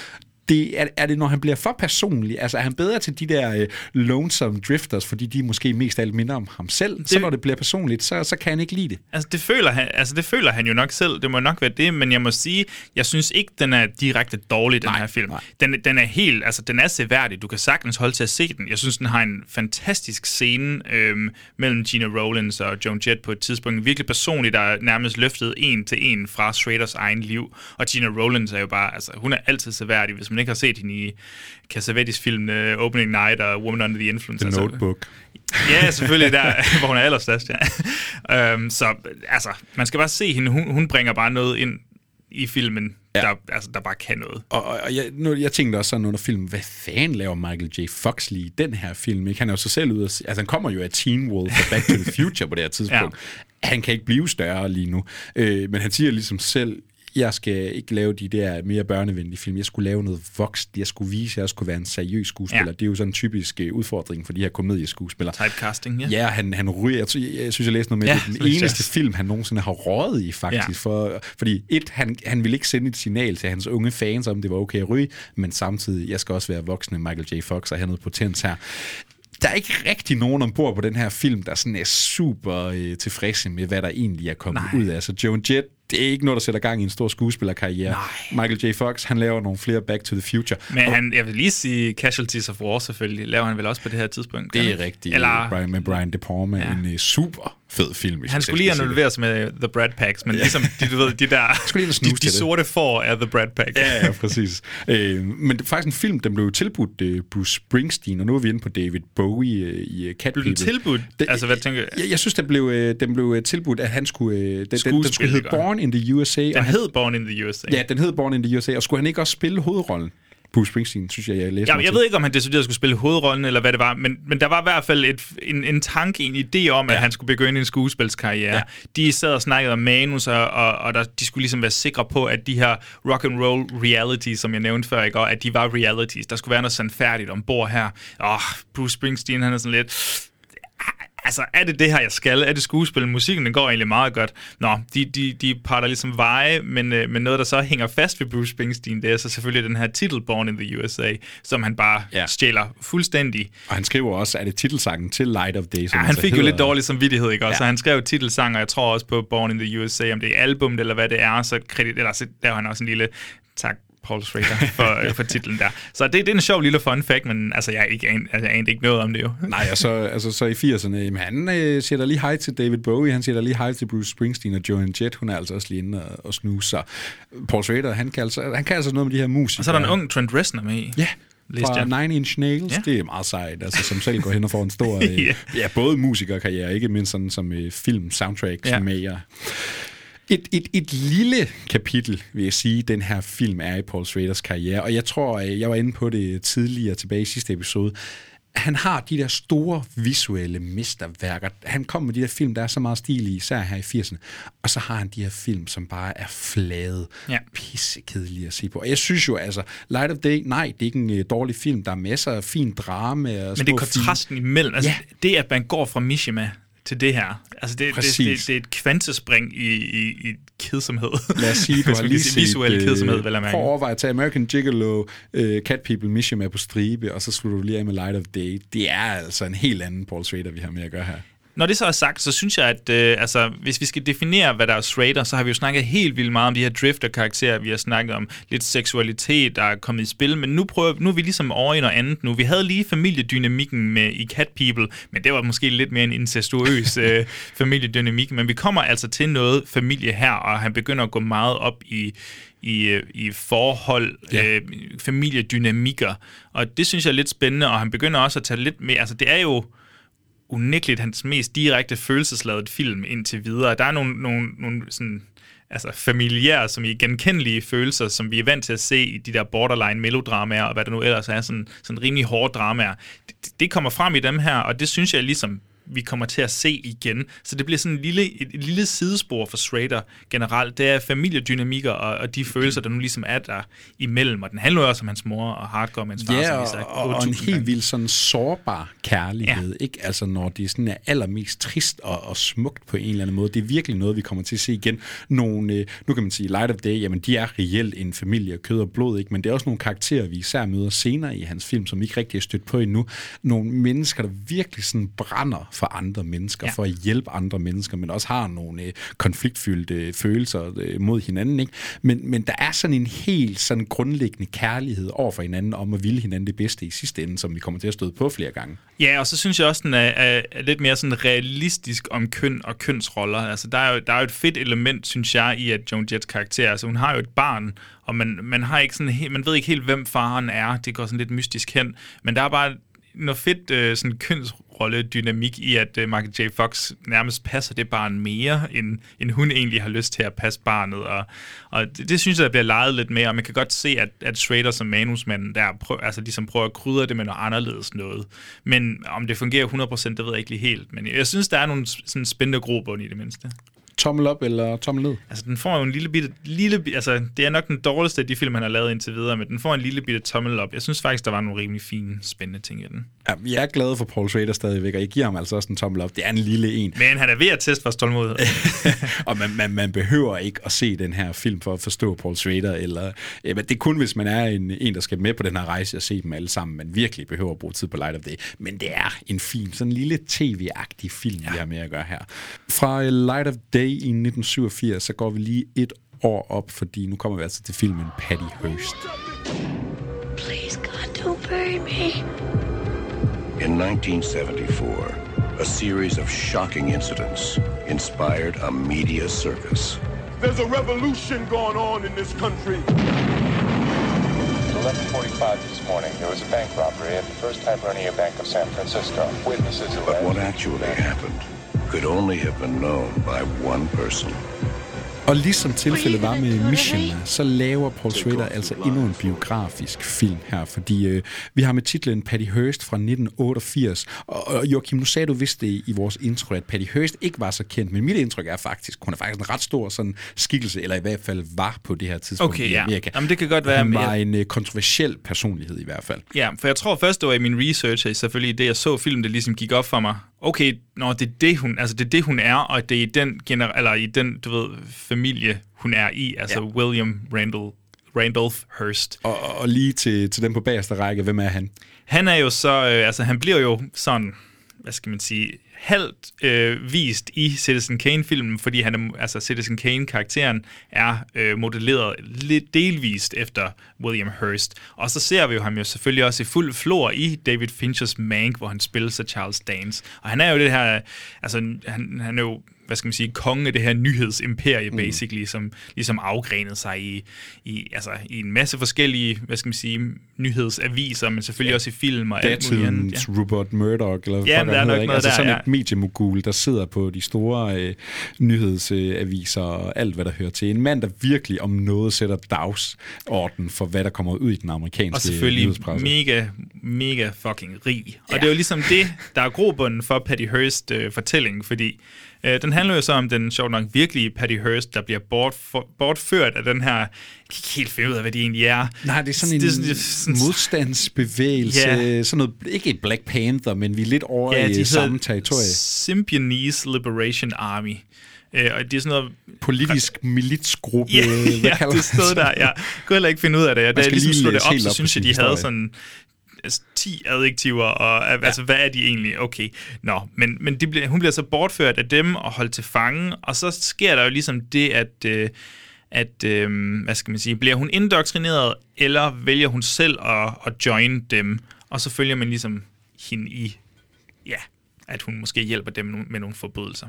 det, er, er det, når han bliver for personlig? Altså, er han bedre til de der øh, lonesome drifters, fordi de måske mest alt minder om ham selv? Det, så når det bliver personligt, så, så kan han ikke lide det. Altså det, føler han, altså, det føler han jo nok selv. Det må nok være det, men jeg må sige, jeg synes ikke, den er direkte dårlig, den nej, her film. Den, den er helt, altså den er seværdig. Du kan sagtens holde til at se den. Jeg synes, den har en fantastisk scene øhm, mellem Gina Rollins og Joan Jett på et tidspunkt. Virkelig personligt, der er nærmest løftet en til en fra Schraders egen liv. Og Gina Rollins er jo bare, altså hun er altid seværdig, hvis man ikke har set hende i Cassavetes film uh, Opening Night og Woman Under the Influence. The altså, Notebook. Ja, [laughs] selvfølgelig, der, hvor hun er allerstørst, ja. um, så altså, man skal bare se hende. Hun, hun bringer bare noget ind i filmen, ja. der, altså, der bare kan noget. Og, og, og jeg, nu, jeg tænkte også sådan under filmen, hvad fanden laver Michael J. Fox lige i den her film? Ikke? Han er jo sig selv ud af, altså han kommer jo af Teen Wolf og Back to the Future på det her tidspunkt. [laughs] ja. Han kan ikke blive større lige nu. Øh, men han siger ligesom selv jeg skal ikke lave de der mere børnevenlige film. Jeg skulle lave noget vokst. Jeg skulle vise, at jeg skulle være en seriøs skuespiller. Ja. Det er jo sådan en typisk uh, udfordring for de her komedieskuespillere. Typecasting, ja. Ja, han, han ryger. Jeg, jeg, synes, jeg læste noget med, ja, det den eneste jeg. film, han nogensinde har røget i, faktisk. Ja. For, fordi et, han, han ville ikke sende et signal til hans unge fans, om det var okay at ryge, men samtidig, jeg skal også være voksne Michael J. Fox og have noget potens her der er ikke rigtig nogen ombord på den her film, der sådan er super øh, tilfredse med, hvad der egentlig er kommet Nej. ud af. Altså Joan Jett det er ikke noget, der sætter gang i en stor skuespillerkarriere. Nej. Michael J. Fox, han laver nogle flere Back to the Future. Men han, jeg vil lige sige Casualties of War selvfølgelig, laver han vel også på det her tidspunkt. Det er rigtigt. Eller... Brian, med Brian De Palma, ja. en uh, super fed film. Han skulle lige annulleres med The Brad Packs, men ja. ligesom de, du ved, de der [laughs] skulle lige de, de sorte får er The Brad Pack. Ja, ja, præcis. øh, men det er faktisk en film, den blev tilbudt uh, Bruce Springsteen, og nu er vi inde på David Bowie uh, i uh, Cat Blev den tilbudt? Den, altså, hvad tænker jeg? Jeg, synes, den blev, uh, den blev tilbudt, at han skulle... Uh, den, den, den skulle hedde Born in the USA. Den han, hed Born in the USA. Ja, den hed Born in the USA, og skulle han ikke også spille hovedrollen? Bruce Springsteen, synes jeg, jeg læste ja, Jeg ved ikke, om han decideret skulle spille hovedrollen, eller hvad det var, men, men der var i hvert fald et, en, en tanke, en idé om, ja. at han skulle begynde en skuespilskarriere. Ja. De sad og snakkede om manus, og, og, og der, de skulle ligesom være sikre på, at de her rock and roll realities, som jeg nævnte før, ikke, at de var realities. Der skulle være noget sandfærdigt ombord her. Åh, Bruce Springsteen, han er sådan lidt altså, er det det her, jeg skal? Er det skuespil? Musikken, den går egentlig meget godt. Nå, de, de, de parter ligesom veje, men, øh, men noget, der så hænger fast ved Bruce Springsteen, det er så selvfølgelig den her titel, Born in the USA, som han bare ja. stjæler fuldstændig. Og han skriver også, at det titelsangen til Light of Day, som ja, han fik hedder... jo lidt dårlig samvittighed, ikke? Ja. Så han skrev titelsang, og jeg tror også på Born in the USA, om det er album eller hvad det er, så kredit, eller så der han også en lille tak Paul Schrader for, [laughs] for titlen der. Så det, det er en sjov lille fun fact, men altså, jeg, er ikke, altså, jeg anede ikke noget om det jo. [laughs] Nej, og så, altså, så i 80'erne, jamen, han øh, siger der lige hej til David Bowie, han siger der lige hej til Bruce Springsteen, og Joan Jett, hun er altså også lige inde og, og snuse. Så Paul Schrader, han kan, altså, han kan altså noget med de her musikere. Og så er der en ung Trent Reznor med i. Ja, fra Nine Inch Nails. Ja. Det er meget sejt, altså, som selv går hen og får en stor, [laughs] øh, yeah. ja, både musikerkarriere, ikke mindst sådan som øh, film, soundtrack, ja. med ja. Et, et, et lille kapitel, vil jeg sige, den her film er i Paul Schraders karriere, og jeg tror, øh, jeg var inde på det tidligere tilbage i sidste episode, han har de der store visuelle mesterværker. Han kommer med de der film, der er så meget stil i, især her i 80'erne. Og så har han de her film, som bare er flade, ja. pissekedelige at se på. Og jeg synes jo, altså, Light of Day, nej, det er ikke en uh, dårlig film. Der er masser af fin drama. Og Men det er kontrasten film. imellem. Altså, ja. Det, at man går fra Mishima til det her. Altså det, det, det, det, det er et kvantespring i, i, i kedsomhed. Lad os sige, [laughs] du har lige set, visuel kedsomhed, vel at mærke. At overveje at tage American Gigolo, uh, Cat People, Mission med på stribe, og så slutter du lige af med Light of Day. Det er altså en helt anden Paul Schrader, vi har med at gøre her. Når det så er sagt, så synes jeg, at øh, altså, hvis vi skal definere, hvad der er Schrader, så har vi jo snakket helt vildt meget om de her drifter-karakterer. Vi har snakket om lidt seksualitet, der er kommet i spil, men nu, prøver, nu er vi ligesom over i noget andet nu. Vi havde lige familiedynamikken med i Cat People, men det var måske lidt mere en incestuøs [laughs] øh, familiedynamik, men vi kommer altså til noget familie her, og han begynder at gå meget op i, i, øh, i forhold, ja. øh, familiedynamikker, og det synes jeg er lidt spændende, og han begynder også at tage lidt mere, altså det er jo unægteligt hans mest direkte følelsesladet film indtil videre. Der er nogle, nogle, nogle sådan, altså familiære, som i genkendelige følelser, som vi er vant til at se i de der borderline melodramaer, og hvad der nu ellers er, sådan, sådan rimelig hårde dramaer. Det, det kommer frem i dem her, og det synes jeg ligesom vi kommer til at se igen. Så det bliver sådan en lille, et, et lille sidespor for Schrader generelt. Det er familiedynamikker og, og de følelser, der nu ligesom er der imellem. Og den handler jo også om hans mor og hardcore, mens far, ja, som vi sagt, og, og en helt vildt sådan sårbar kærlighed. Ja. Ikke? Altså når det sådan er allermest trist og, og smukt på en eller anden måde. Det er virkelig noget, vi kommer til at se igen. Nogle, øh, nu kan man sige, Light of Day, jamen de er reelt en familie, kød og blod, ikke? men det er også nogle karakterer, vi især møder senere i hans film, som vi ikke rigtig har stødt på endnu. Nogle mennesker, der virkelig sådan brænder for andre mennesker, ja. for at hjælpe andre mennesker, men også har nogle øh, konfliktfyldte følelser øh, mod hinanden. Ikke? Men, men der er sådan en helt sådan grundlæggende kærlighed over for hinanden, om at ville hinanden det bedste i sidste ende, som vi kommer til at støde på flere gange. Ja, og så synes jeg også, den er, er, er lidt mere sådan realistisk om køn og kønsroller. Altså, der er, jo, der er jo et fedt element, synes jeg, i at Joan Jetts karakter, altså hun har jo et barn, og man, man, har ikke sådan, man ved ikke helt, hvem faren er. Det går sådan lidt mystisk hen. Men der er bare noget fedt øh, sådan kønsrolle-dynamik i, at øh, Michael J. Fox nærmest passer det barn mere, end, end hun egentlig har lyst til at passe barnet. Og, og det, det synes jeg, bliver leget lidt mere, og man kan godt se, at, at Schrader som manusmanden der prøv, altså ligesom prøver at krydre det med noget anderledes noget. Men om det fungerer 100%, det ved jeg ikke lige helt. Men jeg synes, der er nogle sådan spændende grobund i det mindste tommel op eller tommel ned? Altså, den får jo en lille bitte, lille, altså, det er nok den dårligste af de film, han har lavet indtil videre, men den får en lille bitte tommel op. Jeg synes faktisk, der var nogle rimelig fine, spændende ting i den. Ja, jeg er glad for Paul Schrader stadigvæk, og jeg giver ham altså også en tommel op. Det er en lille en. Men han er ved at teste vores tålmodighed. [laughs] og man, man, man, behøver ikke at se den her film for at forstå Paul Schrader, eller, ja, det er kun, hvis man er en, en, der skal med på den her rejse og se dem alle sammen, man virkelig behøver at bruge tid på Light of Day. Men det er en fin, sådan en lille tv-agtig film, ja. vi har med at gøre her. Fra Light of Day i 1987, så går vi lige et år op, fordi nu kommer vi altså til filmen Patty Hearst. Please, God, don't bury me. In 1974, a series of shocking incidents inspired a media circus. There's a revolution going on in this country. 11:45 this morning, there was a bank robbery at the First Hibernia Bank of San Francisco. Witnesses But what actually happened could only have been known by one person. Og ligesom tilfældet var med Mission, så laver Paul Schrader altså endnu en biografisk film her, fordi øh, vi har med titlen Patty Hearst fra 1988. Og, og Joachim, nu sagde du vist det i vores intro, at Patty Hearst ikke var så kendt, men mit indtryk er faktisk, hun er faktisk en ret stor sådan skikkelse, eller i hvert fald var på det her tidspunkt okay, i. Amerika. Jamen, det kan godt være. Hun var en øh, kontroversiel personlighed i hvert fald. Ja, for jeg tror først, det var i min research, selvfølgelig det, jeg så film, det ligesom gik op for mig. Okay, når det er det, hun, altså det er det, hun er, og det er i den, gener- eller i den du ved, familie, hun er i, altså ja. William Randall, Randolph Hearst. Og, og lige til, til den på bagerste række, hvem er han? Han er jo så, øh, altså han bliver jo sådan hvad skal man sige, halvt øh, vist i Citizen Kane-filmen, fordi han er, altså Citizen Kane-karakteren er øh, modelleret lidt delvist efter William Hurst. Og så ser vi jo ham jo selvfølgelig også i fuld flor i David Finchers Mank, hvor han spiller sig Charles Dance. Og han er jo det her, altså han, han er jo hvad skal man sige, kongen af det her nyhedsimperie, mm. basically, som ligesom afgrenede sig i, i, altså, i en masse forskellige, hvad skal man sige, nyhedsaviser, men selvfølgelig ja. også i film og alt muligt andet. Ja. Rupert Murdoch, eller ja, der er nok noget altså der, sådan ja. et mediemogul, der sidder på de store øh, nyhedsaviser og alt, hvad der hører til. En mand, der virkelig om noget sætter dagsorden for, hvad der kommer ud i den amerikanske Og selvfølgelig mega, mega fucking rig. Og ja. det er jo ligesom det, der er grobunden for Patty Hearst øh, fortælling, fordi Øh, den handler jo så om den sjovt nok virkelige Patty Hearst, der bliver bortfor, bortført af den her... Jeg kan ikke helt finde ud af, hvad det egentlig er. Nej, det er sådan det, en det, sådan, modstandsbevægelse. Ja. Sådan noget, ikke et Black Panther, men vi er lidt over ja, i samme territorie. Symbionese Liberation Army. Øh, og det er sådan noget... Politisk militsgruppe, ja, hvad ja, kalder det stod der. Jeg kunne heller ikke finde ud af det. Da jeg ligesom slog det op, så synes jeg, de havde sådan altså, 10 adjektiver, og ja. altså, hvad er de egentlig? Okay, nå, men, men de bliver, hun bliver så bortført af dem og holdt til fange, og så sker der jo ligesom det, at, øh, at øh, hvad skal man sige, bliver hun indoktrineret, eller vælger hun selv at, at join dem, og så følger man ligesom hende i, ja, at hun måske hjælper dem med nogle forbrydelser.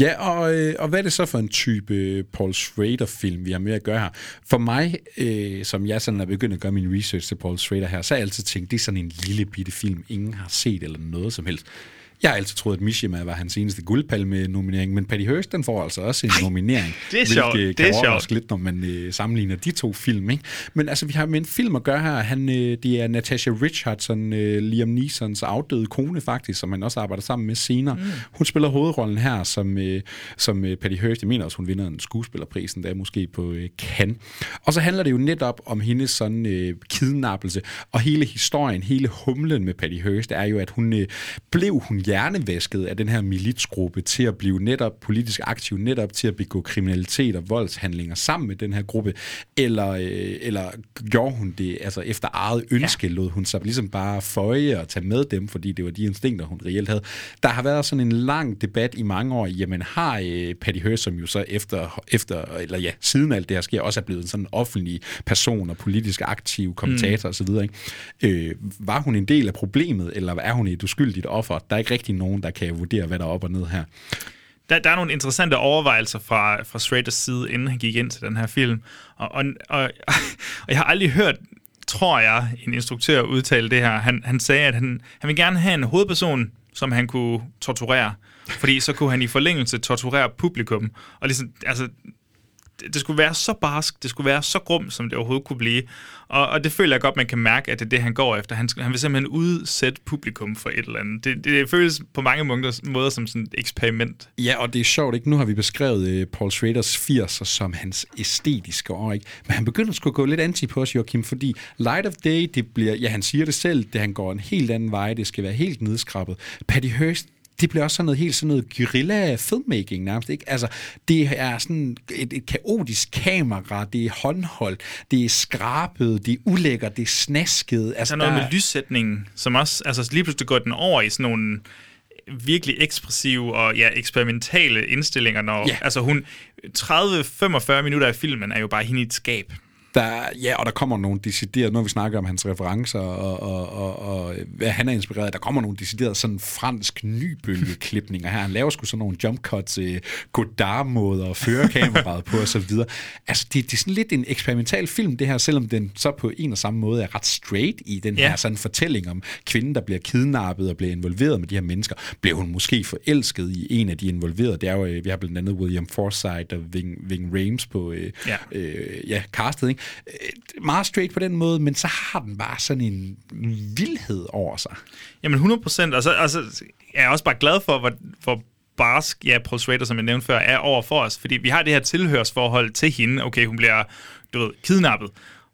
Ja, og, øh, og hvad er det så for en type Paul Schrader-film, vi har med at gøre her? For mig, øh, som jeg sådan er begyndt at gøre min research til Paul Schrader her, så har jeg altid tænkt, det er sådan en lille bitte film, ingen har set eller noget som helst. Jeg har altid troet, at Mishima var hans eneste guldpalme-nominering, men Patty Hearst, den får altså også en Ej, nominering. Det er sjovt. Det er sjovt. lidt, når man øh, sammenligner de to film. Ikke? Men altså, vi har med en film at gøre her. Han, øh, det er Natasha Richardson, øh, Liam Neesons afdøde kone faktisk, som han også arbejder sammen med senere. Mm. Hun spiller hovedrollen her som, øh, som øh, Patty Hearst. Jeg mener også, hun vinder en skuespillerprisen, der er måske på øh, Cannes. Og så handler det jo netop om hendes sådan øh, kidnappelse, og hele historien, hele humlen med Patty Hearst er jo, at hun øh, blev hun hjernevæsket af den her militsgruppe til at blive netop politisk aktiv, netop til at begå kriminalitet og voldshandlinger sammen med den her gruppe, eller, øh, eller gjorde hun det altså efter eget ønske, ja. lod hun sig ligesom bare føje og tage med dem, fordi det var de instinkter, hun reelt havde. Der har været sådan en lang debat i mange år, jamen har øh, Patty Hearst, som jo så efter, efter, eller ja, siden alt det her sker, også er blevet en sådan offentlig person og politisk aktiv kommentator mm. osv., ikke? Øh, var hun en del af problemet, eller er hun et uskyldigt offer? Der er ikke rigtig nogen, der kan vurdere, hvad der er op og ned her. Der, der er nogle interessante overvejelser fra, fra Schraders side, inden han gik ind til den her film. Og, og, og, og jeg har aldrig hørt, tror jeg, en instruktør udtale det her. Han, han sagde, at han, han vil gerne have en hovedperson, som han kunne torturere. Fordi så kunne han i forlængelse torturere publikum. Og ligesom, altså, det skulle være så barsk, det skulle være så grum, som det overhovedet kunne blive. Og, og det føler jeg godt, man kan mærke, at det er det, han går efter. Han, han vil simpelthen udsætte publikum for et eller andet. Det, det føles på mange måder, måder som sådan et eksperiment. Ja, og det er sjovt, ikke? Nu har vi beskrevet uh, Paul Schraders 80'er som hans æstetiske år, ikke? Men han begynder sgu at gå lidt anti på os, Joachim, fordi Light of Day, det bliver, ja, han siger det selv, det han går en helt anden vej, det skal være helt nedskrabet. Patty Hearst, det bliver også sådan noget helt sådan noget guerilla filmmaking nærmest, ikke? Altså, det er sådan et, et kaotisk kamera, det er håndholdt, det er skrabet, det er ulækkert, det er snasket. Altså, der er noget med lyssætningen, som også, altså lige pludselig går den over i sådan nogle virkelig ekspressive og ja, eksperimentale indstillinger, når Ja. altså hun 30-45 minutter af filmen er jo bare hende i et skab. Der, ja, og der kommer nogle deciderede, nu har vi snakket om hans referencer og, og, og, og hvad han er inspireret af, der kommer nogle deciderede sådan fransk nybølgeklipninger her. Han laver sgu sådan nogle jump cuts, eh, Godard-måder og fører kameraet på og så videre. Altså, det, det er sådan lidt en eksperimental film, det her, selvom den så på en og samme måde er ret straight i den Ja. her sådan fortælling om kvinden, der bliver kidnappet og bliver involveret med de her mennesker. Blev hun måske forelsket i en af de involverede? Det er jo, øh, vi har blandt andet William Forsythe og Ving, Ving Rames på øh, Ja. øh, ja, castet, ikke? Øh, meget straight på den måde, men så har den bare sådan en vildhed over sig. Jamen 100 procent, og så altså, jeg er også bare glad for, hvor, hvor barsk, ja, Paul Schrader, som jeg nævnte før, er over for os, fordi vi har det her tilhørsforhold til hende. Okay, hun bliver, du ved, kidnappet,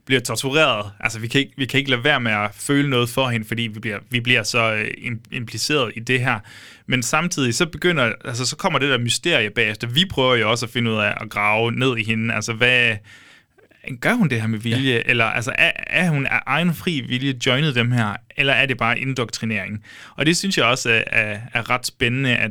bliver tortureret. Altså, vi kan ikke, vi kan ikke lade være med at føle noget for hende, fordi vi bliver, vi bliver så øh, impliceret i det her. Men samtidig, så begynder, altså, så kommer det der mysterie bagefter. Vi prøver jo også at finde ud af at grave ned i hende. Altså, hvad, gør hun det her med vilje, ja. eller altså, er, er hun af egen fri vilje joinet dem her, eller er det bare indoktrinering? Og det synes jeg også er, er, er ret spændende, at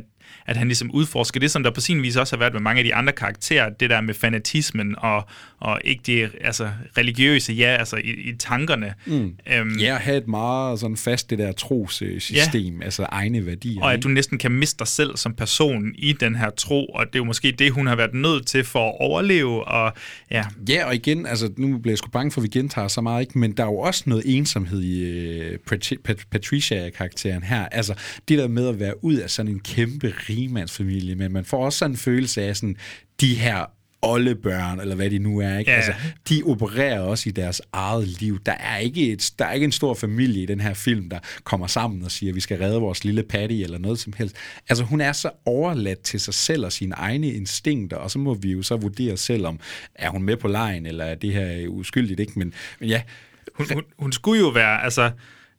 at han ligesom udforsker det, som der på sin vis også har været med mange af de andre karakterer, det der med fanatismen og, og ikke det altså, religiøse, ja, altså i, i tankerne. Mm. Øhm, ja, at have et meget sådan fast det der trossystem, ja. altså egne værdier. Og at du næsten kan miste dig selv som person i den her tro, og det er jo måske det, hun har været nødt til for at overleve. Og, ja. ja, og igen, altså nu bliver jeg sgu bange for, at vi gentager så meget, ikke? men der er jo også noget ensomhed i uh, Patricia-karakteren her. Altså det der med at være ud af sådan en kæmpe rigmandsfamilie, men man får også sådan en følelse af sådan, de her oldebørn, eller hvad de nu er, ikke? Ja. Altså, de opererer også i deres eget liv. Der er, ikke et, der er ikke en stor familie i den her film, der kommer sammen og siger, at vi skal redde vores lille Patty, eller noget som helst. Altså, hun er så overladt til sig selv og sine egne instinkter, og så må vi jo så vurdere selv, om er hun med på lejen, eller er det her uskyldigt, ikke? Men, men ja. Hun, hun, hun skulle jo være, altså,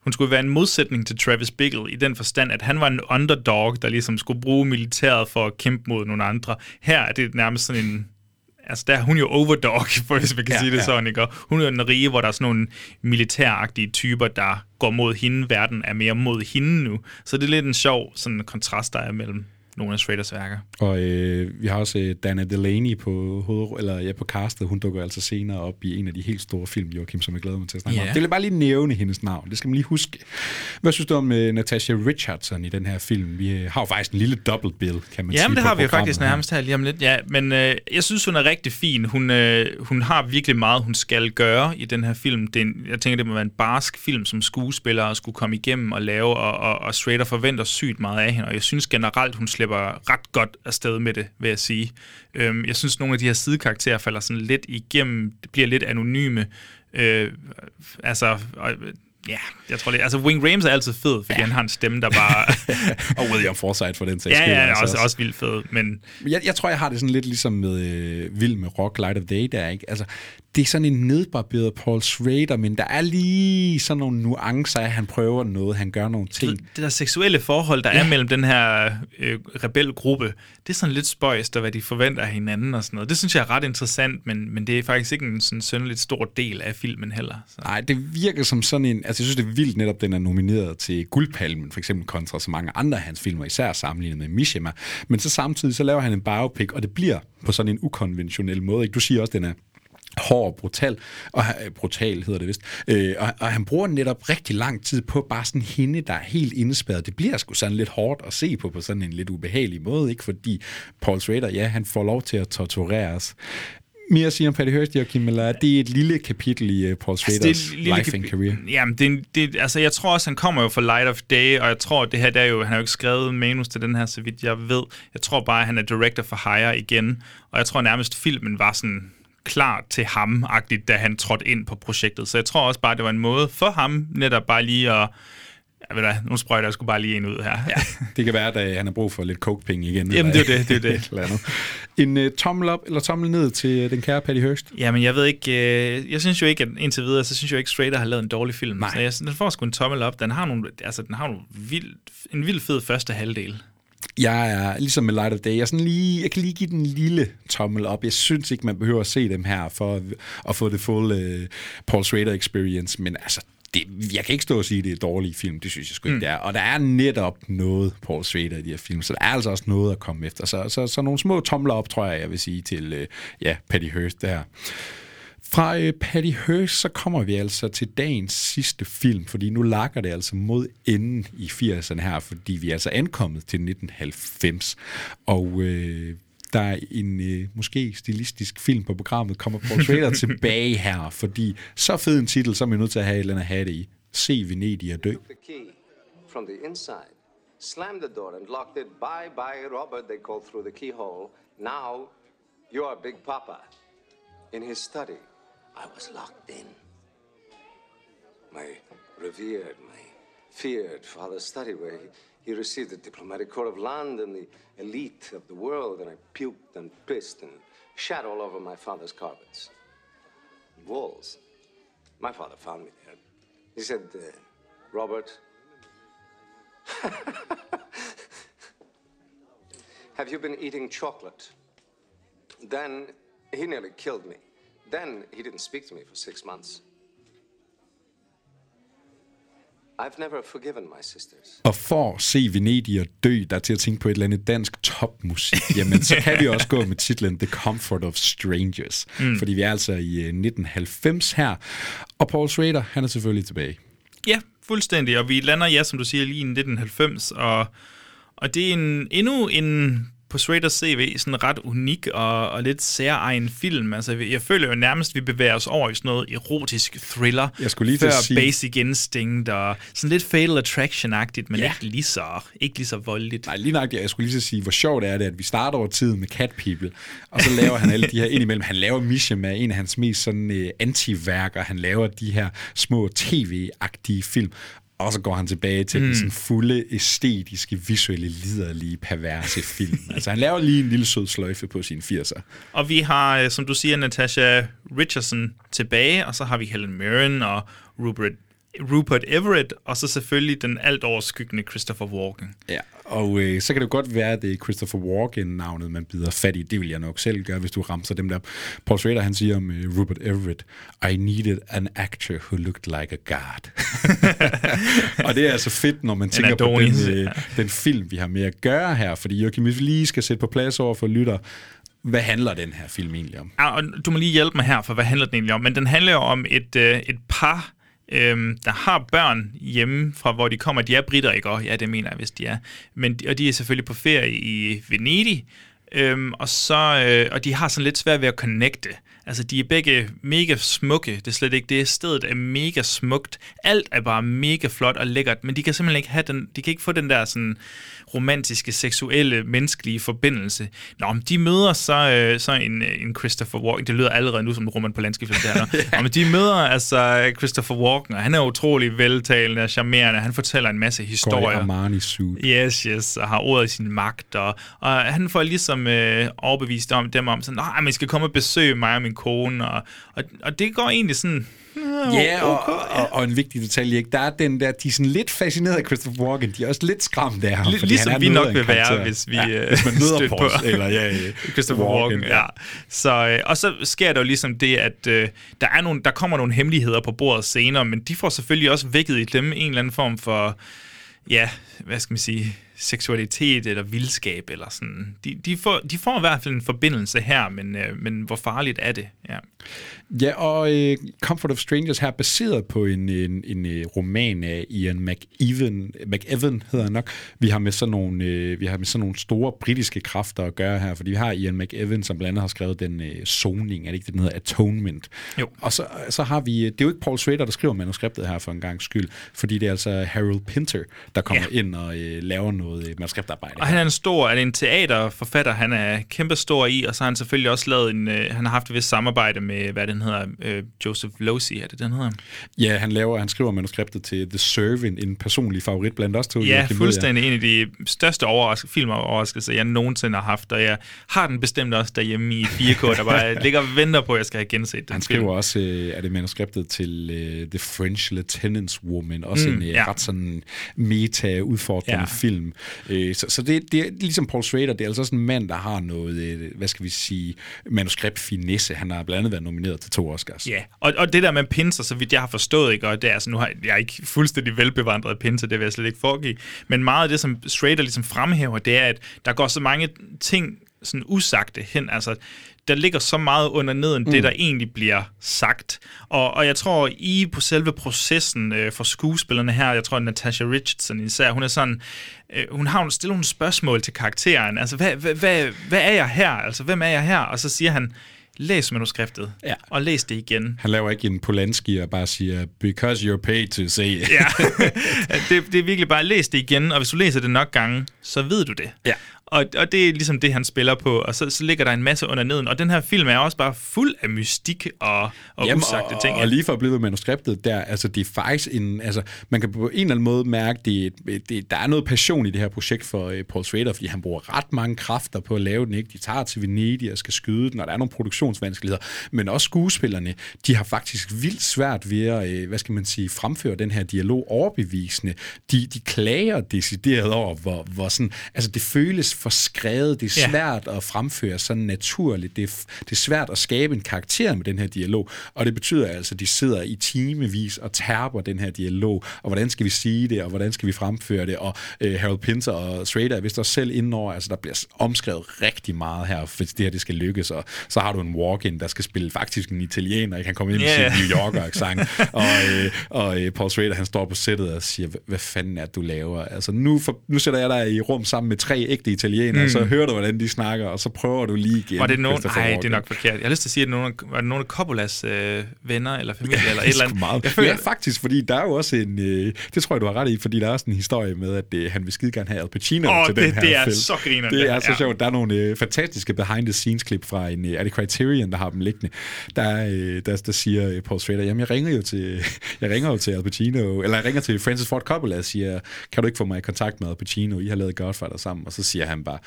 hun skulle være en modsætning til Travis Bickle i den forstand, at han var en underdog, der ligesom skulle bruge militæret for at kæmpe mod nogle andre. Her er det nærmest sådan en altså der er hun jo overdog, [laughs] for hvis man kan ja, sige det ja. sådan, ikke? Og hun er den rige, hvor der er sådan nogle militæragtige typer, der går mod hende. Verden er mere mod hende nu. Så det er lidt en sjov sådan kontrast, der er mellem nogle af Straders værker. Og øh, vi har også øh, Dana Delaney på, hoved, eller, ja, på castet. Hun dukker altså senere op i en af de helt store film, Joachim, som jeg glæder mig til at snakke yeah. om. Det vil bare lige nævne hendes navn. Det skal man lige huske. Hvad synes du om uh, Natasha Richardson i den her film? Vi øh, har jo faktisk en lille double bill, kan man Jamen, sige. det har vi jo faktisk nærmest her lige om lidt. Ja, men øh, jeg synes, hun er rigtig fin. Hun, øh, hun har virkelig meget, hun skal gøre i den her film. Det en, jeg tænker, det må være en barsk film, som skuespiller og skulle komme igennem og lave, og, og, og Strader forventer sygt meget af hende. Og jeg synes generelt, hun slipper ret godt afsted med det, vil jeg sige. Øhm, jeg synes, nogle af de her sidekarakterer falder sådan lidt igennem, det bliver lidt anonyme. Øh, altså, og, Ja, jeg tror det. Altså, Wing Rames er altid fed, fordi ja. han har en stemme, der bare... [laughs] og William Forsythe for den sags Ja, ja, altså også, også vildt fed, men... Jeg, jeg tror, jeg har det sådan lidt ligesom med øh, Vild med Rock, Light of Day der, ikke? Altså, det er sådan en nedbarberet Paul Schrader, men der er lige sådan nogle nuancer at han prøver noget, han gør nogle ting. Det, det der seksuelle forhold, der ja. er mellem den her øh, rebelgruppe, det er sådan lidt spøjst, hvad de forventer af hinanden og sådan noget. Det synes jeg er ret interessant, men, men det er faktisk ikke en sådan sønderligt stor del af filmen heller. Nej, det virker som sådan en... Altså, jeg synes, det er vildt netop, den er nomineret til Guldpalmen, for eksempel kontra så mange andre af hans filmer, især sammenlignet med Mishima. Men så samtidig, så laver han en biopic, og det bliver på sådan en ukonventionel måde. Ikke? Du siger også, den er hård og brutal, og øh, brutal hedder det vist, øh, og, og han bruger netop rigtig lang tid på bare sådan hende, der er helt indespærret. Det bliver sgu sådan lidt hårdt at se på, på sådan en lidt ubehagelig måde, ikke? Fordi Paul Schrader, ja, han får lov til at tortureres mere at sige om Patty Hearst, Joachim, eller er det et lille kapitel i uh, Paul Schraders altså, life and career? Jamen, det, det, altså, jeg tror også, han kommer jo fra Light of Day, og jeg tror, det her, det er jo, han har jo ikke skrevet manus til den her, så vidt jeg ved. Jeg tror bare, han er director for Hire igen, og jeg tror nærmest, filmen var sådan klar til ham-agtigt, da han trådte ind på projektet. Så jeg tror også bare, det var en måde for ham netop bare lige at jeg ved da, nu sprøjter jeg sgu bare lige en ud her. Ja, det kan være, at han har brug for lidt coke-penge igen. Jamen, det er det, det er [laughs] det. eller andet. En uh, tommel op eller tommel ned til uh, den kære Patty Hearst? Jamen, jeg ved ikke, uh, jeg synes jo ikke, at indtil videre, så synes jeg jo ikke, Strader har lavet en dårlig film. Nej. Så jeg, den får sgu en tommel op. Den har, nogle, altså, den har nogle vild, en vild fed første halvdel. Jeg er ligesom med Light of Day. Jeg, sådan lige, jeg kan lige give den en lille tommel op. Jeg synes ikke, man behøver at se dem her for at, at få det fuld uh, Paul Schrader experience, men altså, det, jeg kan ikke stå og sige, at det er et dårligt film. Det synes jeg sgu ikke, mm. det er. Og der er netop noget Paul Schrader i de her film, så der er altså også noget at komme efter. Så, så, så nogle små tomler op, tror jeg, jeg vil sige til uh, ja, Patty Hearst der. Fra øh, Patty Hearst, så kommer vi altså til dagens sidste film, fordi nu lakker det altså mod enden i 80'erne her, fordi vi er altså ankommet til 1990. Og øh, der er en øh, måske stilistisk film på programmet, kommer Paul Schrader [laughs] tilbage her, fordi så fed en titel, så er vi nødt til at have et eller andet at have det i. Se Venedig at dø. From the inside. Slammed the door and locked it. Bye bye, Robert, they called through the keyhole. Now, you're Big Papa. In his study. I was locked in. My revered, my feared father's study where he, he received the diplomatic corps of London, the elite of the world, and I puked and pissed and shat all over my father's carpets. Walls. My father found me there. He said, uh, Robert, [laughs] have you been eating chocolate? Then he nearly killed me. Then he didn't speak to me for six months. I've never forgiven my sisters. Og for at se Venedig og dø, der er til at tænke på et eller andet dansk topmusik, jamen så kan vi også gå med titlen The Comfort of Strangers. Mm. Fordi vi er altså i 1990 her, og Paul Schrader, han er selvfølgelig tilbage. Ja, fuldstændig, og vi lander, ja, som du siger, lige i 1990, og, og det er en, endnu en på Schraders CV sådan ret unik og, og lidt særegen film. Altså, jeg føler jo nærmest, at vi bevæger os over i sådan noget erotisk thriller. Jeg skulle lige før sige... Basic Instinct og sådan lidt Fatal Attraction-agtigt, men ja. ikke, lige så, ikke lige så voldeligt. Nej, lige nok, jeg skulle lige så sige, hvor sjovt er det, at vi starter over tiden med Cat People, og så laver han alle de her indimellem. Han laver Mission med en af hans mest sådan uh, antiværker. Han laver de her små tv-agtige film, og så går han tilbage til mm. den sådan fulde, æstetiske, visuelle, liderlige, perverse film. [laughs] altså han laver lige en lille sød sløjfe på sine 80'er. Og vi har, øh, som du siger, Natasha Richardson tilbage, og så har vi Helen Mirren og Rupert Rupert Everett, og så selvfølgelig den alt overskyggende Christopher Walken. Ja, og øh, så kan det godt være, at det er Christopher Walken-navnet, man bider fat i. Det vil jeg nok selv gøre, hvis du ramser dem der. Paul Schrader, han siger om øh, Rupert Everett, I needed an actor who looked like a god. [laughs] og det er altså fedt, når man tænker på den, øh, den film, vi har med at gøre her, fordi Joachim, hvis vi lige skal sætte på plads over for lytter, hvad handler den her film egentlig om? Ja, og du må lige hjælpe mig her, for hvad handler den egentlig om? Men den handler jo om et, øh, et par, øhm, der har børn hjemme fra, hvor de kommer. De er britter, ikke? Og ja, det mener jeg, hvis de er. Men, og de er selvfølgelig på ferie i Venedig, øhm, og, så, øh, og de har sådan lidt svært ved at connecte. Altså, de er begge mega smukke. Det er slet ikke det. Stedet er mega smukt. Alt er bare mega flot og lækkert, men de kan simpelthen ikke have den, de kan ikke få den der sådan romantiske, seksuelle, menneskelige forbindelse. Nå, men de møder så, øh, så en, en Christopher Walken. Det lyder allerede nu som en Roman det her. [laughs] ja. men de møder altså Christopher Walken, og han er utrolig veltalende og charmerende. Han fortæller en masse historier. Armani suit. Yes, yes, og har ordet i sin magt. Og, og han får ligesom øh, overbevist om dem om, sådan, at man skal komme og besøge mig og min kone. Og, og, og det går egentlig sådan Ja, og, okay, ja. Og, og en vigtig detalje, ikke? der er den der, de er sådan lidt fascineret af Christopher Walken, de er også lidt skræmt af ham. L- ligesom vi nok vil være, hvis vi ja, hvis man møder på, eller ja, ja, Christopher Walken. Walken ja. ja. Så, øh, og så sker der jo ligesom det, at øh, der, er nogle, der kommer nogle hemmeligheder på bordet senere, men de får selvfølgelig også vækket i dem en eller anden form for, ja, hvad skal man sige, seksualitet eller vildskab eller sådan. De, de, får, de får i hvert fald en forbindelse her, men, øh, men hvor farligt er det? Ja, ja og øh, Comfort of Strangers her er baseret på en, en, en øh, roman af Ian McEwan, McEwan hedder han nok. Vi har med sådan nogle, øh, vi har med sådan nogle store britiske kræfter at gøre her, fordi vi har Ian McEwan, som blandt andet har skrevet den øh, zoning, er det ikke det, den hedder Atonement? Jo. Og så, så har vi, det er jo ikke Paul Schrader, der skriver manuskriptet her for en gang skyld, fordi det er altså Harold Pinter, der kommer ja. ind og øh, laver noget noget manuskriptarbejde. Og han er en stor, er det en teaterforfatter, han er kæmpe stor i, og så har han selvfølgelig også lavet en, øh, han har haft et vist samarbejde med, hvad den hedder, øh, Joseph Losey, er det den hedder? Ja, han laver, han skriver manuskriptet til The Servant, en personlig favorit blandt os to. Ja, fuldstændig en af de største overrask- filmoverraskelser, jeg nogensinde har haft, og jeg har den bestemt også derhjemme i 4K, der bare [laughs] ligger og venter på, at jeg skal have genset den Han skriver film. også, øh, er det manuskriptet til uh, The French Lieutenant's Woman, også mm, en ja. ret sådan meta-udfordrende ja. film. Øh, så så det, det er ligesom Paul Schrader, det er altså sådan en mand, der har noget, øh, hvad skal vi sige, manuskript-finesse. Han har blandt andet været nomineret til to Oscars. Ja, og, og det der med pinser, så vidt jeg har forstået, ikke, og det er altså, nu har jeg, jeg er ikke fuldstændig velbevandret pinser, det vil jeg slet ikke foregive, men meget af det, som Schrader ligesom fremhæver, det er, at der går så mange ting sådan usagte hen. Altså, der ligger så meget under neden, mm. det der egentlig bliver sagt. Og, og jeg tror, I på selve processen øh, for skuespillerne her, jeg tror, Natasha Richardson især, hun er sådan, øh, hun har stillet nogle spørgsmål til karakteren. Altså, hvad, hvad, hvad, hvad er jeg her? Altså, hvem er jeg her? Og så siger han, læs manuskriptet, ja. og læs det igen. Han laver ikke en Polanski og bare siger, because you're paid to say it. ja, [laughs] det, det er virkelig bare, læs det igen, og hvis du læser det nok gange, så ved du det. Ja. Og, og det er ligesom det, han spiller på, og så, så ligger der en masse under neden. Og den her film er også bare fuld af mystik og, og Jamen, usagte ting. Og, og lige for at blive ved manuskriptet der, altså det er faktisk en, altså man kan på en eller anden måde mærke, det, det, der er noget passion i det her projekt for uh, Paul Schrader, fordi han bruger ret mange kræfter på at lave den, ikke? De tager til Venedig og skal skyde den, og der er nogle produktionsvanskeligheder. Men også skuespillerne, de har faktisk vildt svært ved at, uh, hvad skal man sige, fremføre den her dialog overbevisende. De, de klager decideret over, hvor, hvor sådan, altså det føles for skrevet. Det er Ja. svært at fremføre sådan naturligt. Det er, det er svært at skabe en karakter med den her dialog, og det betyder altså, at de sidder i timevis og tærper den her dialog, og hvordan skal vi sige det, og hvordan skal vi fremføre det, og øh, Harold Pinter og Schrader er vist også selv indenover, altså der bliver omskrevet rigtig meget her, hvis det her det skal lykkes, og så har du en walk-in, der skal spille faktisk en italiener, ikke? han kommer ind med Ja. sin New Yorker-accent, [laughs] og, øh, og øh, Paul Schrader, han står på sættet og siger, "Hvad- hvad fanden er det, du laver? Altså nu, for, nu sætter jeg dig i rum sammen med tre ægte italienere, Mm. mm. så hører du, hvordan de snakker, og så prøver du lige igen. Var det nogen... Nej, det er nok forkert. Jeg har lyst til at sige, at nogen, var det nogen af Coppolas øh, venner eller familie eller et er eller andet. Meget. Jeg føler, Ja, faktisk, fordi der er jo også en... Øh, det tror jeg, du har ret i, fordi der er også en historie med, at øh, han vil skide gerne have Al Pacino Åh, til det- den her det er film. så grineren, Det er så ja. sjovt. Der er nogle øh, fantastiske behind-the-scenes-klip fra en... Øh, er det Criterion, der har dem liggende? Der, er, øh, der, der siger øh, Paul Schrader, jamen jeg ringer jo til, [laughs] jeg ringer jo til Al Pacino, eller jeg ringer til Francis Ford Coppola og siger, kan du ikke få mig i kontakt med Al Pacino? I har lavet Godfather sammen. Og så siger han bare,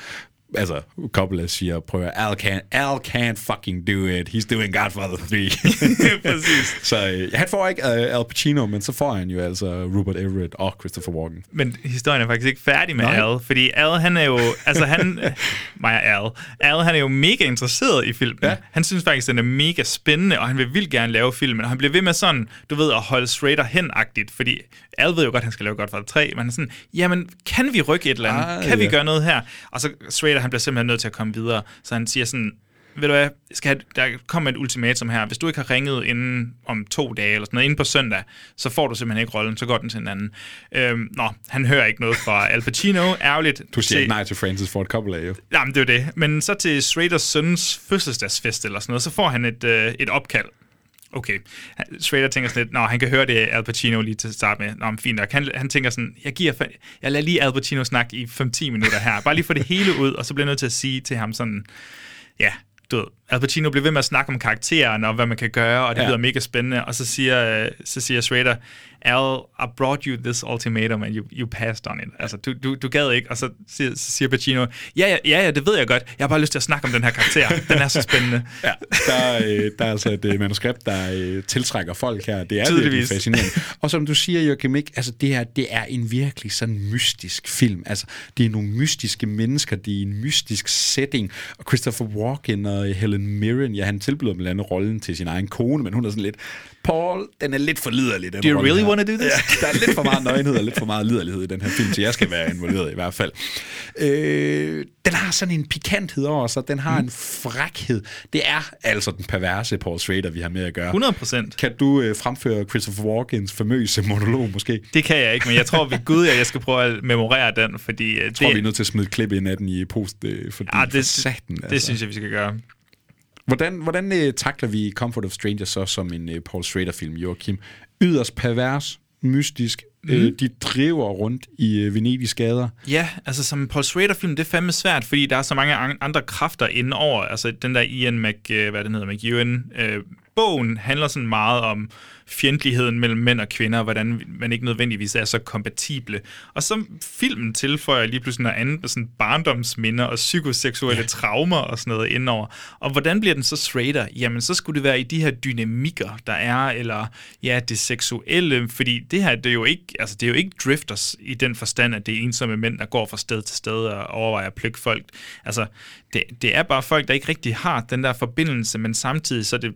Altså, Coppola siger, prøv at Al can't, Al can't fucking do it. He's doing Godfather 3. [laughs] Præcis. Så øh, han får ikke uh, Al Pacino, men så får han jo altså Rupert Everett og Christopher Walken. Men historien er faktisk ikke færdig med Nej. Al, fordi Al, han er jo, altså han, [laughs] mig Al, Al, han er jo mega interesseret i filmen. Ja. Han synes faktisk, den er mega spændende, og han vil vildt gerne lave filmen, og han bliver ved med sådan, du ved, at holde Schrader hen-agtigt, fordi Al ved jo godt, at han skal lave Godfather 3, men han er sådan, jamen, kan vi rykke et eller andet? Ah, kan vi ja. gøre noget her? Og så Schrader, han bliver simpelthen nødt til at komme videre, så han siger sådan, ved du hvad, skal have, der kommer et ultimatum her. Hvis du ikke har ringet inden om to dage, eller sådan noget, inden på søndag, så får du simpelthen ikke rollen, så går den til en anden. Øhm, nå, han hører ikke noget fra Al Pacino, ærgerligt. Du siger Til- nej til Francis Ford Coppola, jo. Jamen, det er jo det. Men så til Schraders søns fødselsdagsfest eller sådan noget, så får han et, øh, et opkald. Okay. Schrader tænker sådan lidt, nå, han kan høre det Al Pacino lige til at starte med. Nå, men fint nok. Han, han tænker sådan, jeg giver, jeg lader lige Al Pacino snakke i 5-10 minutter her. Bare lige få det hele ud, og så bliver jeg nødt til at sige til ham sådan, ja, du ved, Al Pacino bliver ved med at snakke om karakteren og hvad man kan gøre, og det Ja. ja. lyder mega spændende. Og så siger, øh, så siger Schrader, Al, I brought you this ultimatum, and you, you passed on it. Altså, du, du, du gad ikke. Og så siger, så siger Pacino, ja, ja, ja, ja, det ved jeg godt. Jeg har bare lyst til at snakke om den her karakter. Den er så spændende. [laughs] Ja, der, er, øh, der er altså et øh, manuskript, der øh, tiltrækker folk her. Det er virkelig Tydeligvis. fascinerende. Og som du siger, Joachim, ikke? Altså, det, er, det er en virkelig sådan mystisk film. Altså, det er nogle mystiske mennesker, det er en mystisk setting. Og Christopher Walken og Helen Mirren, ja, han tilbyder blandt andet rollen til sin egen kone, men hun er sådan lidt, Paul, den er lidt for liderlig, den Do you really her." wanna do this? Ja, der er lidt for meget nøgenhed og lidt for meget liderlighed i den her film, så jeg skal være involveret i hvert fald. Øh, den har sådan en pikanthed over sig, den har mm. en frækhed. Det er altså den perverse Paul Schrader, vi har med at gøre. 100 procent. Kan du øh, fremføre Christopher Walkens famøse monolog måske? Det kan jeg ikke, men jeg tror ved Gud, at jeg skal prøve at memorere den, fordi øh, Jeg tror, det, vi er nødt til at smide et klip ind af den i post, øh, fordi ja, for det, satan, det, altså. det synes jeg, vi skal gøre. Hvordan, hvordan øh, takler vi Comfort of Strangers så som en øh, Paul Schrader-film, Joachim? Yderst pervers, mystisk. Mm. Øh, de driver rundt i øh, Venedigs gader. Ja, altså som Paul Schrader-film, det er fandme svært, fordi der er så mange an- andre kræfter inde over. Altså den der Ian Mc, øh, hvad den hedder, McEwan, øh, bogen handler sådan meget om fjendtligheden mellem mænd og kvinder, og hvordan man ikke nødvendigvis er så kompatible. Og så filmen tilføjer lige pludselig noget andet med sådan barndomsminder og psykoseksuelle ja. traumer og sådan noget indover. Og hvordan bliver den så Schrader? Jamen, så skulle det være i de her dynamikker, der er, eller ja, det seksuelle, fordi det her, det er jo ikke, altså det er jo ikke drifters i den forstand, at det er ensomme mænd, der går fra sted til sted og overvejer at plukke folk. Altså, det, det er bare folk, der ikke rigtig har den der forbindelse, men samtidig så er det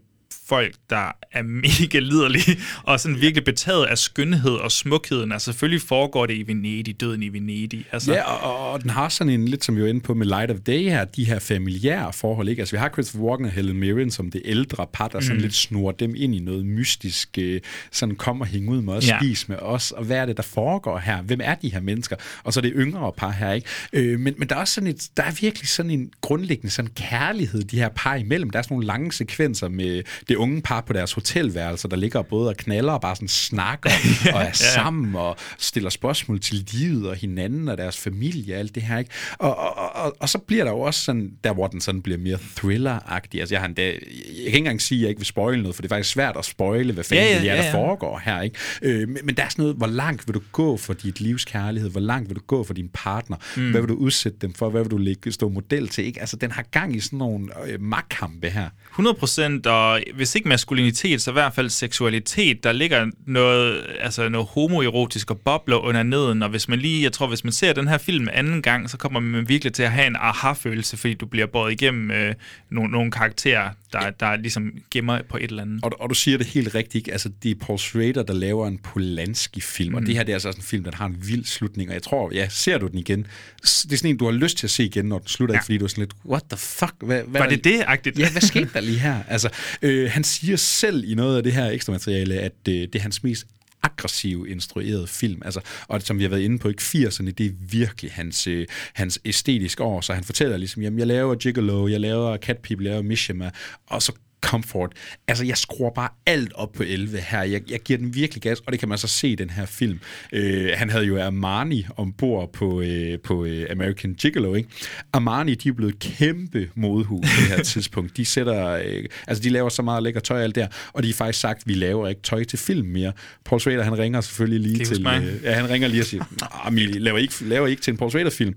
folk, der er [laughs] mega liderlige, og sådan virkelig betaget af skønhed og smukheden. Altså selvfølgelig foregår det i Venedig, døden i Venedig. Altså, Ja, og, og den har sådan en, lidt som vi var inde på med Light of Day her, de her familiære forhold, ikke? Altså vi har Christopher Walken og Helen Mirren som det ældre par, der sådan Mm. lidt snor dem ind i noget mystisk, øh, sådan kom og hænge ud med os, ja. spis med os, og hvad er det, der foregår her? Hvem er de her mennesker? Og så er det yngre par her, ikke? Øh, men, men der er også sådan et, der er virkelig sådan en grundlæggende sådan kærlighed, de her par imellem. Der er sådan nogle lange sekvenser med det unge par på deres hotelværelser, der ligger både og knaller og bare sådan snakker [laughs] og er Ja. sammen og stiller spørgsmål til livet og hinanden og deres familie og alt det her, ikke? Og, og, og, og så bliver der jo også sådan, der hvor den sådan bliver mere thriller-agtig. Altså jeg har endda, jeg kan ikke engang sige, at jeg ikke vil spoile noget, for det er faktisk svært at spoile, hvad fanden Ja, ja, ja, ja, er, ja, der ja. foregår her, ikke? Øh, men, men der er sådan noget, hvor langt vil du gå for dit livs kærlighed? Hvor langt vil du gå for din partner? Mm. Hvad vil du udsætte dem for? Hvad vil du lægge, stå model til? Ikke? Altså den har gang i sådan nogle øh, magtkampe her. 100 procent, og hvis hvis ikke maskulinitet, så i hvert fald seksualitet. Der ligger noget, altså noget homoerotisk og bobler under neden, og hvis man lige, jeg tror, hvis man ser den her film anden gang, så kommer man virkelig til at have en aha-følelse, fordi du bliver båret igennem øh, nogle, nogle karakterer, der, der ligesom gemmer på et eller andet. Og, og du siger det helt rigtigt, altså det er Paul Schrader, der laver en Polanski-film, mm. og det her det er altså også en film, der har en vild slutning, og jeg tror, ja, ser du den igen, det er sådan en, du har lyst til at se igen, når den slutter, ja. fordi du er sådan lidt, what the fuck? Hvad, hvad Var det det-agtigt? [laughs] Ja, hvad skete der lige her? Altså, øh, han siger selv i noget af det her ekstra materiale, at øh, det er hans mest aggressiv instrueret film. Altså, og som vi har været inde på, ikke 80'erne, det er virkelig hans, øh, hans æstetiske år, så han fortæller ligesom, jamen jeg laver Gigolo, jeg laver Cat People, jeg laver Mishima, og så comfort. Altså, jeg skruer bare alt op på 11 her. Jeg, jeg giver den virkelig gas, og det kan man så se i den her film. Øh, han havde jo Armani ombord på, øh, på øh, American Gigolo, ikke? Armani, de er blevet kæmpe modhus på det her [laughs] tidspunkt. De sætter, øh, altså de laver så meget lækker tøj og alt der, og de har faktisk sagt, vi laver ikke tøj til film mere. Paul Schrader, han ringer selvfølgelig lige til... Øh, ja, han ringer lige og siger, vi laver ikke, laver ikke til en Paul Schrader-film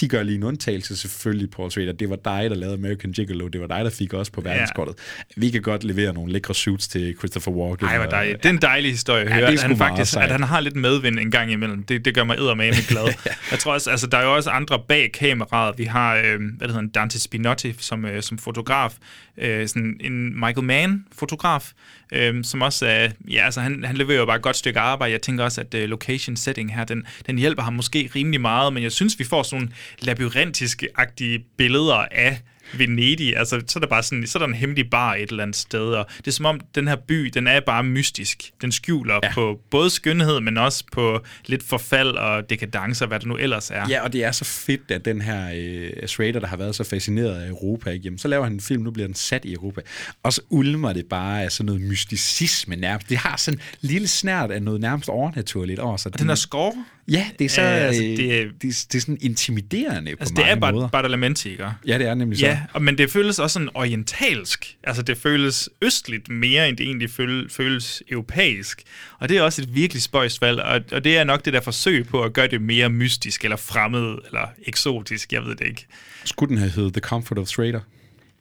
de gør lige en undtagelse selvfølgelig, Paul Schrader. Det var dig, der lavede American Gigolo. Det var dig, der fik os på verdenskortet. Ja. Vi kan godt levere nogle lækre suits til Christopher Walken. Ej, hvor dejligt. Det er en dejlig historie at høre, ja, at, han faktisk, at han har lidt medvind en gang imellem. Det, det gør mig eddermame [laughs] glad. ja. Jeg tror også, altså, der er jo også andre bag kameraet. Vi har, øh, hvad hedder, Dante Spinotti som, øh, som fotograf. Øh, sådan en Michael Mann-fotograf, øh, som også er, ja, altså han, han leverer jo bare et godt stykke arbejde. Jeg tænker også, at øh, location setting her, den, den hjælper ham måske rimelig meget, men jeg synes, vi får sådan nogle labyrintiske-agtige billeder af Venedig, altså så er der bare sådan, så er der en hemmelig bar et eller andet sted, og det er som om, den her by, den er bare mystisk. Den skjuler ja. på både skønhed, men også på lidt forfald og dekadence, og hvad det nu ellers er. Ja, og det er så fedt, at den her øh, Schrader, der har været så fascineret af Europa, ikke? Jamen, så laver han en film, nu bliver den sat i Europa, og så ulmer det bare af sådan noget mysticisme nærmest. Det har sådan en lille snært af noget nærmest overnaturligt over sig. Og den er score? Ja, det er så øh, altså, det, er, det, er, det er sådan intimiderende altså, på mange det er måder. Badalamenti, ikke? Ja, det er nemlig så. Ja, men det føles også sådan orientalsk. Altså, det føles østligt mere, end det egentlig føles europæisk. Og det er også et virkelig spøjst valg, og, og det er nok det der forsøg på at gøre det mere mystisk, eller fremmed, eller eksotisk, jeg ved det ikke. Skulle den have heddet The Comfort of Schrader?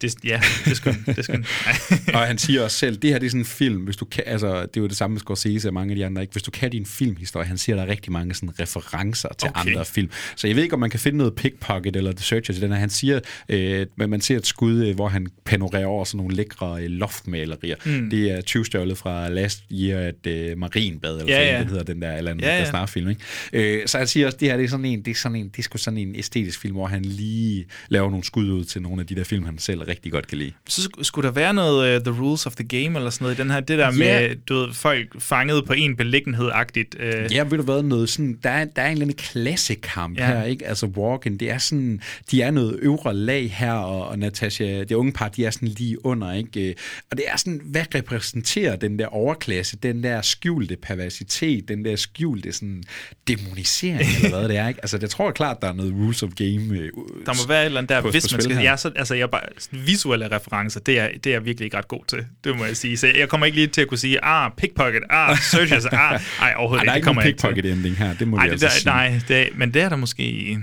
Det, ja, det skulle det skulle [laughs] Og han siger også selv, det her det er sådan en film, hvis du kan, altså det er jo det samme med Scorsese og mange af de andre, ikke? hvis du kan din filmhistorie, han siger, der er rigtig mange sådan referencer til okay. andre film. Så jeg ved ikke, om man kan finde noget pickpocket eller The Searcher til den her. Han siger, øh, man ser et skud, øh, hvor han panorerer over sådan nogle lækre øh, loftmalerier. Mm. Det er 20 fra Last Year at øh, Marienbad, eller ja, sådan, ja. det hedder den der, eller en ja, ja. snart film. Ikke? Øh, så han siger også, det her det er sådan en, det er sådan en, det er sgu sådan en æstetisk film, hvor han lige laver nogle skud ud til nogle af de der film, han selv rigtig godt kan lide. Så skulle der være noget uh, The Rules of the Game eller sådan noget i den her, det der yeah. med, du ved, folk fanget på en beliggenhed-agtigt. Uh... Ja, ved du hvad, noget sådan, der er, der er en eller anden klassekamp ja. her, ikke? Altså Walken, det er sådan, de er noget øvre lag her, og, og Natasha, det unge par, de er sådan lige under, ikke? Og det er sådan, hvad repræsenterer den der overklasse, den der skjulte perversitet, den der skjulte sådan demonisering, eller hvad det er, ikke? Altså, jeg tror klart, der er noget Rules of Game uh, Der må være et eller andet der, hvis man skal, ja, så, altså, jeg bare, visuelle referencer, det er, det er jeg virkelig ikke ret god til, det må jeg sige. Så jeg kommer ikke lige til at kunne sige, ah, pickpocket, ah, searches, ah, [laughs] ej, overhovedet ikke. Det kommer ikke. Der er ikke pickpocket ending her, det må ej, jeg altså sige. Nej, det, men det er der måske...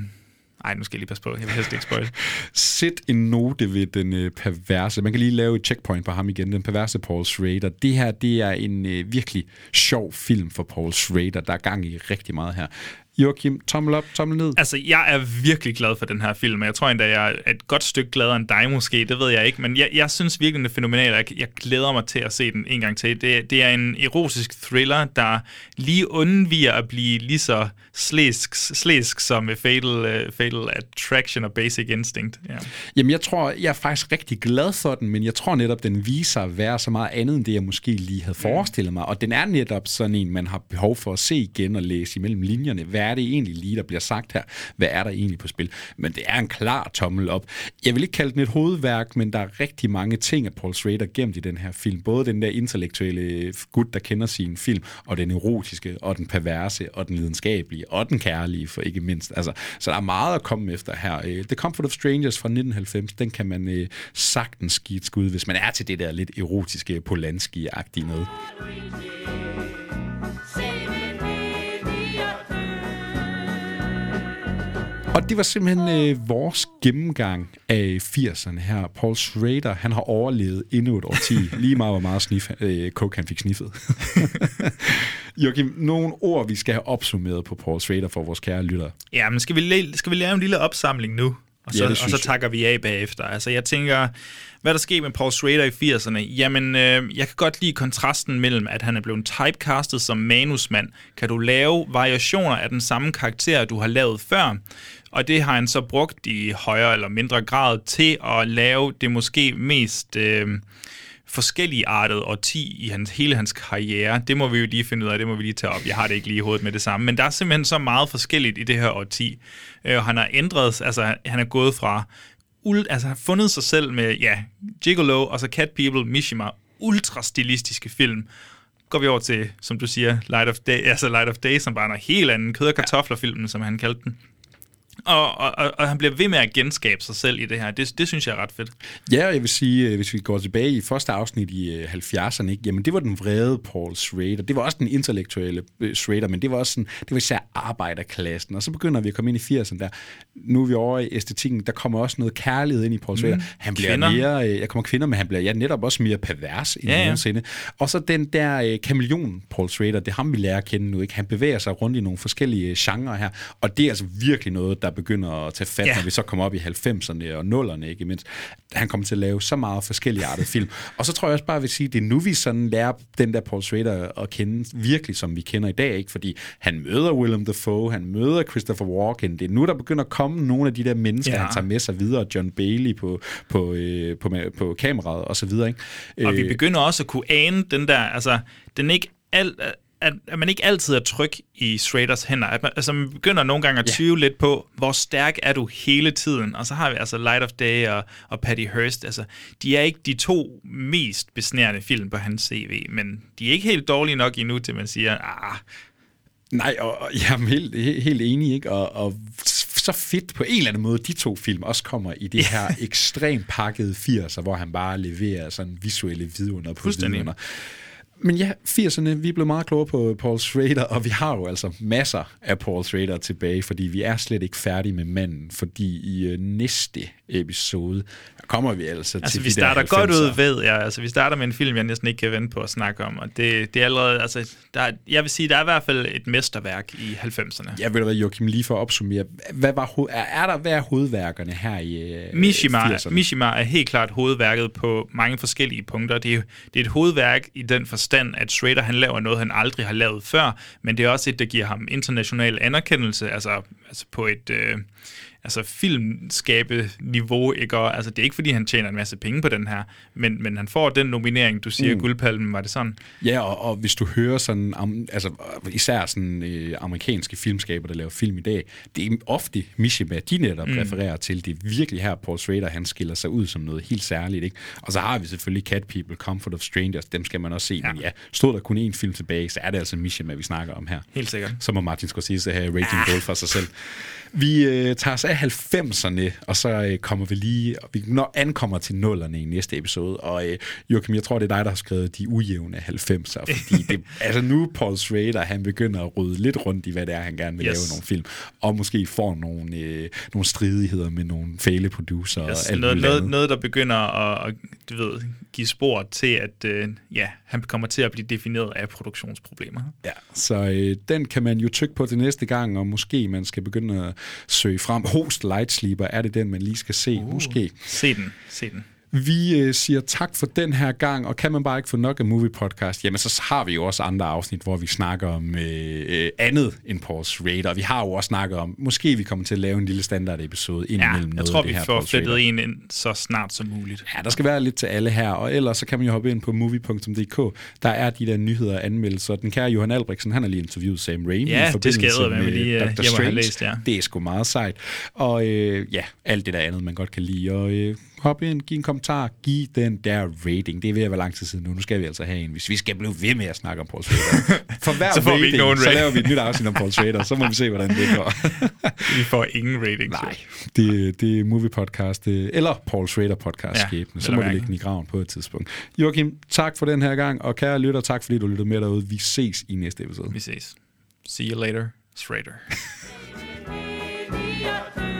Ej, nu skal jeg lige passe på. Jeg vil helst ikke spoil. Sæt en note ved den øh, perverse. Man kan lige lave et checkpoint på ham igen. Den perverse Paul Schrader. Det her, det er en øh, virkelig sjov film for Paul Schrader. Der er gang i rigtig meget her. Joachim, tommel op, tommel ned. Altså, jeg er virkelig glad for den her film, jeg tror endda, jeg er et godt stykke gladere end dig måske, det ved jeg ikke, men jeg, jeg synes virkelig, den er fænomenal, og jeg, jeg glæder mig til at se den en gang til. Det, det er en erotisk thriller, der lige undviger at blive lige så slæsk, slæsk som Fatal, uh, Fatal Attraction og Basic Instinct. Ja. Jamen, jeg tror, jeg er faktisk rigtig glad for den, men jeg tror netop, den viser at være så meget andet, end det, jeg måske lige havde forestillet mig, og den er netop sådan en, man har behov for at se igen og læse imellem linjerne. Hvad er det egentlig lige, der bliver sagt her? Hvad er der egentlig på spil? Men det er en klar tommel op. Jeg vil ikke kalde den et hovedværk, men der er rigtig mange ting af Paul Schrader gemt i den her film. Både den der intellektuelle gut, der kender sin film, og den erotiske, og den perverse, og den lidenskabelige, og den kærlige, for ikke mindst. Altså, så der er meget at komme efter her. Øh, The Comfort of Strangers fra 1990, den kan man øh, sagtens give et skud, hvis man er til det der lidt erotiske, Polanski-agtige noget. Og det var simpelthen øh, vores gennemgang af 80'erne her. Paul Schrader, han har overlevet endnu et årti. [laughs] Lige meget, hvor meget snif, øh, coke han fik sniffet. [laughs] Joachim, nogle ord, vi skal have opsummeret på Paul Schrader for vores kære lyttere. Ja, men skal vi, skal vi lave en lille opsamling nu? Og så, Ja, og så takker vi af bagefter. Altså, jeg tænker, hvad der skete med Paul Schrader i 80'erne? Jamen, øh, jeg kan godt lide kontrasten mellem, at han er blevet typecastet som manusmand. Kan du lave variationer af den samme karakter, du har lavet før? Og det har han så brugt i højere eller mindre grad til at lave det måske mest... Øh, forskellige artet årti i hans, hele hans karriere. Det må vi jo lige finde ud af, det må vi lige tage op. Jeg har det ikke lige i hovedet med det samme, men der er simpelthen så meget forskelligt i det her årti. Øh, han har ændret, altså han er gået fra, ul, altså har fundet sig selv med, ja, Gigolo og så Cat People, Mishima, ultra stilistiske film. Går vi over til, som du siger, Light of Day, altså Light of Day, som bare er en helt anden kød- og kartoflerfilmen, som han kaldte den. Og, og, og, han bliver ved med at genskabe sig selv i det her. Det, det synes jeg er ret fedt. Ja, og jeg vil sige, øh, hvis vi går tilbage i første afsnit i øh, 70'erne, ikke? jamen det var den vrede Paul Schrader. Det var også den intellektuelle øh, Schrader, men det var også sådan, det var især arbejderklassen. Og så begynder vi at komme ind i 80'erne der. Nu er vi over i æstetikken, der kommer også noget kærlighed ind i Paul Schrader. Mm. Han bliver Kvinder. mere, øh, jeg kommer kvinder, men han bliver ja, netop også mere pervers end Ja, ja. nogensinde. Og så den der øh, kameleon Paul Schrader, det er ham, vi lærer at kende nu. Ikke? Han bevæger sig rundt i nogle forskellige genrer her, og det er altså virkelig noget, der begynder at tage fat, Ja. når vi så kommer op i 90'erne og 0'erne, ikke mindst. Han kommer til at lave så meget forskellige artede [laughs] film. Og så tror jeg også bare, jeg vil sige, det er nu, vi sådan lærer den der Paul Schrader at kende virkelig, som vi kender i dag, ikke? Fordi han møder Willem Dafoe, han møder Christopher Walken. Det er nu, der begynder at komme nogle af de der mennesker, Ja. han tager med sig videre. John Bailey på, på, øh, på, på, på kameraet og så videre, ikke? Og vi Øh, begynder også at kunne ane den der, altså, den ikke alt, at, at man ikke altid er tryg i Straders hænder. At man, altså, man begynder nogle gange at tvivle lidt på, hvor stærk er du hele tiden? Og så har vi altså Light of Day og, og Patty Hearst. Altså, de er ikke de to mest besnærende film på hans CV, men de er ikke helt dårlige nok endnu, til man siger, ah, Nej, og, og jeg er helt, helt, enig, ikke? Og, og så fedt på en eller anden måde, de to film også kommer i det her ekstremt pakkede 80'er, hvor han bare leverer sådan visuelle vidunder på vidunder. Men ja, 80'erne, vi blev meget klogere på Paul Schrader, og vi har jo altså masser af Paul Schrader tilbage, fordi vi er slet ikke færdige med manden, fordi i øh, næste episode kommer vi altså, altså til vi de starter der godt 90'er. ud, ved jeg. Altså, vi starter med en film, jeg næsten ikke kan vente på at snakke om, og det, det er allerede, altså, der, er- jeg vil sige, der er i hvert fald et mesterværk i 90'erne. Jeg ved du hvad, Joachim, lige for at opsummere, hvad var, ho- er, er der, hvad er hovedværkerne her i øh, Mishima, 80'erne? Mishima er helt klart hovedværket på mange forskellige punkter. Det er, det er et hovedværk i den forstand, at Schrader han laver noget, han aldrig har lavet før, men det er også et, der giver ham international anerkendelse, altså, altså på et øh, altså filmskabe-niveau. Ikke? Og, altså, det er ikke, fordi han tjener en masse penge på den her, men, men han får den nominering, du siger, mm. Guldpalmen, var det sådan? Ja, og, og hvis du hører sådan, am, altså især sådan øh, amerikanske filmskaber, der laver film i dag, det er ofte Mishima, de netop Mm. mm. refererer til. Det er virkelig her, Paul Schrader, han skiller sig ud som noget helt særligt. Ikke? Og så har vi selvfølgelig Cat People, Comfort of Strangers, dem skal man også se. Ja. Men ja, stod der kun én film tilbage, så er det altså Mishima, vi snakker om her. Helt sikkert. Så må Martin Scorsese have Raging Bull for sig selv. Vi øh, tager os af 90'erne, og så øh, kommer vi lige, og vi når ankommer til nullerne i næste episode. Og øh, Joachim, jeg tror, det er dig, der har skrevet de ujævne 90'er, fordi [laughs] det, altså nu Paul Schrader, han begynder at rydde lidt rundt i, hvad det er, han gerne vil Yes. lave nogle film, og måske får nogle, øh, nogle stridigheder med nogle fæle producer og Yes, alt noget, noget, andet. noget, der begynder at, at du ved, give spor til, at øh, ja, han kommer til at blive defineret af produktionsproblemer. Ja, så øh, den kan man jo tykke på til næste gang, og måske man skal begynde at søge frem. Host Light Sleeper, er det den, man lige skal se? Uh. Måske. Se den, se den. Vi øh, siger tak for den her gang, og kan man bare ikke få nok af Movie Podcast, jamen så har vi jo også andre afsnit, hvor vi snakker om øh, øh, andet end Paul Schrader. Vi har jo også snakket om, måske vi kommer til at lave en lille standard episode Ja, indimellem jeg noget tror, af det vi her får flettet en ind så snart som muligt. Ja, der skal være lidt til alle her, og ellers så kan man jo hoppe ind på movie.dk. Der er de der nyheder og anmeldelser. Den kære Johan Albrechtsen, han har lige interviewet Sam Raimi Ja, i det skal forbindelse eddermame med lige, øh, Dr. Strange. læst, ja. Det er sgu meget sejt. Og øh, ja, alt det der andet, man godt kan lide. Og øh, hop ind, giv en kommentar, giv den der rating. Det er ved at være lang tid siden nu. Nu skal vi altså have en, hvis vi skal blive ved med at snakke om Paul Schrader. [laughs] For hver Så får vi rating, ikke nogen så rating. laver vi et nyt afsnit om Paul Schrader. Så må vi se, hvordan det går. [laughs] Vi får ingen rating. Nej, det, det er movie podcast, øh, eller Paul Schrader podcast Ja, skæbne. Så må vi lægge den i graven på et tidspunkt. Joachim, tak for den her gang, og kære lytter, tak fordi du lyttede med derude. Vi ses i næste episode. Vi ses. See you later, Schrader. [laughs]